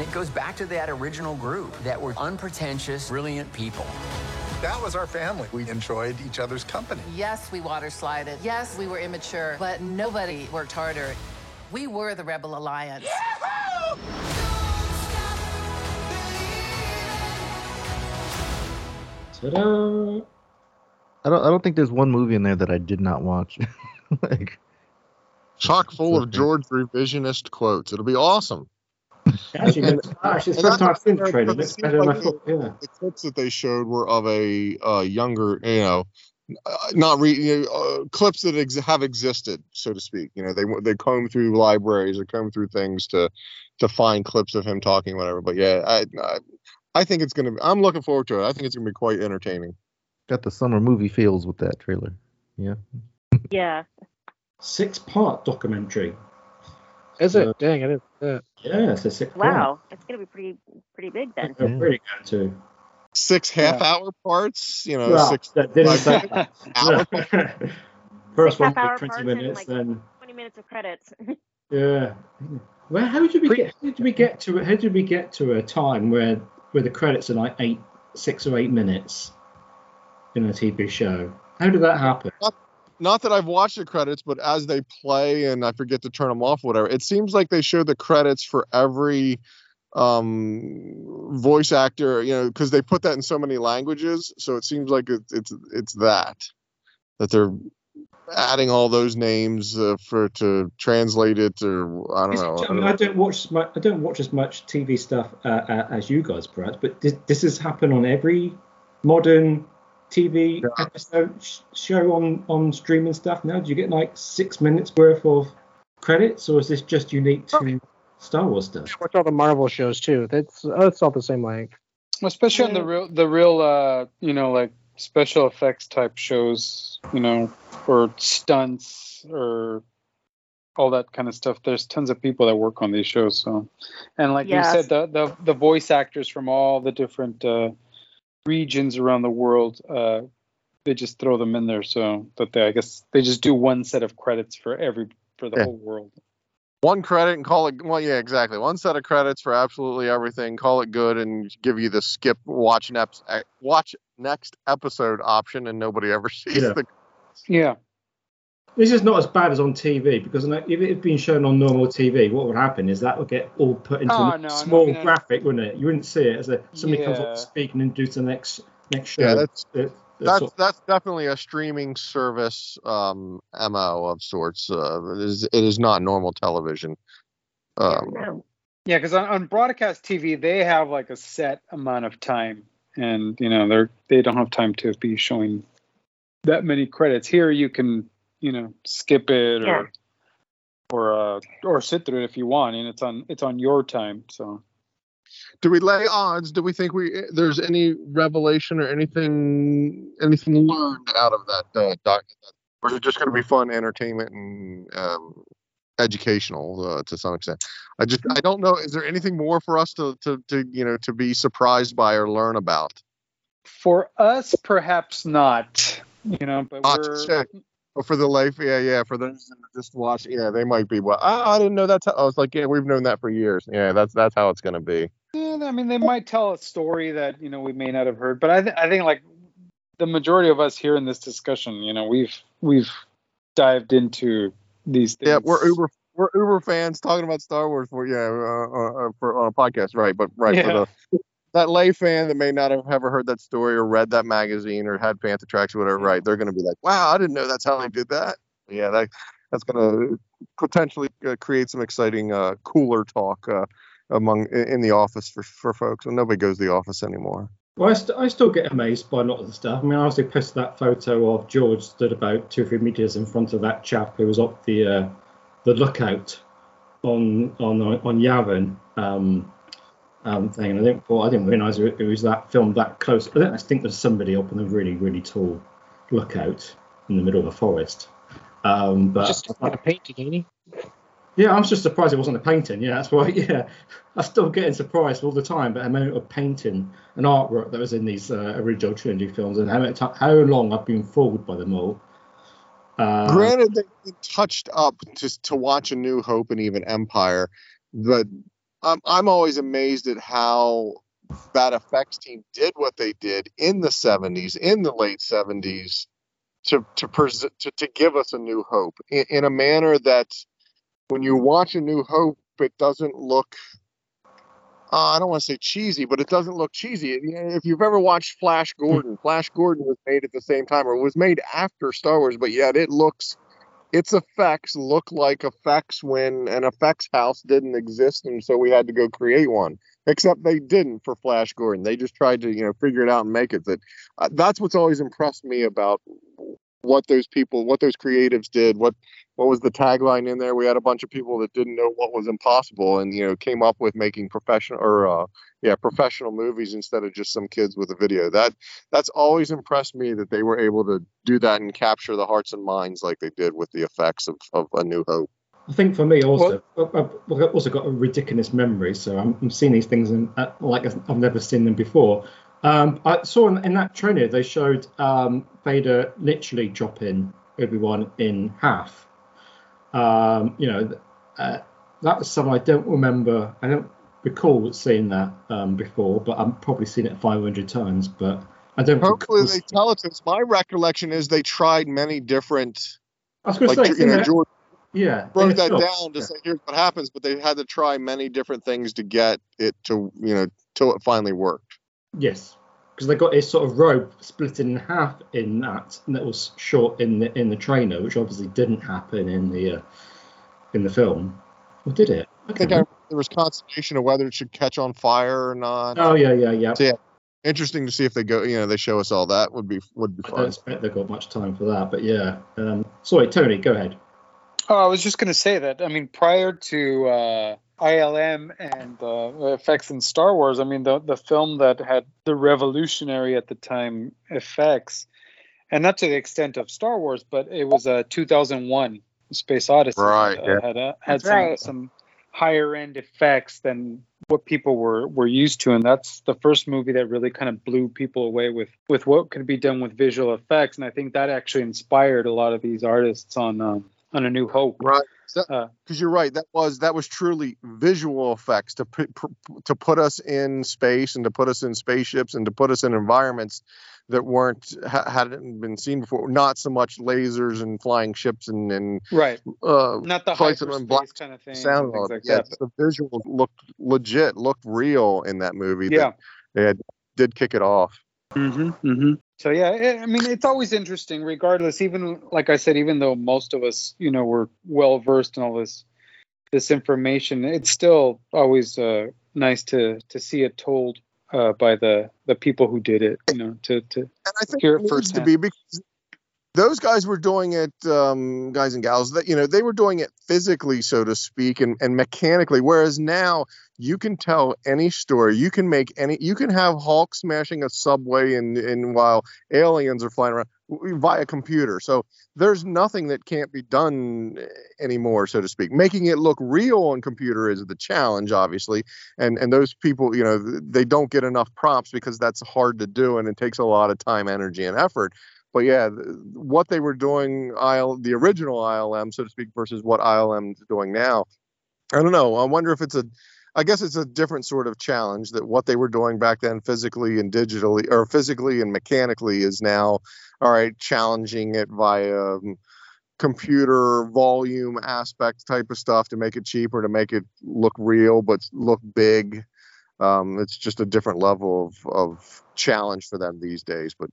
Speaker 13: It goes back to that original group that were unpretentious, brilliant people.
Speaker 19: That was our family. We enjoyed each other's company.
Speaker 20: Yes, we water slided. Yes, we were immature, but nobody worked harder. We were the Rebel Alliance.
Speaker 3: Ta-da!
Speaker 8: I don't. I don't think there's one movie in there that I did not watch. like,
Speaker 4: chock full of George revisionist quotes. It'll be awesome.
Speaker 3: Actually, actually, it's the first time I've seen the trailer. It looks better than I thought. Yeah.
Speaker 4: The clips that they showed were of a uh, younger, you know, uh, not re- you know, uh, clips that ex- have existed, so to speak. You know, they they comb through libraries, they comb through things to to find clips of him talking, whatever. But yeah, I I, I think it's gonna. Be, I'm looking forward to it. I think it's gonna be quite entertaining.
Speaker 8: got the summer movie feels with that trailer. Yeah.
Speaker 6: Yeah.
Speaker 3: Six part documentary.
Speaker 7: Is it? Dang, I didn't. Uh,
Speaker 3: Yeah, it's a six part.
Speaker 6: Wow, it's gonna be pretty pretty big then.
Speaker 3: They're really going to.
Speaker 4: Six half hour parts, you know,
Speaker 3: Well,
Speaker 4: six.
Speaker 3: that didn't say that.
Speaker 4: hour.
Speaker 3: First one
Speaker 6: Half hour
Speaker 3: was 20 minutes,
Speaker 6: like,
Speaker 3: then
Speaker 6: 20 minutes of credits.
Speaker 3: yeah. Well, How did we get? How did we get to? How did we get to a time where where the credits are like eight, six or eight minutes in a TV show? How did that happen?
Speaker 4: Not, not that I've watched the credits, but as they play and I forget to turn them off, whatever. It seems like they show the credits for every um voice actor you know because they put that in so many languages so it seems like it's it's it's that that they're adding all those names uh, for to translate it or i don't
Speaker 3: Is it-
Speaker 4: know
Speaker 3: I, mean, I don't watch as much. I don't watch as much TV stuff uh, uh, as you guys, perhaps. But this, this has happened on every modern TV episode sh- show on on streaming stuff. Now, do you get like six minutes worth of credits, or is this just unique to Star Wars stuff?
Speaker 7: watch all the Marvel shows too. That's that's all the same length.
Speaker 9: especially on the real the real uh you know like special effects type shows you know or stunts or all that kind of stuff there's tons of people that work on these shows so and like
Speaker 6: Yes.
Speaker 9: you said the, the the voice actors from all the different uh regions around the world uh they just throw them in there so that they i guess they just do one set of credits for every for the
Speaker 4: Yeah.
Speaker 9: whole world
Speaker 4: one credit and call it well yeah exactly one set of credits for absolutely everything call it good and give you the skip watch next eh, watch next episode option and nobody ever sees
Speaker 3: Yeah.
Speaker 4: the
Speaker 9: yeah
Speaker 3: This is not as bad as on TV because if it had been shown on normal TV, what would happen is that would get all put into
Speaker 9: Oh,
Speaker 3: a
Speaker 9: no,
Speaker 3: small
Speaker 9: no, no.
Speaker 3: graphic, wouldn't it? You wouldn't see it as a somebody comes
Speaker 9: Yeah.
Speaker 3: up speaking and do the next next show.
Speaker 4: Yeah, that's-
Speaker 3: It- it's
Speaker 4: that's
Speaker 3: sort-
Speaker 4: that's definitely a streaming service um mo of sorts uh, it is it is not normal television um
Speaker 9: Yeah, because on, on broadcast TV they have like a set amount of time, and you know they're they don't have time to be showing that many credits. Here you can you know skip it
Speaker 6: Yeah.
Speaker 9: or or uh, or sit through it if you want, and it's on it's on your time. So
Speaker 4: do we lay odds? Do we think we there's any revelation or anything anything learned out of that uh, doc? Or is it just going to be fun entertainment and um, educational uh, to some extent? I just I don't know. Is there anything more for us to to to you know to be surprised by or learn about?
Speaker 9: For us, perhaps not. You know, but
Speaker 4: Ah,
Speaker 9: we're
Speaker 4: check. Or for the life, yeah, yeah. For those that just watch, yeah, they might be. Well, I, I didn't know that's. How, I was like, yeah, we've known that for years. Yeah, that's that's how it's going to be.
Speaker 9: Yeah, I mean, they might tell a story that you know we may not have heard, but I, th- I think like the majority of us here in this discussion, you know, we've we've dived into these things.
Speaker 4: Yeah, we're Uber we're Uber fans talking about Star Wars for yeah uh, uh, for on a podcast, right? But right
Speaker 9: Yeah.
Speaker 4: for the that lay fan that may not have ever heard that story or read that magazine or had Bantha Tracks or whatever, right? They're going to be like, wow, I didn't know that's how they did that. Yeah, that that's going to potentially uh, create some exciting uh, cooler talk uh, among in the office for for folks. And nobody goes to the office anymore.
Speaker 3: Well, I, st- I still get amazed by a lot of the stuff. I mean, I also posted that photo of George stood about two or three meters in front of that chap who was up the uh, the lookout on on on Yavin um, um, thing. And I didn't well, I didn't realise it, it was that filmed that close. I, don't, I think there's somebody up in a really really tall lookout in the middle of the forest. Um, but
Speaker 7: Just a painting, ain't he?
Speaker 3: yeah, I'm just surprised it wasn't a painting. Yeah, that's why. Yeah, I'm still getting surprised all the time by the amount of painting and artwork that was in these uh, original trilogy films and how much, how long I've been fooled by them all. Uh,
Speaker 4: Granted, they touched up just to watch A New Hope and even Empire, but I'm I'm always amazed at how that effects team did what they did in the 70s, in the late 70s, to to pres- to, to give us a New Hope in, in a manner that when you watch A New Hope, it doesn't look. Uh, I don't want to say cheesy, but it doesn't look cheesy. If you've ever watched Flash Gordon, Flash Gordon was made at the same time, or was made after Star Wars, but yet it looks its effects look like effects when an effects house didn't exist and so we had to go create one. Except they didn't for flash gordon. They just tried to you know figure it out and make it. That uh, that's what's always impressed me about what those people what those creatives did what what was the tagline in there? We had a bunch of people that didn't know what was impossible and you know came up with making professional or uh yeah professional movies instead of just some kids with a video. That that's always impressed me that they were able to do that and capture the hearts and minds like they did with the effects of, of a new hope.
Speaker 3: I think for me also, I've I've also got a ridiculous memory, so I'm, I'm seeing these things and uh, like I've never seen them before. Um, I saw in, in that trailer they showed um, Vader literally dropping Wan in half. Um, you know, uh, that was something I don't remember. I don't recall seeing that um, before, but I've probably seen it 500 times. But I don't.
Speaker 4: hopefully they tell us my recollection is they tried many different
Speaker 3: I was going to say,
Speaker 4: you know
Speaker 3: yeah,
Speaker 4: george
Speaker 3: yeah,
Speaker 4: broke that
Speaker 3: sure.
Speaker 4: down to say here's what happens, but they had to try many different things to get it to you know till it finally worked.
Speaker 3: Yes, because they got his sort of robe split in half in that, and that was short in the in the trainer, which obviously didn't happen in the uh, in the film. Or did it?
Speaker 4: I think I, there was consternation of whether it should catch on fire or not.
Speaker 3: Oh yeah, yeah, yeah.
Speaker 4: So, yeah, interesting to see if they go. You know, they show us all that would be would be
Speaker 3: I don't expect they've got much time for that, but yeah. Um, sorry, Tony, go ahead.
Speaker 9: Oh, I was just going to say that. I mean, prior to uh, ILM and uh, effects in Star Wars, I mean, the the film that had the revolutionary at the time effects, and not to the extent of Star Wars, but it was a uh, 2001 Space Odyssey.
Speaker 4: Right,
Speaker 9: uh,
Speaker 4: yeah.
Speaker 9: Had uh, had some
Speaker 6: right.
Speaker 9: some higher end effects than what people were were used to and that's the first movie that really kind of blew people away with with what could be done with visual effects and i think that actually inspired a lot of these artists on um, on a new hope
Speaker 4: Right.
Speaker 9: Uh,
Speaker 4: Because you're right. That was that was truly visual effects to put pr- to put us in space and to put us in spaceships and to put us in environments that weren't ha- hadn't been seen before. Not so much lasers and flying ships and and
Speaker 9: right
Speaker 4: uh,
Speaker 9: not the
Speaker 4: fights and
Speaker 9: hyperspace
Speaker 4: black
Speaker 9: kind of thing
Speaker 4: sound.
Speaker 9: and like
Speaker 4: yeah,
Speaker 9: that
Speaker 4: the visuals looked legit, looked real in that movie. that
Speaker 9: Yeah.
Speaker 4: they had, did kick it off.
Speaker 9: Mm-hmm, mm-hmm. So yeah, I I mean, it's always interesting, regardless. Even like I said, even though most of us, you know, were well versed in all this this information, it's still always uh, nice to to see it told uh, by the the people who did it. You know, to to
Speaker 4: and I think
Speaker 9: hear
Speaker 4: it
Speaker 9: it
Speaker 4: needs to be because those guys were doing it, um, guys and gals. That you know they were doing it physically, so to speak, and and mechanically. Whereas now you can tell any story. You can make any. You can have Hulk smashing a subway, and and while aliens are flying around via computer. So there's nothing that can't be done eh, anymore, so to speak. Making it look real on computer is the challenge, obviously, and and those people, you know, they don't get enough props because that's hard to do, and it takes a lot of time, energy, and effort. But yeah, what they were doing, IL, the original ILM, so to speak, versus what ILM is doing now, I don't know. I wonder if it's a I guess it's a different sort of challenge that what they were doing back then physically and digitally or physically and mechanically is now all right challenging it via um, computer volume aspect type of stuff to make it cheaper to make it look real but look big. Um, it's just a different level of, of challenge for them these days but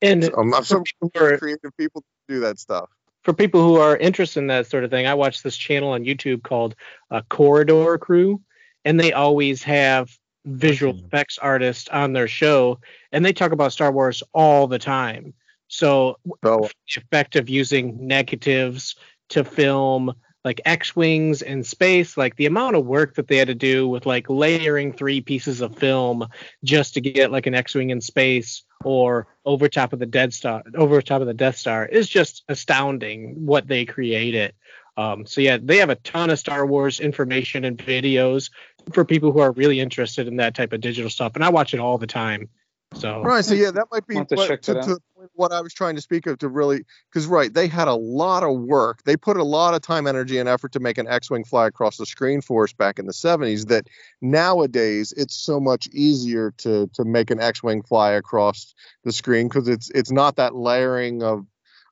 Speaker 7: and
Speaker 4: I'm, I'm so creative people do that stuff.
Speaker 7: For people who are interested in that sort of thing, I watch this channel on YouTube called uh, Corridor Crew, and they always have visual effects artists on their show, and they talk about Star Wars all the time. So,
Speaker 4: oh.
Speaker 7: the effect of using negatives to film like X-wings in space, like the amount of work that they had to do with like layering three pieces of film just to get like an X-wing in space or over top of the Dead Star, over top of the Death Star is just astounding what they created. Um, so yeah, they have a ton of Star Wars information and videos for people who are really interested in that type of digital stuff, and I watch it all the time. So
Speaker 4: right, so yeah, that might be
Speaker 9: Want to
Speaker 4: what, to, to what I was trying to speak of to really because right, they had a lot of work. They put a lot of time, energy, and effort to make an X-wing fly across the screen for us back in the '70s. That nowadays it's so much easier to to make an X-wing fly across the screen because it's it's not that layering of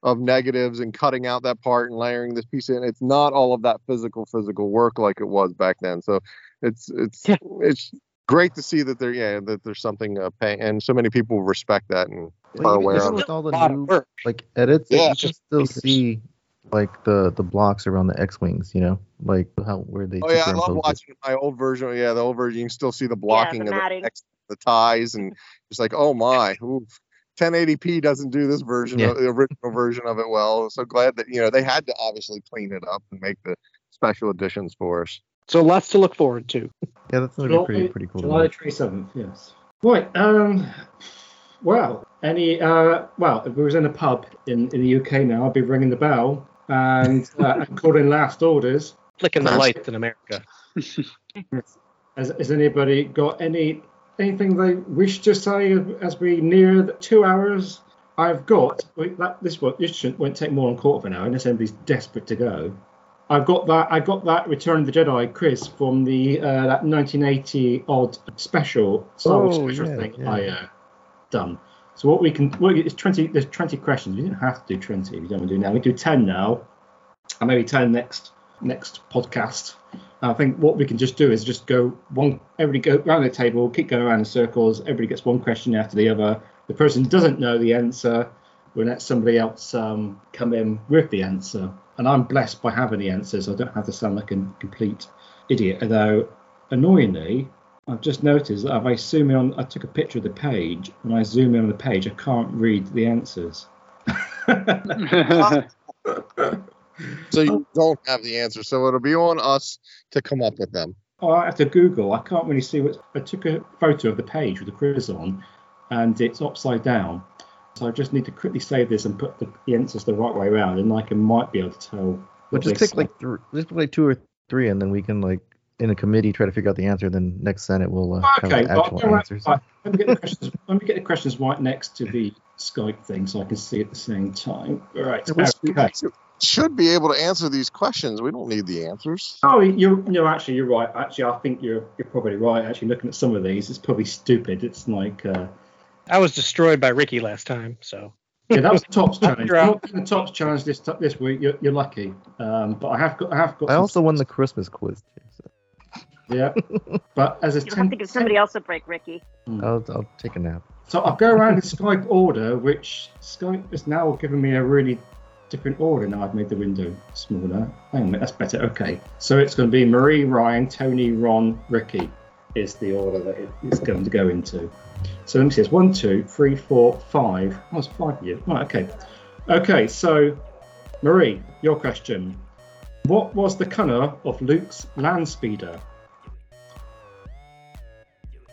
Speaker 4: of negatives and cutting out that part and layering this piece in. It's not all of that physical physical work like it was back then. So it's it's it's great to see that there yeah that there's something uh, pay, and so many people respect that and
Speaker 8: Well,
Speaker 4: are
Speaker 8: even-
Speaker 4: aware
Speaker 8: even
Speaker 4: of it.
Speaker 8: with all the new like edits,
Speaker 4: Yeah.
Speaker 8: you can still see like the the blocks around the X wings. You know, like how where they.
Speaker 4: Oh yeah, I love
Speaker 8: superimpose it.
Speaker 4: watching my old version. Yeah, the old version. You can still see the blocking
Speaker 6: the
Speaker 4: of the. X- the ties, and it's like, oh my, oof. 1080p doesn't do this version,
Speaker 8: Yeah.
Speaker 4: of, the original version of it well. So glad that you know they had to obviously clean it up and make the special editions for us.
Speaker 7: So lots to look forward to.
Speaker 8: Yeah, that's gonna be pretty pretty cool. to
Speaker 3: July
Speaker 8: watch.
Speaker 3: twenty seventh. Yes. Right. Um. Well, any. Uh. Well, if we was in a pub in in the UK now, I'd be ringing the bell and, uh, and calling last orders.
Speaker 7: Flicking the lights in America.
Speaker 3: Has, has anybody got any anything they wish to say as we near the two hours? I've got wait, that. This one this shouldn't, won't take more than a quarter of an hour unless anybody's desperate to go. I've got that. I got that Return of the Jedi quiz from the uh, that 1980 odd special Star Wars
Speaker 8: Oh,
Speaker 3: special
Speaker 8: yeah,
Speaker 3: thing
Speaker 8: yeah.
Speaker 3: I uh, done. So what we can, what, it's 20. There's 20 questions. We didn't have to do 20 We don't want to do now. We do 10 now, and maybe 10 next next podcast. I think what we can just do is just go one. Everybody go around the table, keep going around in circles. Everybody gets one question after the other. The person doesn't know the answer. We'll let somebody else um, come in with the answer. And I'm blessed by having the answers. I don't have to sound like a complete idiot. Although, annoyingly, I've just noticed that if I zoom in on, I took a picture of the page. When I zoom in on the page, I can't read the answers.
Speaker 4: So you don't have the answer. So it'll be on us to come up with them.
Speaker 3: Oh, I have to Google. I can't really see what. I took a photo of the page with the quiz on, and it's upside down. So I just need to quickly save this and put the, the answers the right way around, and I can might be able to tell.
Speaker 8: Well,
Speaker 3: what
Speaker 8: just pick like thr just pick like two or three, and then we can like in a committee try to figure out the answer. Then next Senate we'll uh, have
Speaker 3: Okay,
Speaker 8: the
Speaker 3: well,
Speaker 8: actual
Speaker 3: all right,
Speaker 8: answers.
Speaker 3: right, let me get the questions. let me get the questions right next to the Skype thing, so I can see at the same time. All right.
Speaker 4: We
Speaker 3: Okay.
Speaker 4: should be able to answer these questions. We don't need the answers.
Speaker 3: Oh, you're no, actually, you're right. Actually, I think you're you're probably right. Actually, looking at some of these, it's probably stupid. It's like. Uh,
Speaker 7: I was destroyed by Ricky last time, so.
Speaker 3: Yeah, that was the Topps challenge.
Speaker 7: Drop.
Speaker 3: Not getting the Topps challenge this this week. You're, you're lucky. Um, but I have got I have got.
Speaker 8: I
Speaker 3: some-
Speaker 8: also won the Christmas quiz. Too,
Speaker 3: yeah. But as a
Speaker 6: You have
Speaker 3: ten,
Speaker 6: to give somebody else a break, Ricky.
Speaker 8: so I'll I'll take a nap.
Speaker 3: so I'll go around in Skype order, which Skype is now giving me a really different order. Now I've made the window smaller. Hang on, that's better. Okay, so it's going to be Marie, Ryan, Tony, Ron, Ricky is the order that it is going to go into. So let me see. It's one, two, three, four, five. Oh, it's five of you. Right. Okay. Okay, so Marie, your question. What was the colour of Luke's land speeder?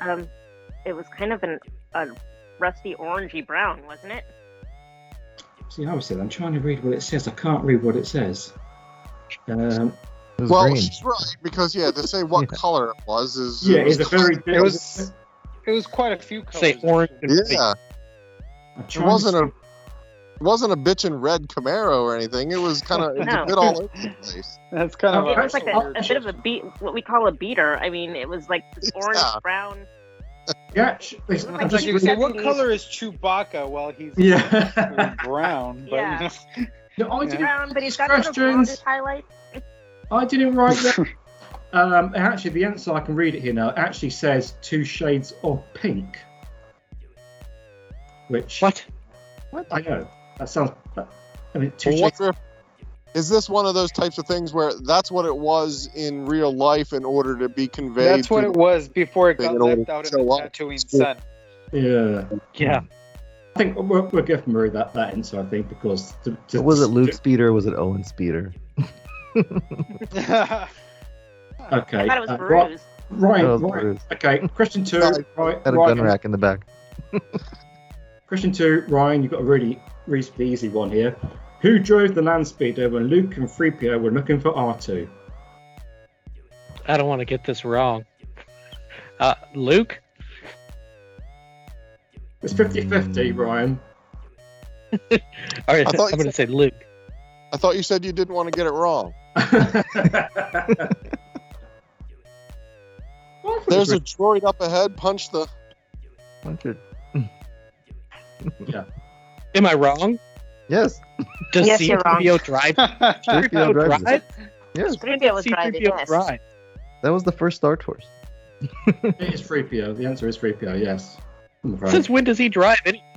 Speaker 6: Um, it was kind of an a rusty orangey brown, wasn't it?
Speaker 3: See, saying, I'm trying to read what it says. I can't read what it says. Um,
Speaker 4: Well,
Speaker 8: green.
Speaker 4: she's right because yeah, to say what color it was is
Speaker 3: yeah,
Speaker 4: it was
Speaker 3: it's a very.
Speaker 9: It was it was quite a few colors.
Speaker 7: Say orange and
Speaker 4: yeah.
Speaker 3: I'm
Speaker 4: It wasn't a it wasn't a bitchin' red Camaro or anything. It was kind of
Speaker 6: No.
Speaker 4: a bit all over the place.
Speaker 9: That's kind of
Speaker 6: It
Speaker 9: a,
Speaker 6: was like a, a bit of a beat, what we call a beater. I mean, it was like this orange
Speaker 4: Yeah.
Speaker 6: brown.
Speaker 3: Yeah, actually, I'm
Speaker 6: Like
Speaker 3: just
Speaker 9: you
Speaker 6: you
Speaker 9: what color is Chewbacca Well, he's
Speaker 3: Yeah.
Speaker 9: brown? But,
Speaker 6: Yeah.
Speaker 9: you know,
Speaker 3: no, I didn't.
Speaker 6: Brown, but he's
Speaker 3: these
Speaker 6: got sort of
Speaker 3: questions.
Speaker 6: blondish highlights.
Speaker 3: I didn't write that. um, actually, the answer I can read it here now. It actually says two shades of pink. Which
Speaker 7: What?
Speaker 3: I know that sounds. That, I mean, two
Speaker 4: Well,
Speaker 3: shades.
Speaker 4: what's the- is this one of those types of things where that's what it was in real life in order to be conveyed?
Speaker 9: that's what it was before it got
Speaker 4: in
Speaker 9: left out in the
Speaker 4: show up.
Speaker 9: Tatooine sun.
Speaker 3: Yeah.
Speaker 7: Yeah.
Speaker 3: I think we'll, we'll give Murray that, that answer. I think because to, to,
Speaker 8: was it Luke Speeder or was it Owen Speeder?
Speaker 3: Okay.
Speaker 6: I thought it was
Speaker 3: uh,
Speaker 6: bruised.
Speaker 3: Right,
Speaker 8: That
Speaker 3: right. Okay. Question two.
Speaker 4: Right.
Speaker 3: Right,
Speaker 8: Had a
Speaker 3: Ryan,
Speaker 8: gun rack in the back.
Speaker 3: Question two, Ryan. You've got a really reasonably easy one here. Who drove the land speeder when Luke and 3PO were looking for R2?
Speaker 7: I don't want to get this wrong. Uh, Luke?
Speaker 3: It's 50-50, Ryan.
Speaker 7: All right,
Speaker 4: I thought
Speaker 7: I'm
Speaker 4: you
Speaker 7: going to say Luke.
Speaker 4: I thought you said you didn't want to get it wrong. There's a droid up ahead. Punch the.
Speaker 8: Hundred.
Speaker 3: yeah.
Speaker 7: Am I wrong?
Speaker 8: Yes.
Speaker 7: Does
Speaker 6: Yes.
Speaker 7: C-3PO drive?
Speaker 8: 3PO
Speaker 7: C-3PO
Speaker 8: drives
Speaker 7: drive?
Speaker 8: Yes.
Speaker 6: 3PO was driving.
Speaker 7: C-3PO
Speaker 6: Yes.
Speaker 7: drive.
Speaker 8: That was the first Star Tours.
Speaker 3: It is 3PO. The answer is 3PO, yes. I'm.
Speaker 7: Since when does he drive? anything?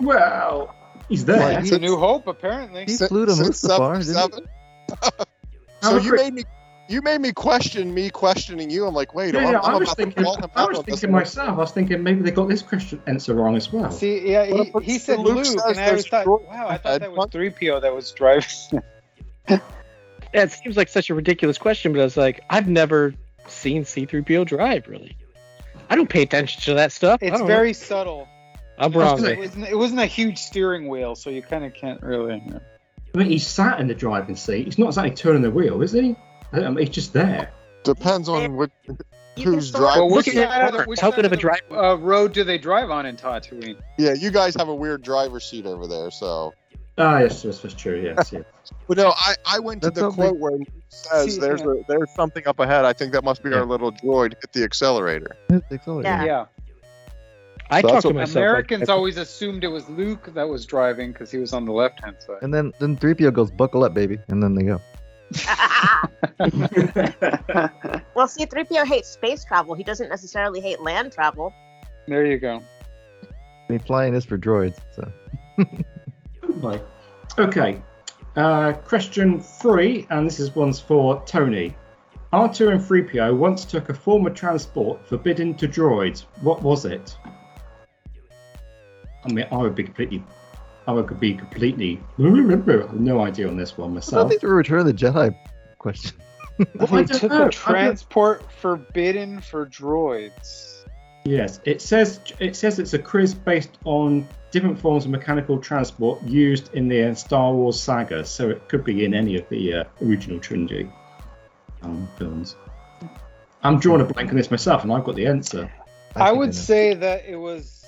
Speaker 3: Well, he's there.
Speaker 9: That's a new hope, apparently.
Speaker 8: He flew to
Speaker 4: Since
Speaker 8: Mustafar, didn't he?
Speaker 4: 77?
Speaker 3: I'm
Speaker 4: so you made me. You made me question me questioning you. I'm like, wait,
Speaker 3: Yeah,
Speaker 4: I'm,
Speaker 3: yeah,
Speaker 4: I'm
Speaker 3: I was
Speaker 4: about
Speaker 3: thinking,
Speaker 4: to call him
Speaker 3: I was thinking myself. I was thinking maybe they got this question answer wrong as well.
Speaker 9: See, yeah, he, he said
Speaker 4: Luke
Speaker 9: Luke, and I was thought, wow, I thought that was 3PO that was driving.
Speaker 7: Yeah, it seems like such a ridiculous question, but I was like, I've never seen C-3PO drive, really. I don't pay attention to that stuff.
Speaker 9: It's
Speaker 7: don't
Speaker 9: very subtle.
Speaker 7: I'm
Speaker 3: I
Speaker 7: wrong.
Speaker 9: It wasn't, it wasn't a huge steering wheel, so you kind of can't really. you know.
Speaker 3: I mean, he's sat in the driving seat. He's not exactly turning the wheel, is he? I mean, he's just there.
Speaker 4: Depends on which, who's driving.
Speaker 9: Well, which
Speaker 7: Look
Speaker 9: side
Speaker 7: at
Speaker 9: of the, which
Speaker 7: How good of a
Speaker 9: the,
Speaker 7: driver?
Speaker 9: uh, road do they drive on in Tatooine?
Speaker 4: Yeah, you guys have a weird driver's seat over there, so.
Speaker 3: Ah, yes, yes, that's true. Yes, yes.
Speaker 4: But no, I, I went to
Speaker 8: That's
Speaker 4: the
Speaker 8: how
Speaker 4: quote where it says
Speaker 9: See,
Speaker 4: there's
Speaker 9: yeah.
Speaker 4: a, there's something up ahead. I think that must be
Speaker 8: Yeah.
Speaker 4: our little droid hit the accelerator.
Speaker 8: Hit the accelerator.
Speaker 6: Yeah.
Speaker 9: Yeah.
Speaker 7: I
Speaker 4: So
Speaker 7: talk
Speaker 4: that's
Speaker 7: to myself.
Speaker 9: Americans
Speaker 7: like,
Speaker 9: always assumed it was Luke that was driving because he was on the left hand side.
Speaker 8: And then then 3PO goes, buckle up, baby. And then they go.
Speaker 6: well, see, 3PO hates space travel. He doesn't necessarily hate land travel.
Speaker 9: There you go.
Speaker 8: I mean, flying is for droids. So
Speaker 3: Right. Okay. Uh, question three, and this is one's for Tony. R2 and 3PO once took a form of transport forbidden to droids. What was it? I mean, I would be completely. I would be completely. No idea on this one myself.
Speaker 8: I
Speaker 3: myself.
Speaker 8: think we Return of the Jedi question.
Speaker 3: Well, I
Speaker 9: They took
Speaker 3: know. I
Speaker 9: a
Speaker 3: don't-
Speaker 9: transport forbidden for droids.
Speaker 3: Yes, it says it says it's a quiz based on different forms of mechanical transport used in the uh, Star Wars saga, so it could be in any of the uh, original trilogy um, films. I'm drawing a blank on this myself, and I've got the answer.
Speaker 9: I,
Speaker 8: think
Speaker 9: would say that it was.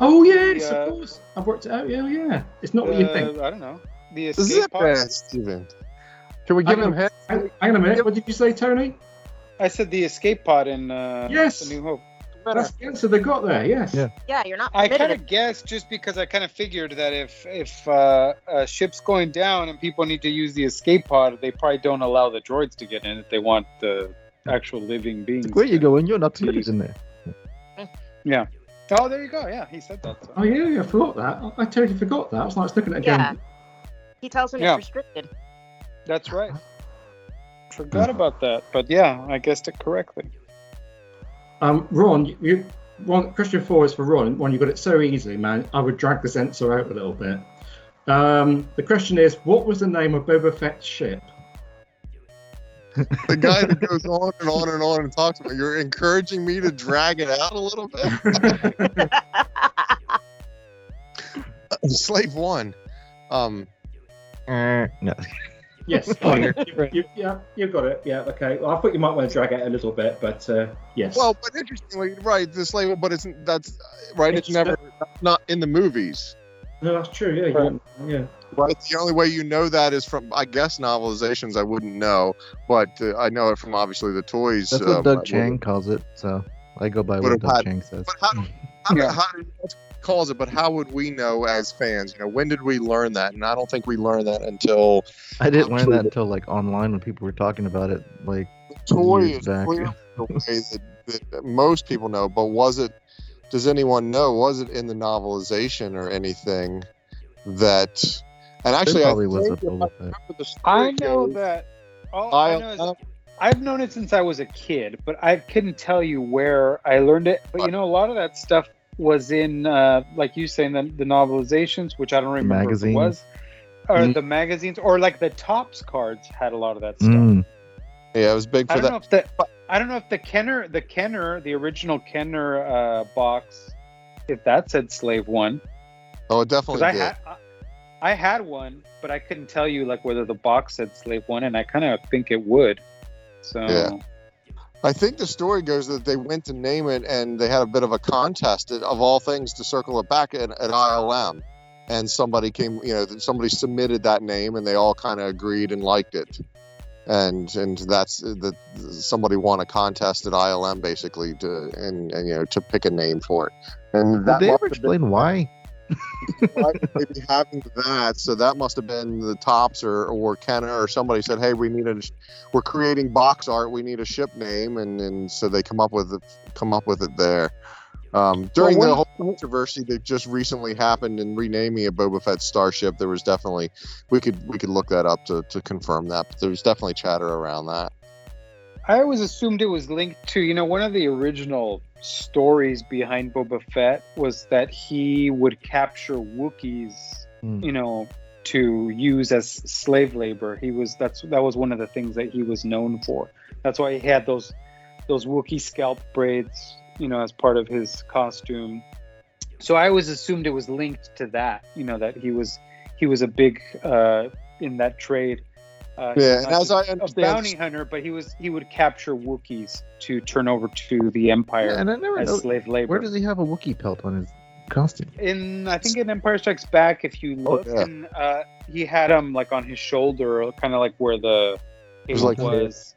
Speaker 3: Oh yes,
Speaker 9: Yeah.
Speaker 3: of course. I've worked it out. Yeah, yeah. It's not what you
Speaker 9: uh,
Speaker 3: think.
Speaker 9: I don't know. The escape pod.
Speaker 4: Stephen. Can we give him
Speaker 3: know.
Speaker 4: head?
Speaker 3: Hang, hang on a minute. What did you say, Tony?
Speaker 9: I said the escape pod in uh,
Speaker 3: Yes.
Speaker 9: The New Hope.
Speaker 3: That's the answer they got there. Yes.
Speaker 8: Yeah.
Speaker 6: Yeah, you're not
Speaker 9: I kind of guessed just because I kind of figured that if if uh, a ship's going down and people need to use the escape pod, they probably don't allow the droids to get in if they want the actual living beings.
Speaker 8: Where you going? You're not in there.
Speaker 9: Yeah. Oh, there you go. Yeah, he said that. So.
Speaker 3: Oh yeah, yeah, I forgot that. I, I totally forgot that. I was like looking at it
Speaker 6: Yeah.
Speaker 3: again.
Speaker 6: He tells him
Speaker 9: Yeah.
Speaker 6: it's restricted.
Speaker 9: That's right. Forgot about that, but yeah, I guessed it correctly.
Speaker 3: Um, Ron, you, you Ron, question four is for Ron. Ron, you got it so easily, man. I would drag the answer out a little bit. Um, the question is, what was the name of Boba Fett's ship?
Speaker 4: the guy that goes on and on and on and talks about you're encouraging me to drag it out a little bit slave one um uh,
Speaker 8: no.
Speaker 3: Yes, fine. you, you, yeah, you got it. Yeah, okay. Well, I thought you might want to drag it a little bit, but uh, yes.
Speaker 4: well but interestingly right the slave but it's that's right it's,
Speaker 3: It's
Speaker 4: never not in the movies
Speaker 3: no, that's true. Yeah, you wouldn't- yeah.
Speaker 4: Right. The only way you know that is from, I guess, novelizations. I wouldn't know, but uh, I know it from obviously the toys.
Speaker 8: That's what
Speaker 4: uh,
Speaker 8: Doug Chiang calls it. So I go by what Doug
Speaker 4: had-
Speaker 8: Chiang says.
Speaker 4: But how, how, how, that's what he calls it, but how would we know as fans? You know, when did we learn that? And I don't think we learned that until
Speaker 8: I didn't learn that until like online when people were talking about it. Like
Speaker 4: toy
Speaker 8: years
Speaker 4: is
Speaker 8: back.
Speaker 4: the way that, that, that most people know. But was it? Does anyone know? Was it in the novelization or anything that? And actually, I think if I remember the story
Speaker 9: I know
Speaker 4: goes-
Speaker 9: that. All I
Speaker 4: I-
Speaker 9: know is I've known it since I was a kid, but I couldn't tell you where I learned it. But you know, a lot of that stuff was in, uh, like you saying, the, the novelizations, which I don't remember if it was, or
Speaker 8: Mm.
Speaker 9: the magazines, or like the Topps cards had a lot of that stuff.
Speaker 8: Mm.
Speaker 4: Yeah, it was big
Speaker 9: I
Speaker 4: for
Speaker 9: don't
Speaker 4: that.
Speaker 9: Know if the I don't know if the Kenner, the Kenner, the original Kenner uh, box, if that said Slave One.
Speaker 4: Oh, it definitely
Speaker 9: I
Speaker 4: did.
Speaker 9: had I, I had one, but I couldn't tell you like whether the box said Slave One, and I kind of think it would. So
Speaker 4: Yeah. I think the story goes that they went to name it and they had a bit of a contest of all things to circle it back at, at ILM. And somebody came, you know, somebody submitted that name and they all kind of agreed and liked it. And and that's uh, that somebody won a contest at ILM basically to and, and you know to pick a name for it. And
Speaker 8: Did they ever
Speaker 4: have been-
Speaker 8: why?
Speaker 4: why they be having that? So that must have been the Topps or or Kenner or somebody said, "Hey, we need a, we're creating box art. We need a ship name," and and so they come up with it, come up with it there. Um, during
Speaker 9: Well,
Speaker 4: the whole controversy that just recently happened in renaming a Boba Fett starship, there was definitely we could we could look that up to to confirm that. But there was definitely chatter around that.
Speaker 9: I always assumed it was linked to, you know, one of the original stories behind Boba Fett was that he would capture Wookiees,
Speaker 8: Hmm.
Speaker 9: you know, to use as slave labor. He was that's that was one of the things that he was known for. That's why he had those those Wookiee scalp braids, you know, as part of his costume. So I always assumed it was linked to that, you know, that he was he was a big uh, in that trade. Uh,
Speaker 4: Yeah, and as I
Speaker 9: a
Speaker 4: understand-
Speaker 9: bounty hunter, but he was he would capture Wookiees to turn over to the Empire
Speaker 8: Yeah, and I never
Speaker 9: as
Speaker 8: know-
Speaker 9: slave labor.
Speaker 8: Where does he have a Wookiee pelt on his costume?
Speaker 9: in I think in Empire Strikes Back, if you look,
Speaker 8: yeah.
Speaker 9: and uh, he had him like on his shoulder, kind of like where the
Speaker 4: was
Speaker 9: cape
Speaker 4: like
Speaker 9: was.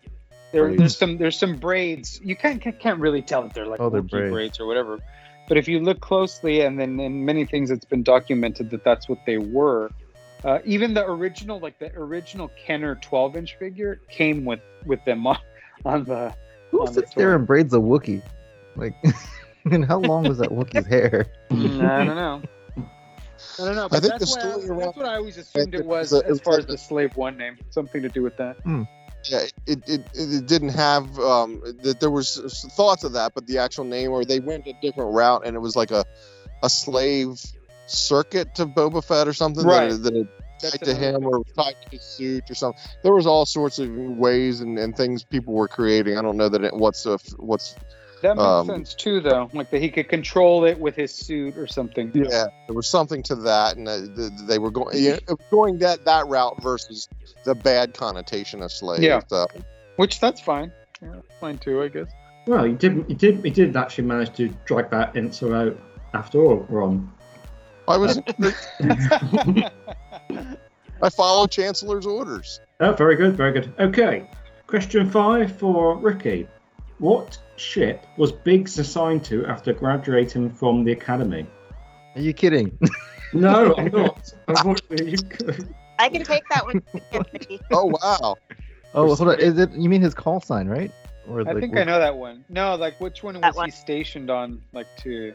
Speaker 9: There, there's some there's some braids. You can't can't, can't really tell that they're like
Speaker 8: Oh, they're braids.
Speaker 9: braids or whatever. But if you look closely, and then in many things, it's been documented that that's what they were. Uh, even the original, like the original Kenner 12 inch figure, came with with them on, on the.
Speaker 8: Who
Speaker 9: on the
Speaker 8: sits there
Speaker 9: toy.
Speaker 8: and braids a Wookie? Like, and how long was that Wookie's hair?
Speaker 9: Mm, I don't know. I don't know.
Speaker 4: I
Speaker 9: But
Speaker 4: think the
Speaker 9: that's, why I,
Speaker 4: story around-
Speaker 9: that's what I always assumed
Speaker 4: it
Speaker 9: it was
Speaker 4: was a-
Speaker 9: as far as the slave one name, something to do with that.
Speaker 4: Yeah, it, it, it, didn't have um that there was thoughts of that, but the actual name or they went a different route and it was like a a slave circuit to Boba Fett or something
Speaker 9: Right.
Speaker 4: that, that tied to him or tied to his suit or something. There was all sorts of ways and, and things people were creating. I don't know that it, what's a, what's
Speaker 9: That makes
Speaker 4: Um,
Speaker 9: sense too, though. Like that he could control it with his suit or something.
Speaker 4: yeah, there was something to that, and uh, they were going you know, going that that route versus the bad connotation of slave.
Speaker 9: Yeah.
Speaker 4: So,
Speaker 9: Which that's fine. Yeah, fine too, I guess.
Speaker 3: Well, he did. He did. He did actually manage to drag that answer out after all, Ron.
Speaker 4: I was I follow Chancellor's orders.
Speaker 3: Oh, very good, very good. Okay, question five for Ricky. What ship was Biggs assigned to after graduating from the academy?
Speaker 8: Are you kidding?
Speaker 3: No, I'm not. Unfortunately, you could.
Speaker 6: I can take that one.
Speaker 4: Oh wow!
Speaker 8: Oh, hold on. Is it? You mean his call sign, right? Or
Speaker 9: I
Speaker 8: like,
Speaker 9: think
Speaker 8: what-
Speaker 9: I know that one. No, like which one
Speaker 6: That
Speaker 9: was
Speaker 6: one.
Speaker 9: he stationed on? Like to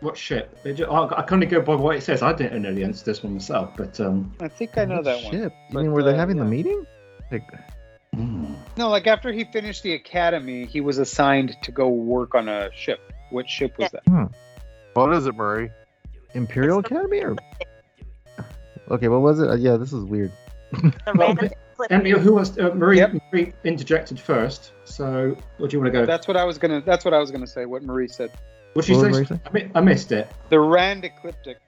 Speaker 3: What ship? It ju- I, I kind of go by what it says. I didn't know the answer to this one myself, but um,
Speaker 9: I think I know
Speaker 8: what
Speaker 9: that one.
Speaker 8: ship? You
Speaker 9: But,
Speaker 8: mean were they
Speaker 9: uh,
Speaker 8: having the meeting? Like,
Speaker 9: No, like after he finished the academy, he was assigned to go work on a ship. What ship was that?
Speaker 8: hmm,
Speaker 4: What is it, Murray?
Speaker 8: Imperial Academy or? Okay, what was it? Uh, yeah, this is weird.
Speaker 3: Well, And who wants? Uh, Marie, Marie interjected first. So, what do you want to go?
Speaker 9: That's what I was gonna. That's what I was gonna say. What Marie said.
Speaker 3: What did you
Speaker 8: What did
Speaker 3: say?
Speaker 8: Marie say?
Speaker 3: I, mi- I missed it.
Speaker 9: The Rand ecliptic.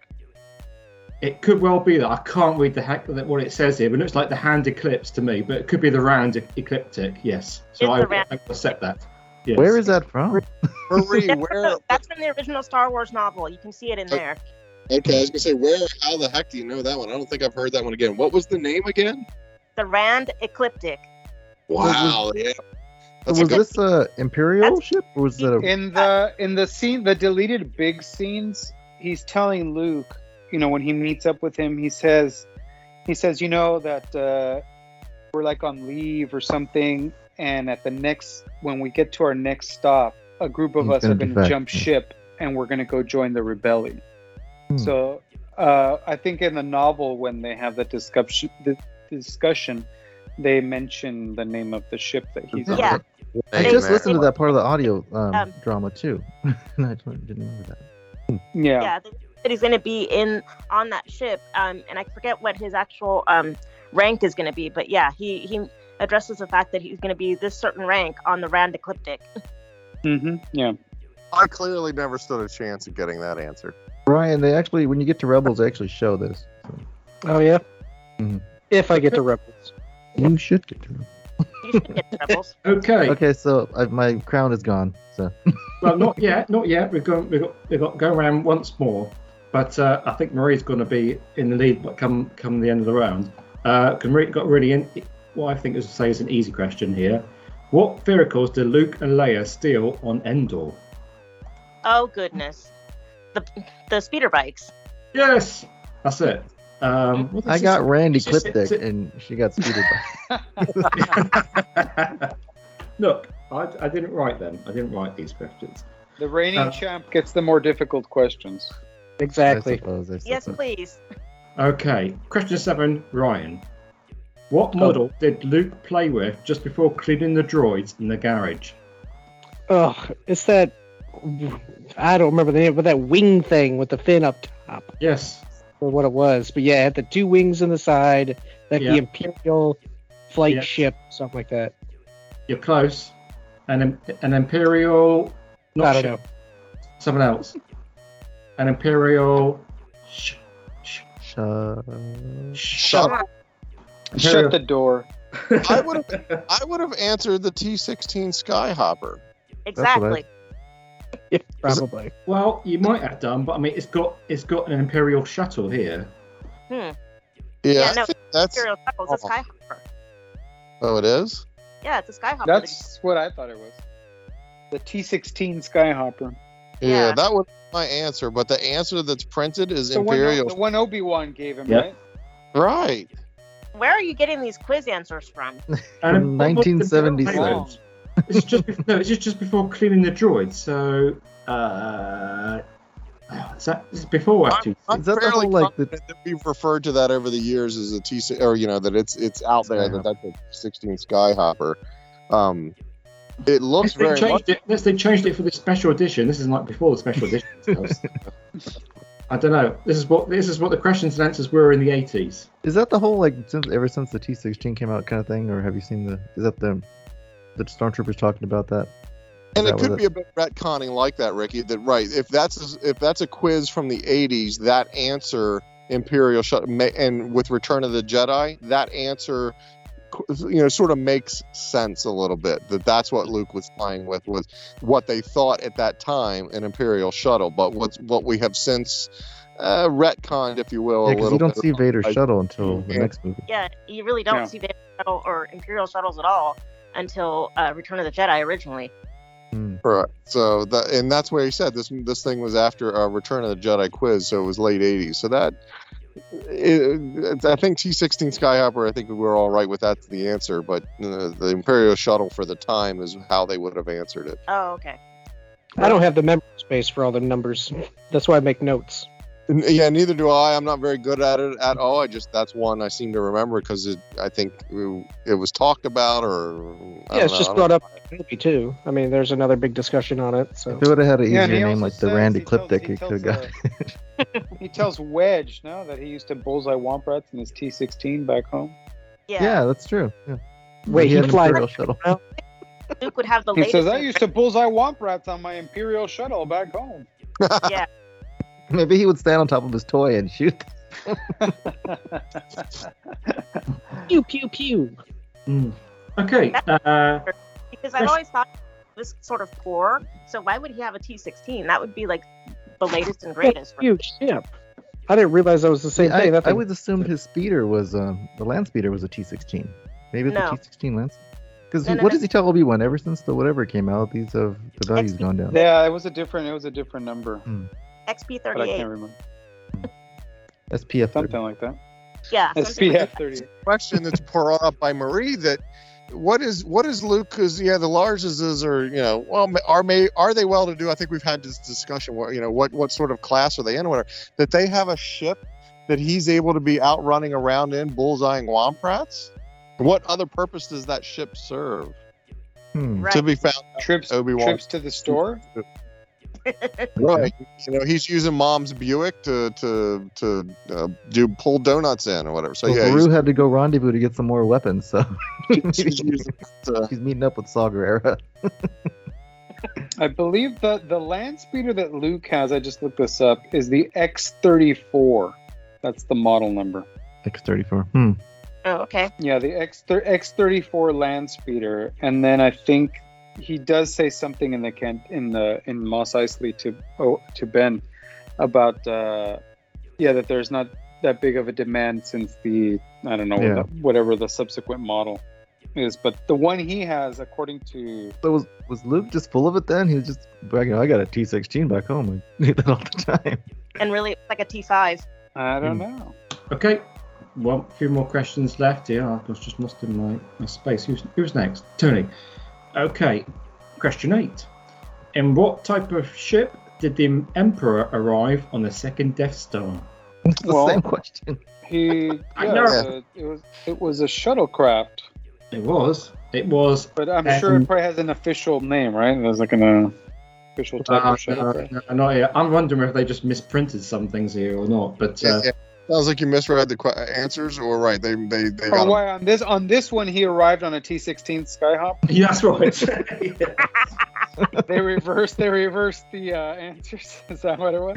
Speaker 3: It could well be that I can't read the heck that what it says here, but it looks like the hand eclipse to me. But it could be the round ecliptic. Yes. So I,
Speaker 6: round-
Speaker 3: I accept that. Yes.
Speaker 8: Where is that from?
Speaker 4: Marie,
Speaker 6: That's,
Speaker 4: where?
Speaker 6: from, that's from the original Star Wars novel. You can see it in there.
Speaker 4: Okay, I was gonna say where. How the heck do you know that one? I don't think I've heard that one again. What was the name again?
Speaker 6: The Rand ecliptic.
Speaker 4: Wow, yeah. That's
Speaker 8: was
Speaker 4: a
Speaker 8: this a Imperial ship or was it a?
Speaker 9: In the in the scene, the deleted big scenes, he's telling Luke, you know, when he meets up with him, he says, he says, you know that uh, we're like on leave or something, and at the next, when we get to our next stop, a group of
Speaker 8: He's
Speaker 9: us
Speaker 8: gonna
Speaker 9: are going to jump ship, and we're going to go join the rebellion.
Speaker 8: Hmm.
Speaker 9: So uh, I think in the novel, when they have the discussion, the discussion, they mention the name of the ship that he's on.
Speaker 6: Yeah.
Speaker 8: I
Speaker 6: They-
Speaker 8: just listened to that part of the audio um,
Speaker 6: Um,
Speaker 8: drama too. and I didn't remember that.
Speaker 9: Yeah.
Speaker 6: Yeah, they said he's going to be in on that ship, um, and I forget what his actual um, rank is going to be, but yeah, he he addresses the fact that he's going to be this certain rank on the Rand ecliptic.
Speaker 9: Mm-hmm. Yeah.
Speaker 4: I clearly never stood a chance of getting that answer.
Speaker 8: Ryan, they actually when you get to Rebels, they actually show this. So
Speaker 7: Oh yeah.
Speaker 8: Mhm.
Speaker 7: If I get to Rebels.
Speaker 8: you should get to. Rebels.
Speaker 6: You get
Speaker 3: Okay.
Speaker 8: Okay, so I, my crown is gone. So
Speaker 3: Well, not yet. Not yet. We've gone. We've got. We've got to go around once more. But uh, I think Marie's going to be in the lead. But come come the end of the round, because Marie got really in. What I think is to say is an easy question here. What vehicles did Luke and Leia steal on Endor?
Speaker 6: Oh goodness, the the speeder bikes.
Speaker 3: Yes, that's it. Um, what
Speaker 8: I got
Speaker 3: this?
Speaker 8: Randy
Speaker 3: It's just-
Speaker 8: and she got speeder by.
Speaker 3: Look, I, I didn't write them. I didn't write these questions.
Speaker 9: The reigning
Speaker 3: Uh,
Speaker 9: champ gets the more difficult questions.
Speaker 7: Exactly.
Speaker 8: I suppose, I
Speaker 6: Yes, please.
Speaker 3: Okay, question seven, Ryan. What
Speaker 8: Oh.
Speaker 3: model did Luke play with just before cleaning the droids in the garage?
Speaker 7: Oh, it's that. I don't remember the name, but that wing thing with the fin up top,
Speaker 3: Yes.
Speaker 7: or what it was. But yeah, it had the two wings on the side, like
Speaker 3: Yeah.
Speaker 7: the Imperial flight
Speaker 3: Yeah.
Speaker 7: ship, something like that.
Speaker 3: You're close. An an imperial. Not
Speaker 7: I don't
Speaker 3: ship,
Speaker 7: know.
Speaker 3: Someone else. An imperial. Sh-
Speaker 8: Shut.
Speaker 4: Shut up.
Speaker 9: Shut the door.
Speaker 4: I would have. I would have answered the T16 Skyhopper.
Speaker 6: Exactly.
Speaker 7: Yeah, probably.
Speaker 3: Well, you might have done, but I mean, it's got it's got an imperial shuttle here.
Speaker 6: Hmm.
Speaker 4: Yeah,
Speaker 6: Yeah, no,
Speaker 4: that's.
Speaker 6: Imperial Shuttle. It's a. Skyhopper.
Speaker 4: Oh, it is.
Speaker 6: Yeah, it's a Skyhopper.
Speaker 9: That's what I thought it was. The T16 Skyhopper.
Speaker 4: Yeah,
Speaker 6: Yeah.
Speaker 4: that was my answer. But the answer that's printed is
Speaker 9: The one,
Speaker 4: Imperial.
Speaker 9: the one Obi Wan gave him,
Speaker 3: Yeah.
Speaker 9: right?
Speaker 4: Right.
Speaker 6: Where are you getting these quiz answers from?
Speaker 3: And
Speaker 8: From
Speaker 3: what was the
Speaker 8: 1977.
Speaker 3: It's just no, it's just, just before cleaning the droids. So, uh, is that is before or after?
Speaker 4: I'm
Speaker 8: Is that the
Speaker 4: fairly
Speaker 8: whole, like, the...
Speaker 4: that we've referred to that over the years as a T, or you know that it's it's out there that that's a 16 Skyhopper. Um, it looks
Speaker 3: Unless they
Speaker 4: very much.
Speaker 3: changed it. They changed it for the special edition. This is like before the special edition. I don't know. This is what this is what the questions and answers were in the eighties.
Speaker 8: Is that the whole like since ever since the T16 came out kind of thing, or have you seen the? Is that the the stormtroopers talking about that?
Speaker 4: And
Speaker 8: Is
Speaker 4: it could
Speaker 8: what
Speaker 4: be a bit retconning like that, Ricky. That right. If that's if that's a quiz from the '80s, that answer Imperial shut and with Return of the Jedi, that answer, you know, sort of makes sense a little bit. That that's what Luke was playing with was what they thought at that time an Imperial shuttle, but what's what we have since uh, retconned, if you will,
Speaker 8: Yeah,
Speaker 4: a
Speaker 8: because
Speaker 4: little.
Speaker 8: you don't
Speaker 4: bit.
Speaker 8: see Vader's
Speaker 4: I-
Speaker 8: shuttle until the
Speaker 4: Yeah.
Speaker 8: next movie.
Speaker 6: Yeah, you really don't
Speaker 9: Yeah.
Speaker 6: see Vader shuttle or Imperial shuttles at all until uh, Return of the Jedi originally.
Speaker 4: Correct. So that and that's where he said this this thing was after uh, Return of the Jedi quiz, so it was late '80s. So that it, I think T16 Skyhopper. I think we were all right with that's the answer, but uh, the Imperial shuttle for the time is how they would have answered it.
Speaker 6: Oh, okay.
Speaker 7: I don't have the memory space for all the numbers. That's why I make notes.
Speaker 4: And, yeah, neither do I. I'm not very good at it at all. I just that's one I seem to remember because it, I think it, it was talked about or I
Speaker 7: Yeah, it's
Speaker 4: don't
Speaker 7: just brought up movie too. I mean, there's another big discussion on it. So
Speaker 8: If it would have had an
Speaker 9: Yeah,
Speaker 8: easier
Speaker 9: and he
Speaker 8: name like the Randy
Speaker 9: he tells- he
Speaker 8: it could have got.
Speaker 9: uh, he tells Wedge now that he used to bullseye womp rats in his T16 back home.
Speaker 8: Yeah, yeah, that's true. Yeah.
Speaker 7: Wait,
Speaker 8: he
Speaker 7: he
Speaker 8: had an
Speaker 7: flies
Speaker 8: Imperial shuttle.
Speaker 6: Luke would have the
Speaker 9: He says I used to bullseye womp rats on my Imperial shuttle back home.
Speaker 6: yeah.
Speaker 8: Maybe he would stand on top of his toy and shoot.
Speaker 7: Pew pew pew.
Speaker 3: Mm. Okay. Uh,
Speaker 6: because I've always thought this sort of poor. So why would he have a T16? That would be like the latest and greatest.
Speaker 7: Huge ship. I didn't realize that was the same
Speaker 8: I,
Speaker 7: thing. That
Speaker 8: I
Speaker 7: thing-
Speaker 8: would assumed his speeder was um, the land speeder was a T16. Maybe it's
Speaker 6: No.
Speaker 8: a T16 lance. Because
Speaker 6: No, no,
Speaker 8: what
Speaker 6: no.
Speaker 8: does he tell Obi Wan? Ever since the whatever came out, these have the values gone down.
Speaker 9: Yeah, it was a different. It was a different number, but I
Speaker 6: XP38.
Speaker 9: can't remember.
Speaker 8: SPF.
Speaker 9: Something like that.
Speaker 6: Yeah.
Speaker 9: SPF 30.
Speaker 4: question that's brought up by Marie that what is what is Luke? Because yeah, the Largeses are you know well are may are they well to do? I think we've had this discussion. What you know what what sort of class are they in? or Whatever that they have a ship that he's able to be out running around in bullseyeing womp rats. What other purpose does that ship serve?
Speaker 8: Hmm.
Speaker 4: To be found
Speaker 9: Trips
Speaker 4: Obi-Wan.
Speaker 9: trips to the store.
Speaker 4: Right. You know, he's using mom's Buick to to to uh, do pull donuts in or whatever. So
Speaker 8: Well,
Speaker 4: yeah,
Speaker 8: Beru
Speaker 4: he's,
Speaker 8: had to go rendezvous to get some more weapons, so
Speaker 4: he's using it to-
Speaker 8: he's meeting up with Saw Gerrera.
Speaker 9: I believe that the land speeder that Luke has, I just looked this up, is the X34. That's the model number.
Speaker 8: X34. Hmm.
Speaker 6: Oh, okay.
Speaker 9: Yeah, the X X34 land speeder, and then I think he does say something in the Kent in the in Mos Eisley to oh, to Ben about uh, yeah that there's not that big of a demand since the I don't know
Speaker 8: Yeah.
Speaker 9: whatever the subsequent model is, but the one he has, according to
Speaker 8: So was was Luke just full of it then? He was just bragging, I got a T16 back home. I need that all the time.
Speaker 6: And really, it's like a T5.
Speaker 9: I don't
Speaker 8: Hmm.
Speaker 9: know.
Speaker 3: okay. Well, a few more questions left. Yeah, I was just lost in my, my space. Who's, who's next? Tony. Okay. Question eight. In what type of ship did the Emperor arrive on the second Death Star?
Speaker 8: It's the
Speaker 9: Well-
Speaker 8: same question.
Speaker 9: He
Speaker 3: I
Speaker 9: yeah,
Speaker 3: know.
Speaker 9: uh, it was it was a shuttlecraft,
Speaker 3: It was. It was.
Speaker 9: but I'm
Speaker 3: Um,
Speaker 9: sure it probably has an official name, right? There's like an uh, official type
Speaker 3: Uh,
Speaker 9: of shuttlecraft.
Speaker 3: no, no, not yet. I'm wondering if they just misprinted some things here or not. But
Speaker 4: yeah,
Speaker 3: uh,
Speaker 4: yeah. Sounds like you misread the que- answers, or right? They they they
Speaker 9: Oh, why on this on this one he arrived on a T16 Skyhawk?
Speaker 3: yeah, that's right.
Speaker 9: they reversed they reversed the uh, answers. Is that what it was?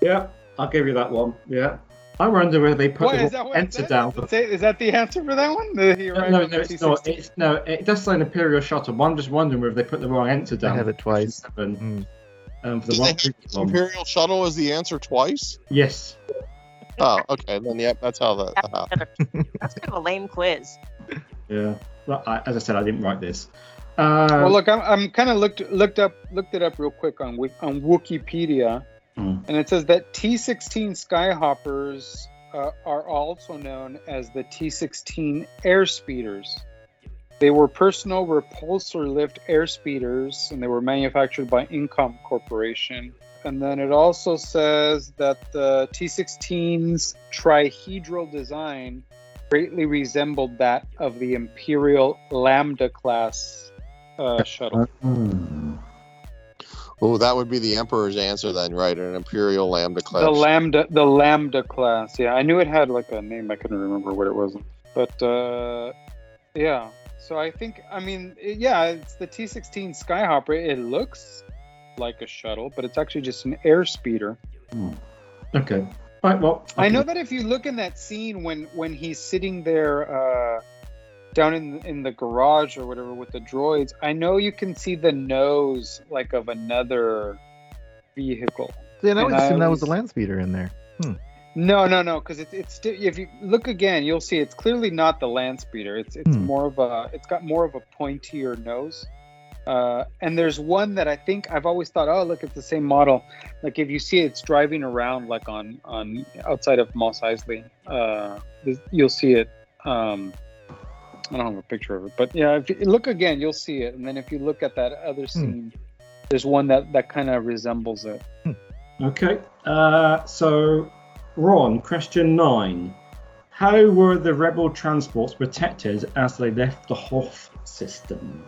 Speaker 3: yeah, I'll give you that one. Yeah. I wonder whether they put
Speaker 9: What
Speaker 3: the
Speaker 9: is that?
Speaker 3: wrong
Speaker 9: What it
Speaker 3: enter
Speaker 9: says?
Speaker 3: down.
Speaker 9: Does it say- Is that the answer for that one? That he
Speaker 3: No, no,
Speaker 9: on
Speaker 3: no, it's not. It's, no, it does say an Imperial shuttle, but I'm just wondering whether they put the wrong enter down.
Speaker 8: I have it twice.
Speaker 3: Seven, um, for the wrong one.
Speaker 4: Imperial shuttle as the answer twice?
Speaker 3: Yes.
Speaker 4: Oh, okay. Then yep, that's how that. that.
Speaker 6: That's kind of a lame quiz.
Speaker 3: Yeah. Well, I, as I said, I didn't write this. Uh,
Speaker 9: well, look, I'm, I'm kind of looked looked up looked it up real quick on on Wikipedia,
Speaker 3: Hmm.
Speaker 9: and it says that T16 Skyhoppers uh, are also known as the T16 Airspeeders. They were personal repulsor lift airspeeders, and they were manufactured by Incom Corporation. And then it also says that the T16's trihedral design greatly resembled that of the Imperial Lambda class uh, shuttle.
Speaker 4: Oh, that would be the Emperor's answer then, right? An Imperial Lambda class.
Speaker 9: The Lambda, the Lambda class. Yeah, I knew it had like a name. I couldn't remember what it was. But uh, yeah, so I think, I mean, yeah, it's the T16 Skyhopper. It looks like a shuttle, but it's actually just an air speeder.
Speaker 3: Okay. Right. Well,
Speaker 9: I know that if you look in that scene when when he's sitting there uh, down in in the garage or whatever with the droids, I know you can see the nose like of another vehicle.
Speaker 8: See, and I
Speaker 9: And
Speaker 8: always
Speaker 9: I
Speaker 8: assumed that was the
Speaker 9: always-
Speaker 8: land speeder in there. Hmm.
Speaker 9: No, no, no, because it's it's if you look again, you'll see it's clearly not the land speeder. It's it's
Speaker 8: Hmm.
Speaker 9: more of a it's got more of a pointier nose. Uh, and there's one that I think I've always thought, oh look, it's the same model. Like if you see it's driving around like on on outside of Mos Eisley, uh, you'll see it. Um, I don't have a picture of it, but yeah, if you look again, you'll see it. And then if you look at that other scene, there's one that that kind of resembles it.
Speaker 3: Okay. Uh, so, Ron, question nine. How were the rebel transports protected as they left the Hoth system?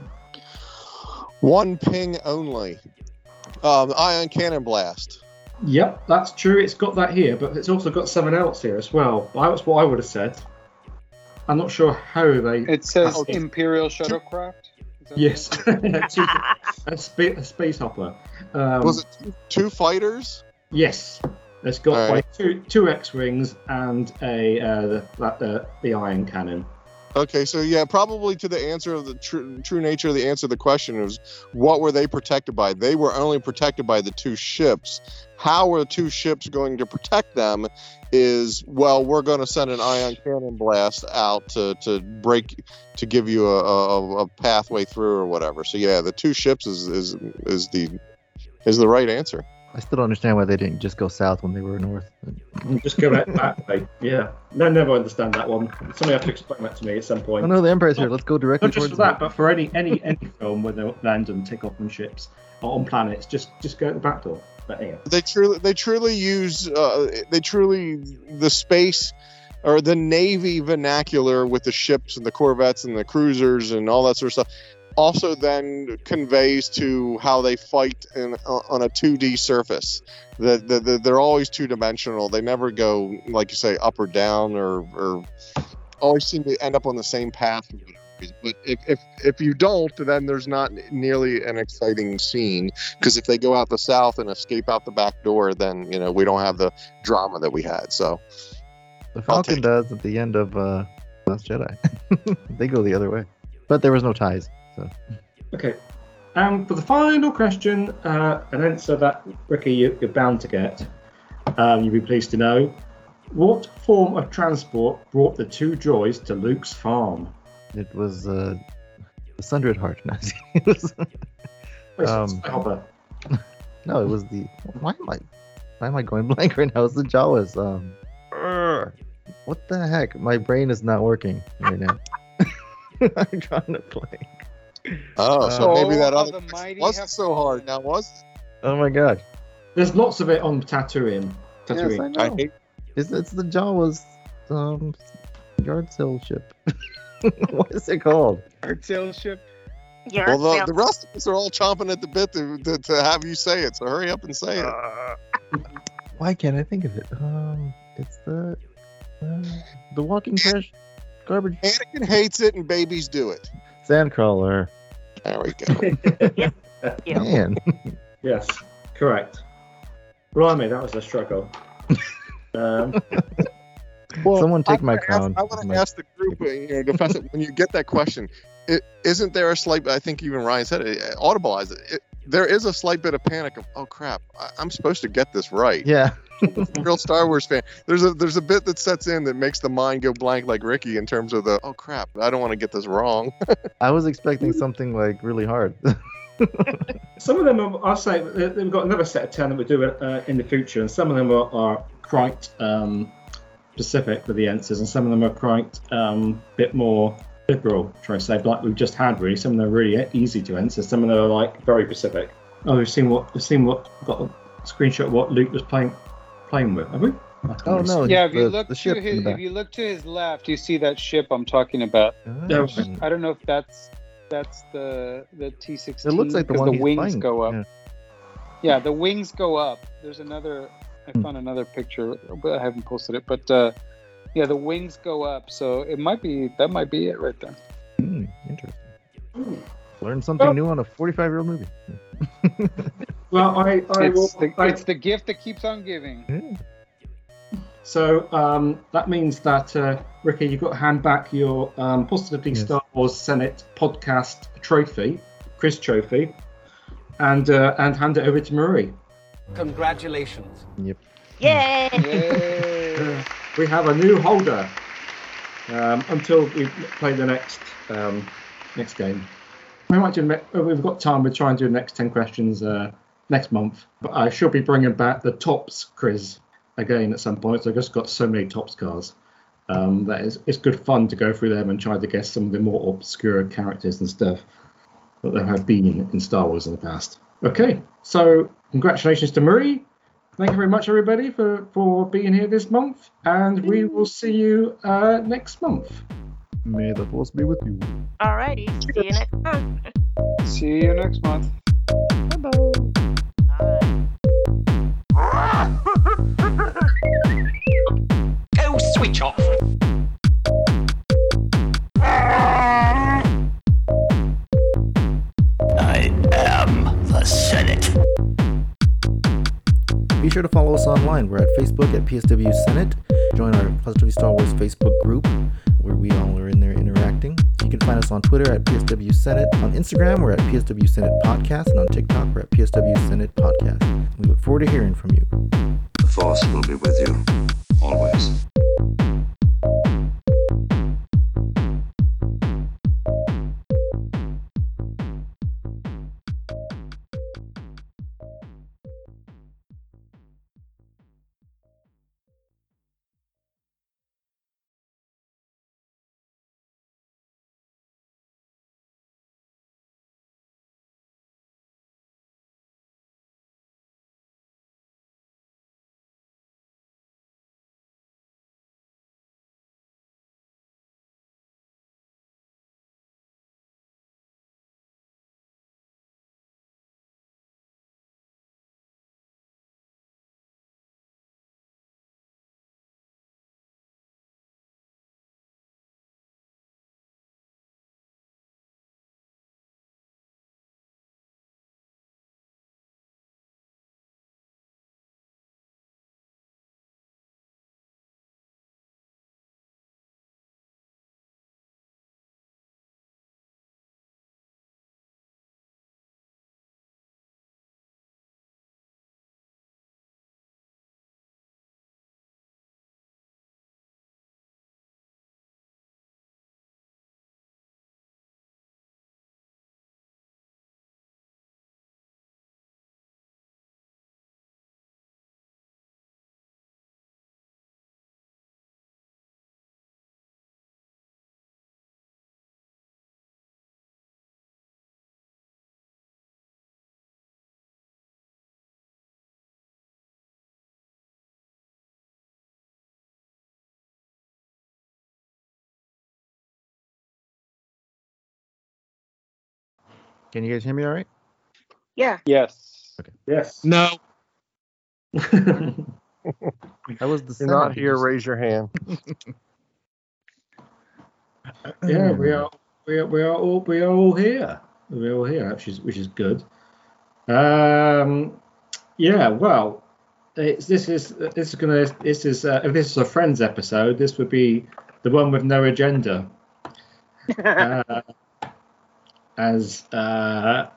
Speaker 4: One ping only. Um, ion cannon blast.
Speaker 3: Yep, that's true. It's got that here, but it's also got something else here as well. That's what I would have said. I'm not sure how they.
Speaker 9: It says
Speaker 3: how-
Speaker 9: Imperial Shuttlecraft.
Speaker 3: Yes, Two- a, spa- a space hopper. Um,
Speaker 4: Was it two, two fighters?
Speaker 3: Yes, it's got
Speaker 4: Alright.
Speaker 3: like two two X wings and a uh, the, that, the the ion cannon.
Speaker 4: Okay, so yeah, probably to the answer of the true true nature of the answer to the question is what were they protected by? They were only protected by the two ships. How were the two ships going to protect them? Is well, we're going to send an ion cannon blast out to, to break to give you a, a, a pathway through or whatever. So yeah, the two ships is is is the is the right answer.
Speaker 8: I still don't understand why they didn't just go south when they were north.
Speaker 3: Just go back that way. Yeah, I never understand that one. Somebody have to explain that to me at some point.
Speaker 8: Oh know the Empire's here. Let's go directly
Speaker 3: Not just
Speaker 8: towards
Speaker 3: for that, but for any any any film where they land and take off on ships or on planets, just just go at the back door. But anyway.
Speaker 4: they truly they truly use uh, they truly the space or the navy vernacular with the ships and the corvettes and the cruisers and all that sort of stuff also then conveys to how they fight in, on a 2d surface. The, the, the, they're always two-dimensional. They never go like you say up or down or, or always seem to end up on the same path. But if, if if you don't then there's not nearly an exciting scene. Because if they go out the south and escape out the back door then you know we don't have the drama that we had so.
Speaker 8: The Falcon does at the end of uh, Last Jedi. they go the other way, but there was no ties. So
Speaker 3: Okay. And for the final question, uh, an answer that Ricky you, you're bound to get, um, you'll be pleased to know. What form of transport brought the two droids to Luke's farm?
Speaker 8: it was uh, the Sundred Heart. No, it was, um, no, it was the. Why am I? Why am I going blank right now? It's the Jawas. Um, what the heck? My brain is not working right now. I'm trying to play.
Speaker 4: Oh so
Speaker 8: Uh,
Speaker 4: maybe that other
Speaker 9: the
Speaker 4: wasn't
Speaker 9: have
Speaker 4: so hard now was it?
Speaker 8: Oh my god!
Speaker 3: There's lots of it on Tatooine.
Speaker 8: Yes, I
Speaker 3: Tatooine.
Speaker 8: know. It's, it's the Jawas um yard sale ship. what is it called?
Speaker 9: Yard sales ship.
Speaker 4: well the, the rest of us are all chomping at the bit to, to, to have you say it so hurry up and say it
Speaker 8: Why can't I think of it? Um, it's the uh, the walking trash garbage
Speaker 4: Anakin hates it and babies do it
Speaker 8: sandcrawler.
Speaker 4: there we go
Speaker 8: Man,
Speaker 3: Yes, correct. Blimey, that was a struggle. um,
Speaker 8: someone take
Speaker 4: I
Speaker 8: my
Speaker 4: wanna ask-
Speaker 8: crown.
Speaker 4: I want to ask the group, uh, you know, defense, when you get that question, is isn't there a slight? I think even Ryan said it. uh, Audibilize it. it there is a slight bit of panic of, oh crap, I, I'm supposed to get this right.
Speaker 8: Yeah.
Speaker 4: Real Star Wars fan. There's a there's a bit that sets in that makes the mind go blank, like Ricky, in terms of the, oh crap, I don't want to get this wrong.
Speaker 8: I was expecting something like really hard.
Speaker 3: some of them, are, I'll say, they- they've got another set of 10 that we do uh, in the future, and some of them are, are quite um, specific with the answers, and some of them are quite um, bit more liberal, try to say, like we've just had, really. Some of them are really easy to answer, some of them are like very specific. Oh, we've seen what, we've seen what, got a screenshot of what Luke was playing playing with, have we?
Speaker 8: Oh, no.
Speaker 9: Yeah, if you look
Speaker 8: the
Speaker 9: to
Speaker 8: ship in
Speaker 9: his, if you look to his left, you see that ship I'm talking about.
Speaker 3: Yeah.
Speaker 9: I don't know if that's that's the the T16.
Speaker 8: It looks like the one
Speaker 9: the
Speaker 8: he's
Speaker 9: wings
Speaker 8: flying.
Speaker 9: go up.
Speaker 8: Yeah.
Speaker 9: Yeah. the wings go up. There's another. I
Speaker 8: Hmm.
Speaker 9: found another picture, but I haven't posted it. But uh, yeah, the wings go up, so it might be that might be it right there.
Speaker 8: Hmm, interesting. Learn something new on a 45 year old movie.
Speaker 3: Well, I, I will.
Speaker 9: It's the,
Speaker 3: I,
Speaker 9: it's the gift that keeps on giving.
Speaker 8: Yeah.
Speaker 3: So um, that means that uh, Ricky, you've got to hand back your um, Positively
Speaker 8: Yes.
Speaker 3: Star Wars Senate podcast trophy, Chris trophy, and uh, and hand it over to Marie.
Speaker 13: Congratulations.
Speaker 8: Yep.
Speaker 6: Yay!
Speaker 9: Yay.
Speaker 3: We have a new holder um, until we play the next um, next game. We might do. ne- We've got time. We'll try and do the next ten questions uh, next month. But I should be bringing back the Topps quiz again at some point. So I've just got so many Topps cars. Um, that is, it's good fun to go through them and try to guess some of the more obscure characters and stuff that there have been in Star Wars in the past. Okay, so congratulations to Marie. Thank you very much, everybody, for, for being here this month, and we will see you uh, next month.
Speaker 8: May the force be with you.
Speaker 6: Alrighty, see you next month.
Speaker 9: See you next month.
Speaker 8: Sure to follow us online. We're at Facebook at PSW Senate. Join our Positively Star Wars Facebook group where we all are in there interacting. You can find us on Twitter at PSW Senate. On Instagram, we're at PSW Senate Podcast. And on TikTok, we're at PSW Senate Podcast. We look forward to hearing from you.
Speaker 27: The Force will be with you, always.
Speaker 8: Can you guys hear me all right?
Speaker 6: Yeah.
Speaker 9: Yes.
Speaker 8: Okay.
Speaker 3: Yes.
Speaker 7: No.
Speaker 8: That was the
Speaker 4: you're not here, raise your hand.
Speaker 3: yeah, we are. We are. We are all. We are all here. We're all here, which is which is good. Um, yeah. Well, it's, this is this is gonna this is uh, if this is a Friends episode, this would be the one with no agenda. uh, as uh,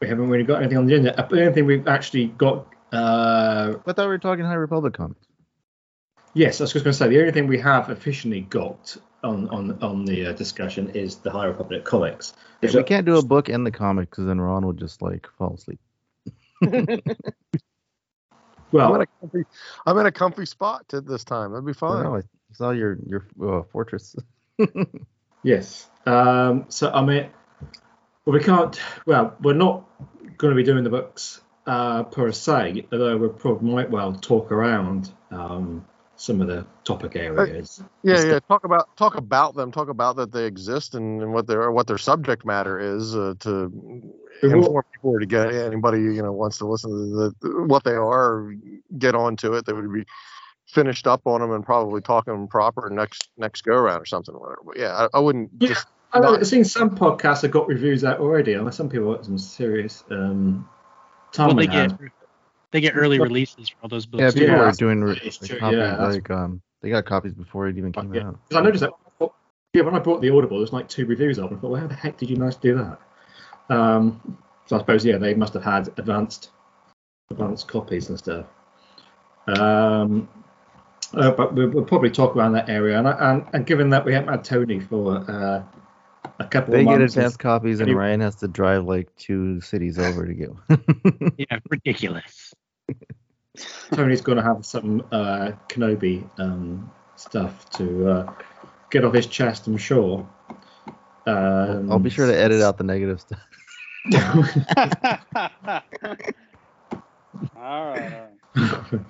Speaker 3: we haven't really got anything on the agenda. The only thing we've actually got. Uh,
Speaker 8: I thought we were talking High Republic comics.
Speaker 3: Yes, I was just going to say the only thing we have officially got on on on the uh, discussion is the High Republic comics.
Speaker 8: Yeah, we can't do a book and the comics because then Ron will just like fall asleep.
Speaker 3: Well,
Speaker 4: I'm in a comfy, I'm in a comfy spot to this time. That'd be
Speaker 8: I
Speaker 4: fine.
Speaker 8: know, I saw your your uh, fortress.
Speaker 3: Yes. Um, so I'm mean, well, we can't. Well, we're not going to be doing the books uh, per se, although we probably might well talk around um, some of the topic areas.
Speaker 4: Yeah, yeah. Talk about talk about them. Talk about that they exist and, and what their what their subject matter is uh, to inform people to get anybody you know wants to listen to the, what they are, get onto it. They would be finished up on them and probably talking proper next next go around or something. Or whatever. But yeah, I, I wouldn't
Speaker 3: Yeah,
Speaker 4: just
Speaker 3: I know,
Speaker 4: not-
Speaker 3: I've seen some podcasts have got reviews out already. I Unless some people got some serious um, time
Speaker 7: Well, they get they get early releases for all those books.
Speaker 8: yeah, people
Speaker 3: Yeah,
Speaker 8: are doing re- like, copies
Speaker 3: yeah,
Speaker 8: like um they got copies before it even came out.
Speaker 3: Yeah,
Speaker 8: out.
Speaker 3: 'cause I noticed that. Yeah, when I bought the Audible, there's like two reviews of it. I thought, well, how the heck did you guys do that? Um, so I suppose, yeah, they must have had advanced advanced copies and stuff. Um, uh, but we'll, we'll probably talk around that area. And, and, and given that we haven't had Tony for uh, a couple
Speaker 8: They
Speaker 3: of
Speaker 8: get
Speaker 3: months,
Speaker 8: advanced copies, and Ryan has to drive like two cities over to get.
Speaker 7: yeah, ridiculous.
Speaker 3: Tony's going to have some uh, Kenobi um, stuff to uh, get off his chest, I'm sure. Um,
Speaker 8: I'll be sure to edit out the negative stuff.
Speaker 9: all right, all right.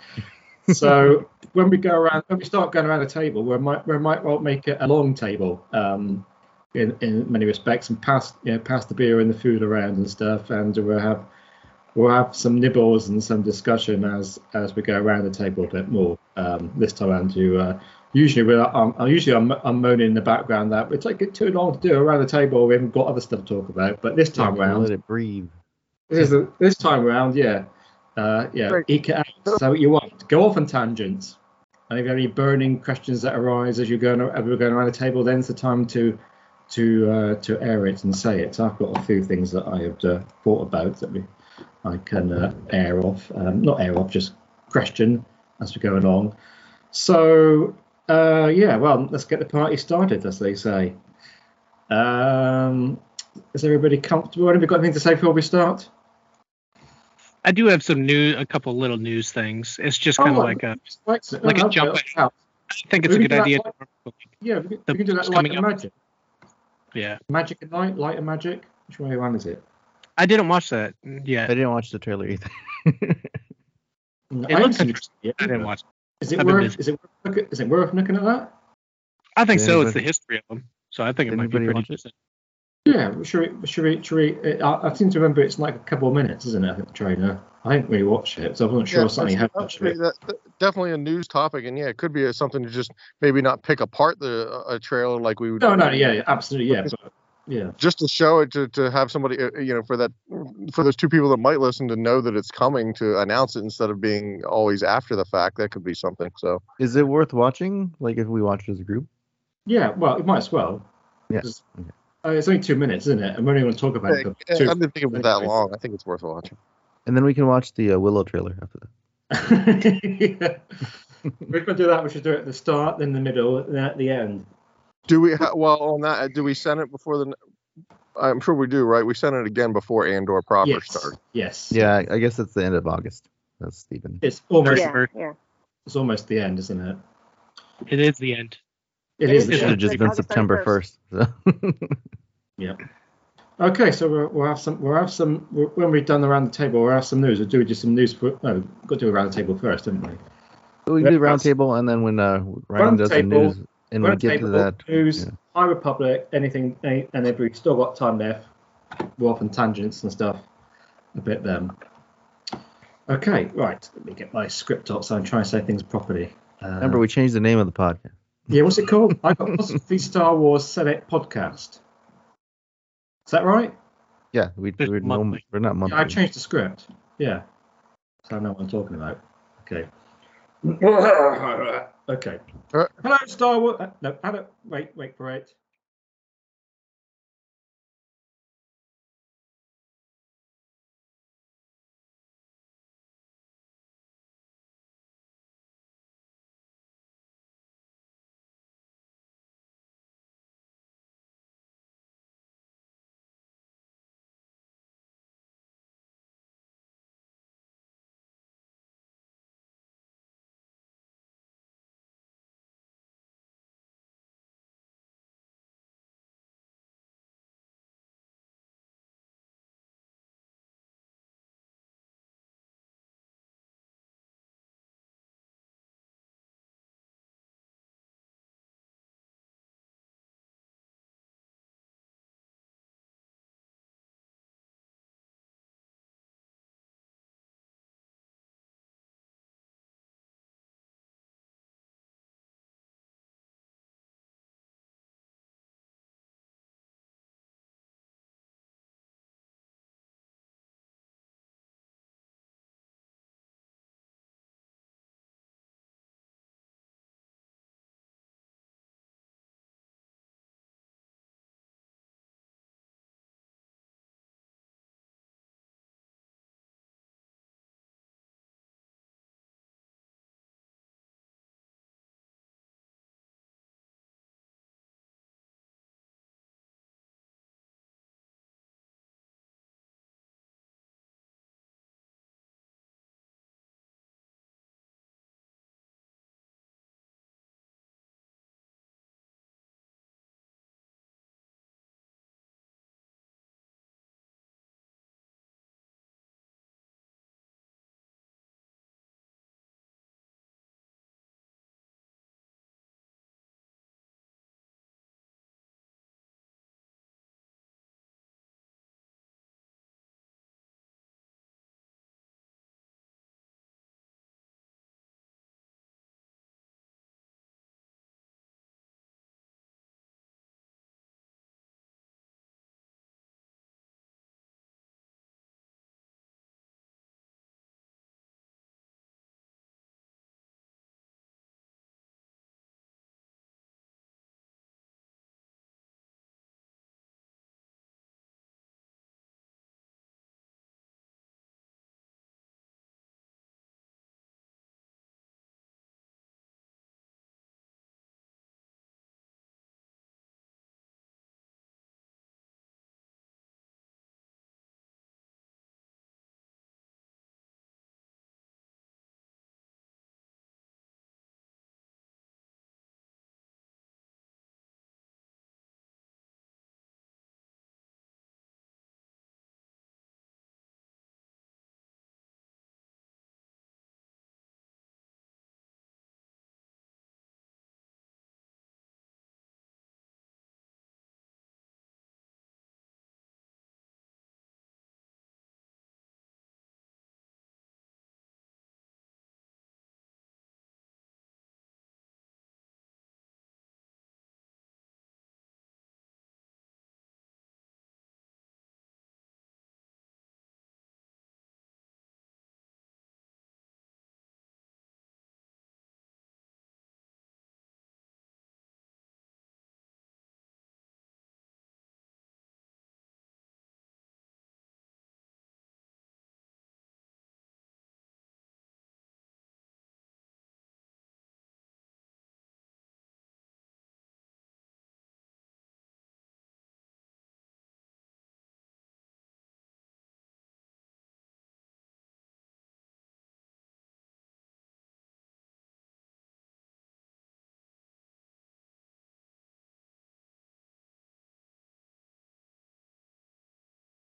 Speaker 3: so when we go around, when we start going around the table, we might we might well make it a long table, um, in in many respects, and pass you know pass the beer and the food around and stuff, and we'll have we'll have some nibbles and some discussion as as we go around the table a bit more. Um, this time around to uh, usually we're um, uh, usually I'm, I'm moaning in the background that it's like too long to do around the table. We haven't got other stuff to talk about, but this time
Speaker 8: Yeah,
Speaker 3: round
Speaker 8: let it breathe.
Speaker 3: this is the, this time round, yeah. Uh, yeah,
Speaker 4: Great.
Speaker 3: eke out. So you want go off on tangents. And if you have any burning questions that arise as you're going as we're going around the table, then's the time to to uh, to air it and say it. I've got a few things that I have uh, thought about that we I can uh, air off, um, not air off, just question as we go along. So uh, yeah, well, let's get the party started, as they say. Um, is everybody comfortable? Have you got anything to say before we start?
Speaker 7: I do have some new, a couple little news things. It's just kind of
Speaker 3: Oh,
Speaker 7: like a like
Speaker 3: oh,
Speaker 7: a jump. I think it's a good idea. to-
Speaker 3: Yeah, we can, we can do that like
Speaker 7: up.
Speaker 3: magic.
Speaker 7: Yeah,
Speaker 3: Magic and light, light and magic. Which way one is it?
Speaker 7: I didn't watch that
Speaker 8: Yeah.
Speaker 7: I
Speaker 8: didn't watch the trailer either.
Speaker 3: No,
Speaker 7: It
Speaker 3: I
Speaker 7: looks interesting.
Speaker 3: it yet
Speaker 7: I didn't watch.
Speaker 3: Is it
Speaker 7: I've
Speaker 3: worth? Is it worth? Look is it worth looking at that?
Speaker 7: I think
Speaker 8: Did
Speaker 7: so. It's the history of them, so I think it
Speaker 8: Did
Speaker 7: might be
Speaker 8: anybody
Speaker 7: pretty
Speaker 8: watch it?
Speaker 7: decent.
Speaker 3: Yeah, should we? Should we? Should we? I, I seem to remember it's like a couple of minutes, isn't it? I think the trailer. I didn't really watch it, so I wasn't sure
Speaker 4: Yeah,
Speaker 3: something
Speaker 4: that's-
Speaker 3: had much of it.
Speaker 4: that- that- definitely a news topic, and yeah, it could be a, something to just maybe not pick apart the a trailer like we would.
Speaker 3: No, no, yeah, yeah, absolutely, yeah, but yeah.
Speaker 4: Just to show it to, to have somebody, uh, you know, for that for those two people that might listen to know that it's coming to announce it instead of being always after the fact. That could be something. So
Speaker 8: Is it worth watching? Like if we watch it as a group?
Speaker 3: Yeah, well, it might as well.
Speaker 8: Yeah.
Speaker 3: Just- Uh, it's only two minutes, isn't it? And we're only going to talk about
Speaker 4: Yeah,
Speaker 3: it.
Speaker 4: yeah,
Speaker 3: two.
Speaker 4: I didn't think it was that long. I think it's worth watching.
Speaker 8: And then we can watch the uh, Willow trailer after that.
Speaker 3: yeah. We're going to do that. We should do it at the start, then the middle, then at the end.
Speaker 4: Do we? Ha- well, on that, uh, do we send it before the? I'm sure we do, right? We send it again before Andor proper
Speaker 3: Yes.
Speaker 4: starts.
Speaker 3: Yes.
Speaker 8: Yeah, I guess it's the end of August. That's Stephen.
Speaker 3: It's almost.
Speaker 6: Yeah, yeah.
Speaker 3: It's almost the end, isn't it?
Speaker 7: It is the end.
Speaker 3: It
Speaker 6: It
Speaker 3: is.
Speaker 6: is
Speaker 3: the
Speaker 8: It should
Speaker 3: end.
Speaker 8: have just been
Speaker 6: August
Speaker 8: September
Speaker 6: 31st.
Speaker 8: 1st. So.
Speaker 3: Yeah. Okay, so we'll, we'll have some. We'll have some. We'll, when we've done around the table, we'll have some news. We'll do just some news. For, no, we've got to do around the table first, didn't we?
Speaker 8: we
Speaker 3: Yeah,
Speaker 8: do round table, and then when uh, Ryan
Speaker 3: Round
Speaker 8: does the
Speaker 3: table,
Speaker 8: news, and we
Speaker 3: Round
Speaker 8: get to that,
Speaker 3: news,
Speaker 8: yeah.
Speaker 3: High Republic, anything, any, and if we've still got time left, we're off on tangents and stuff. A bit then. Okay, right. Let me get my script up so I'm trying to say things properly. Uh,
Speaker 8: remember we changed the name of the podcast.
Speaker 3: Yeah, what's it called? I got Possibly Star Wars Senate podcast. Is that right?
Speaker 8: Yeah, we,
Speaker 7: Just
Speaker 8: we're, no,
Speaker 7: monthly.
Speaker 8: we're not monthly.
Speaker 3: Yeah, I changed the script. Yeah. So I know what I'm talking about. Okay. okay.
Speaker 4: Uh,
Speaker 3: Hello, Star Wars. uh, No, hello. Wait, wait for it.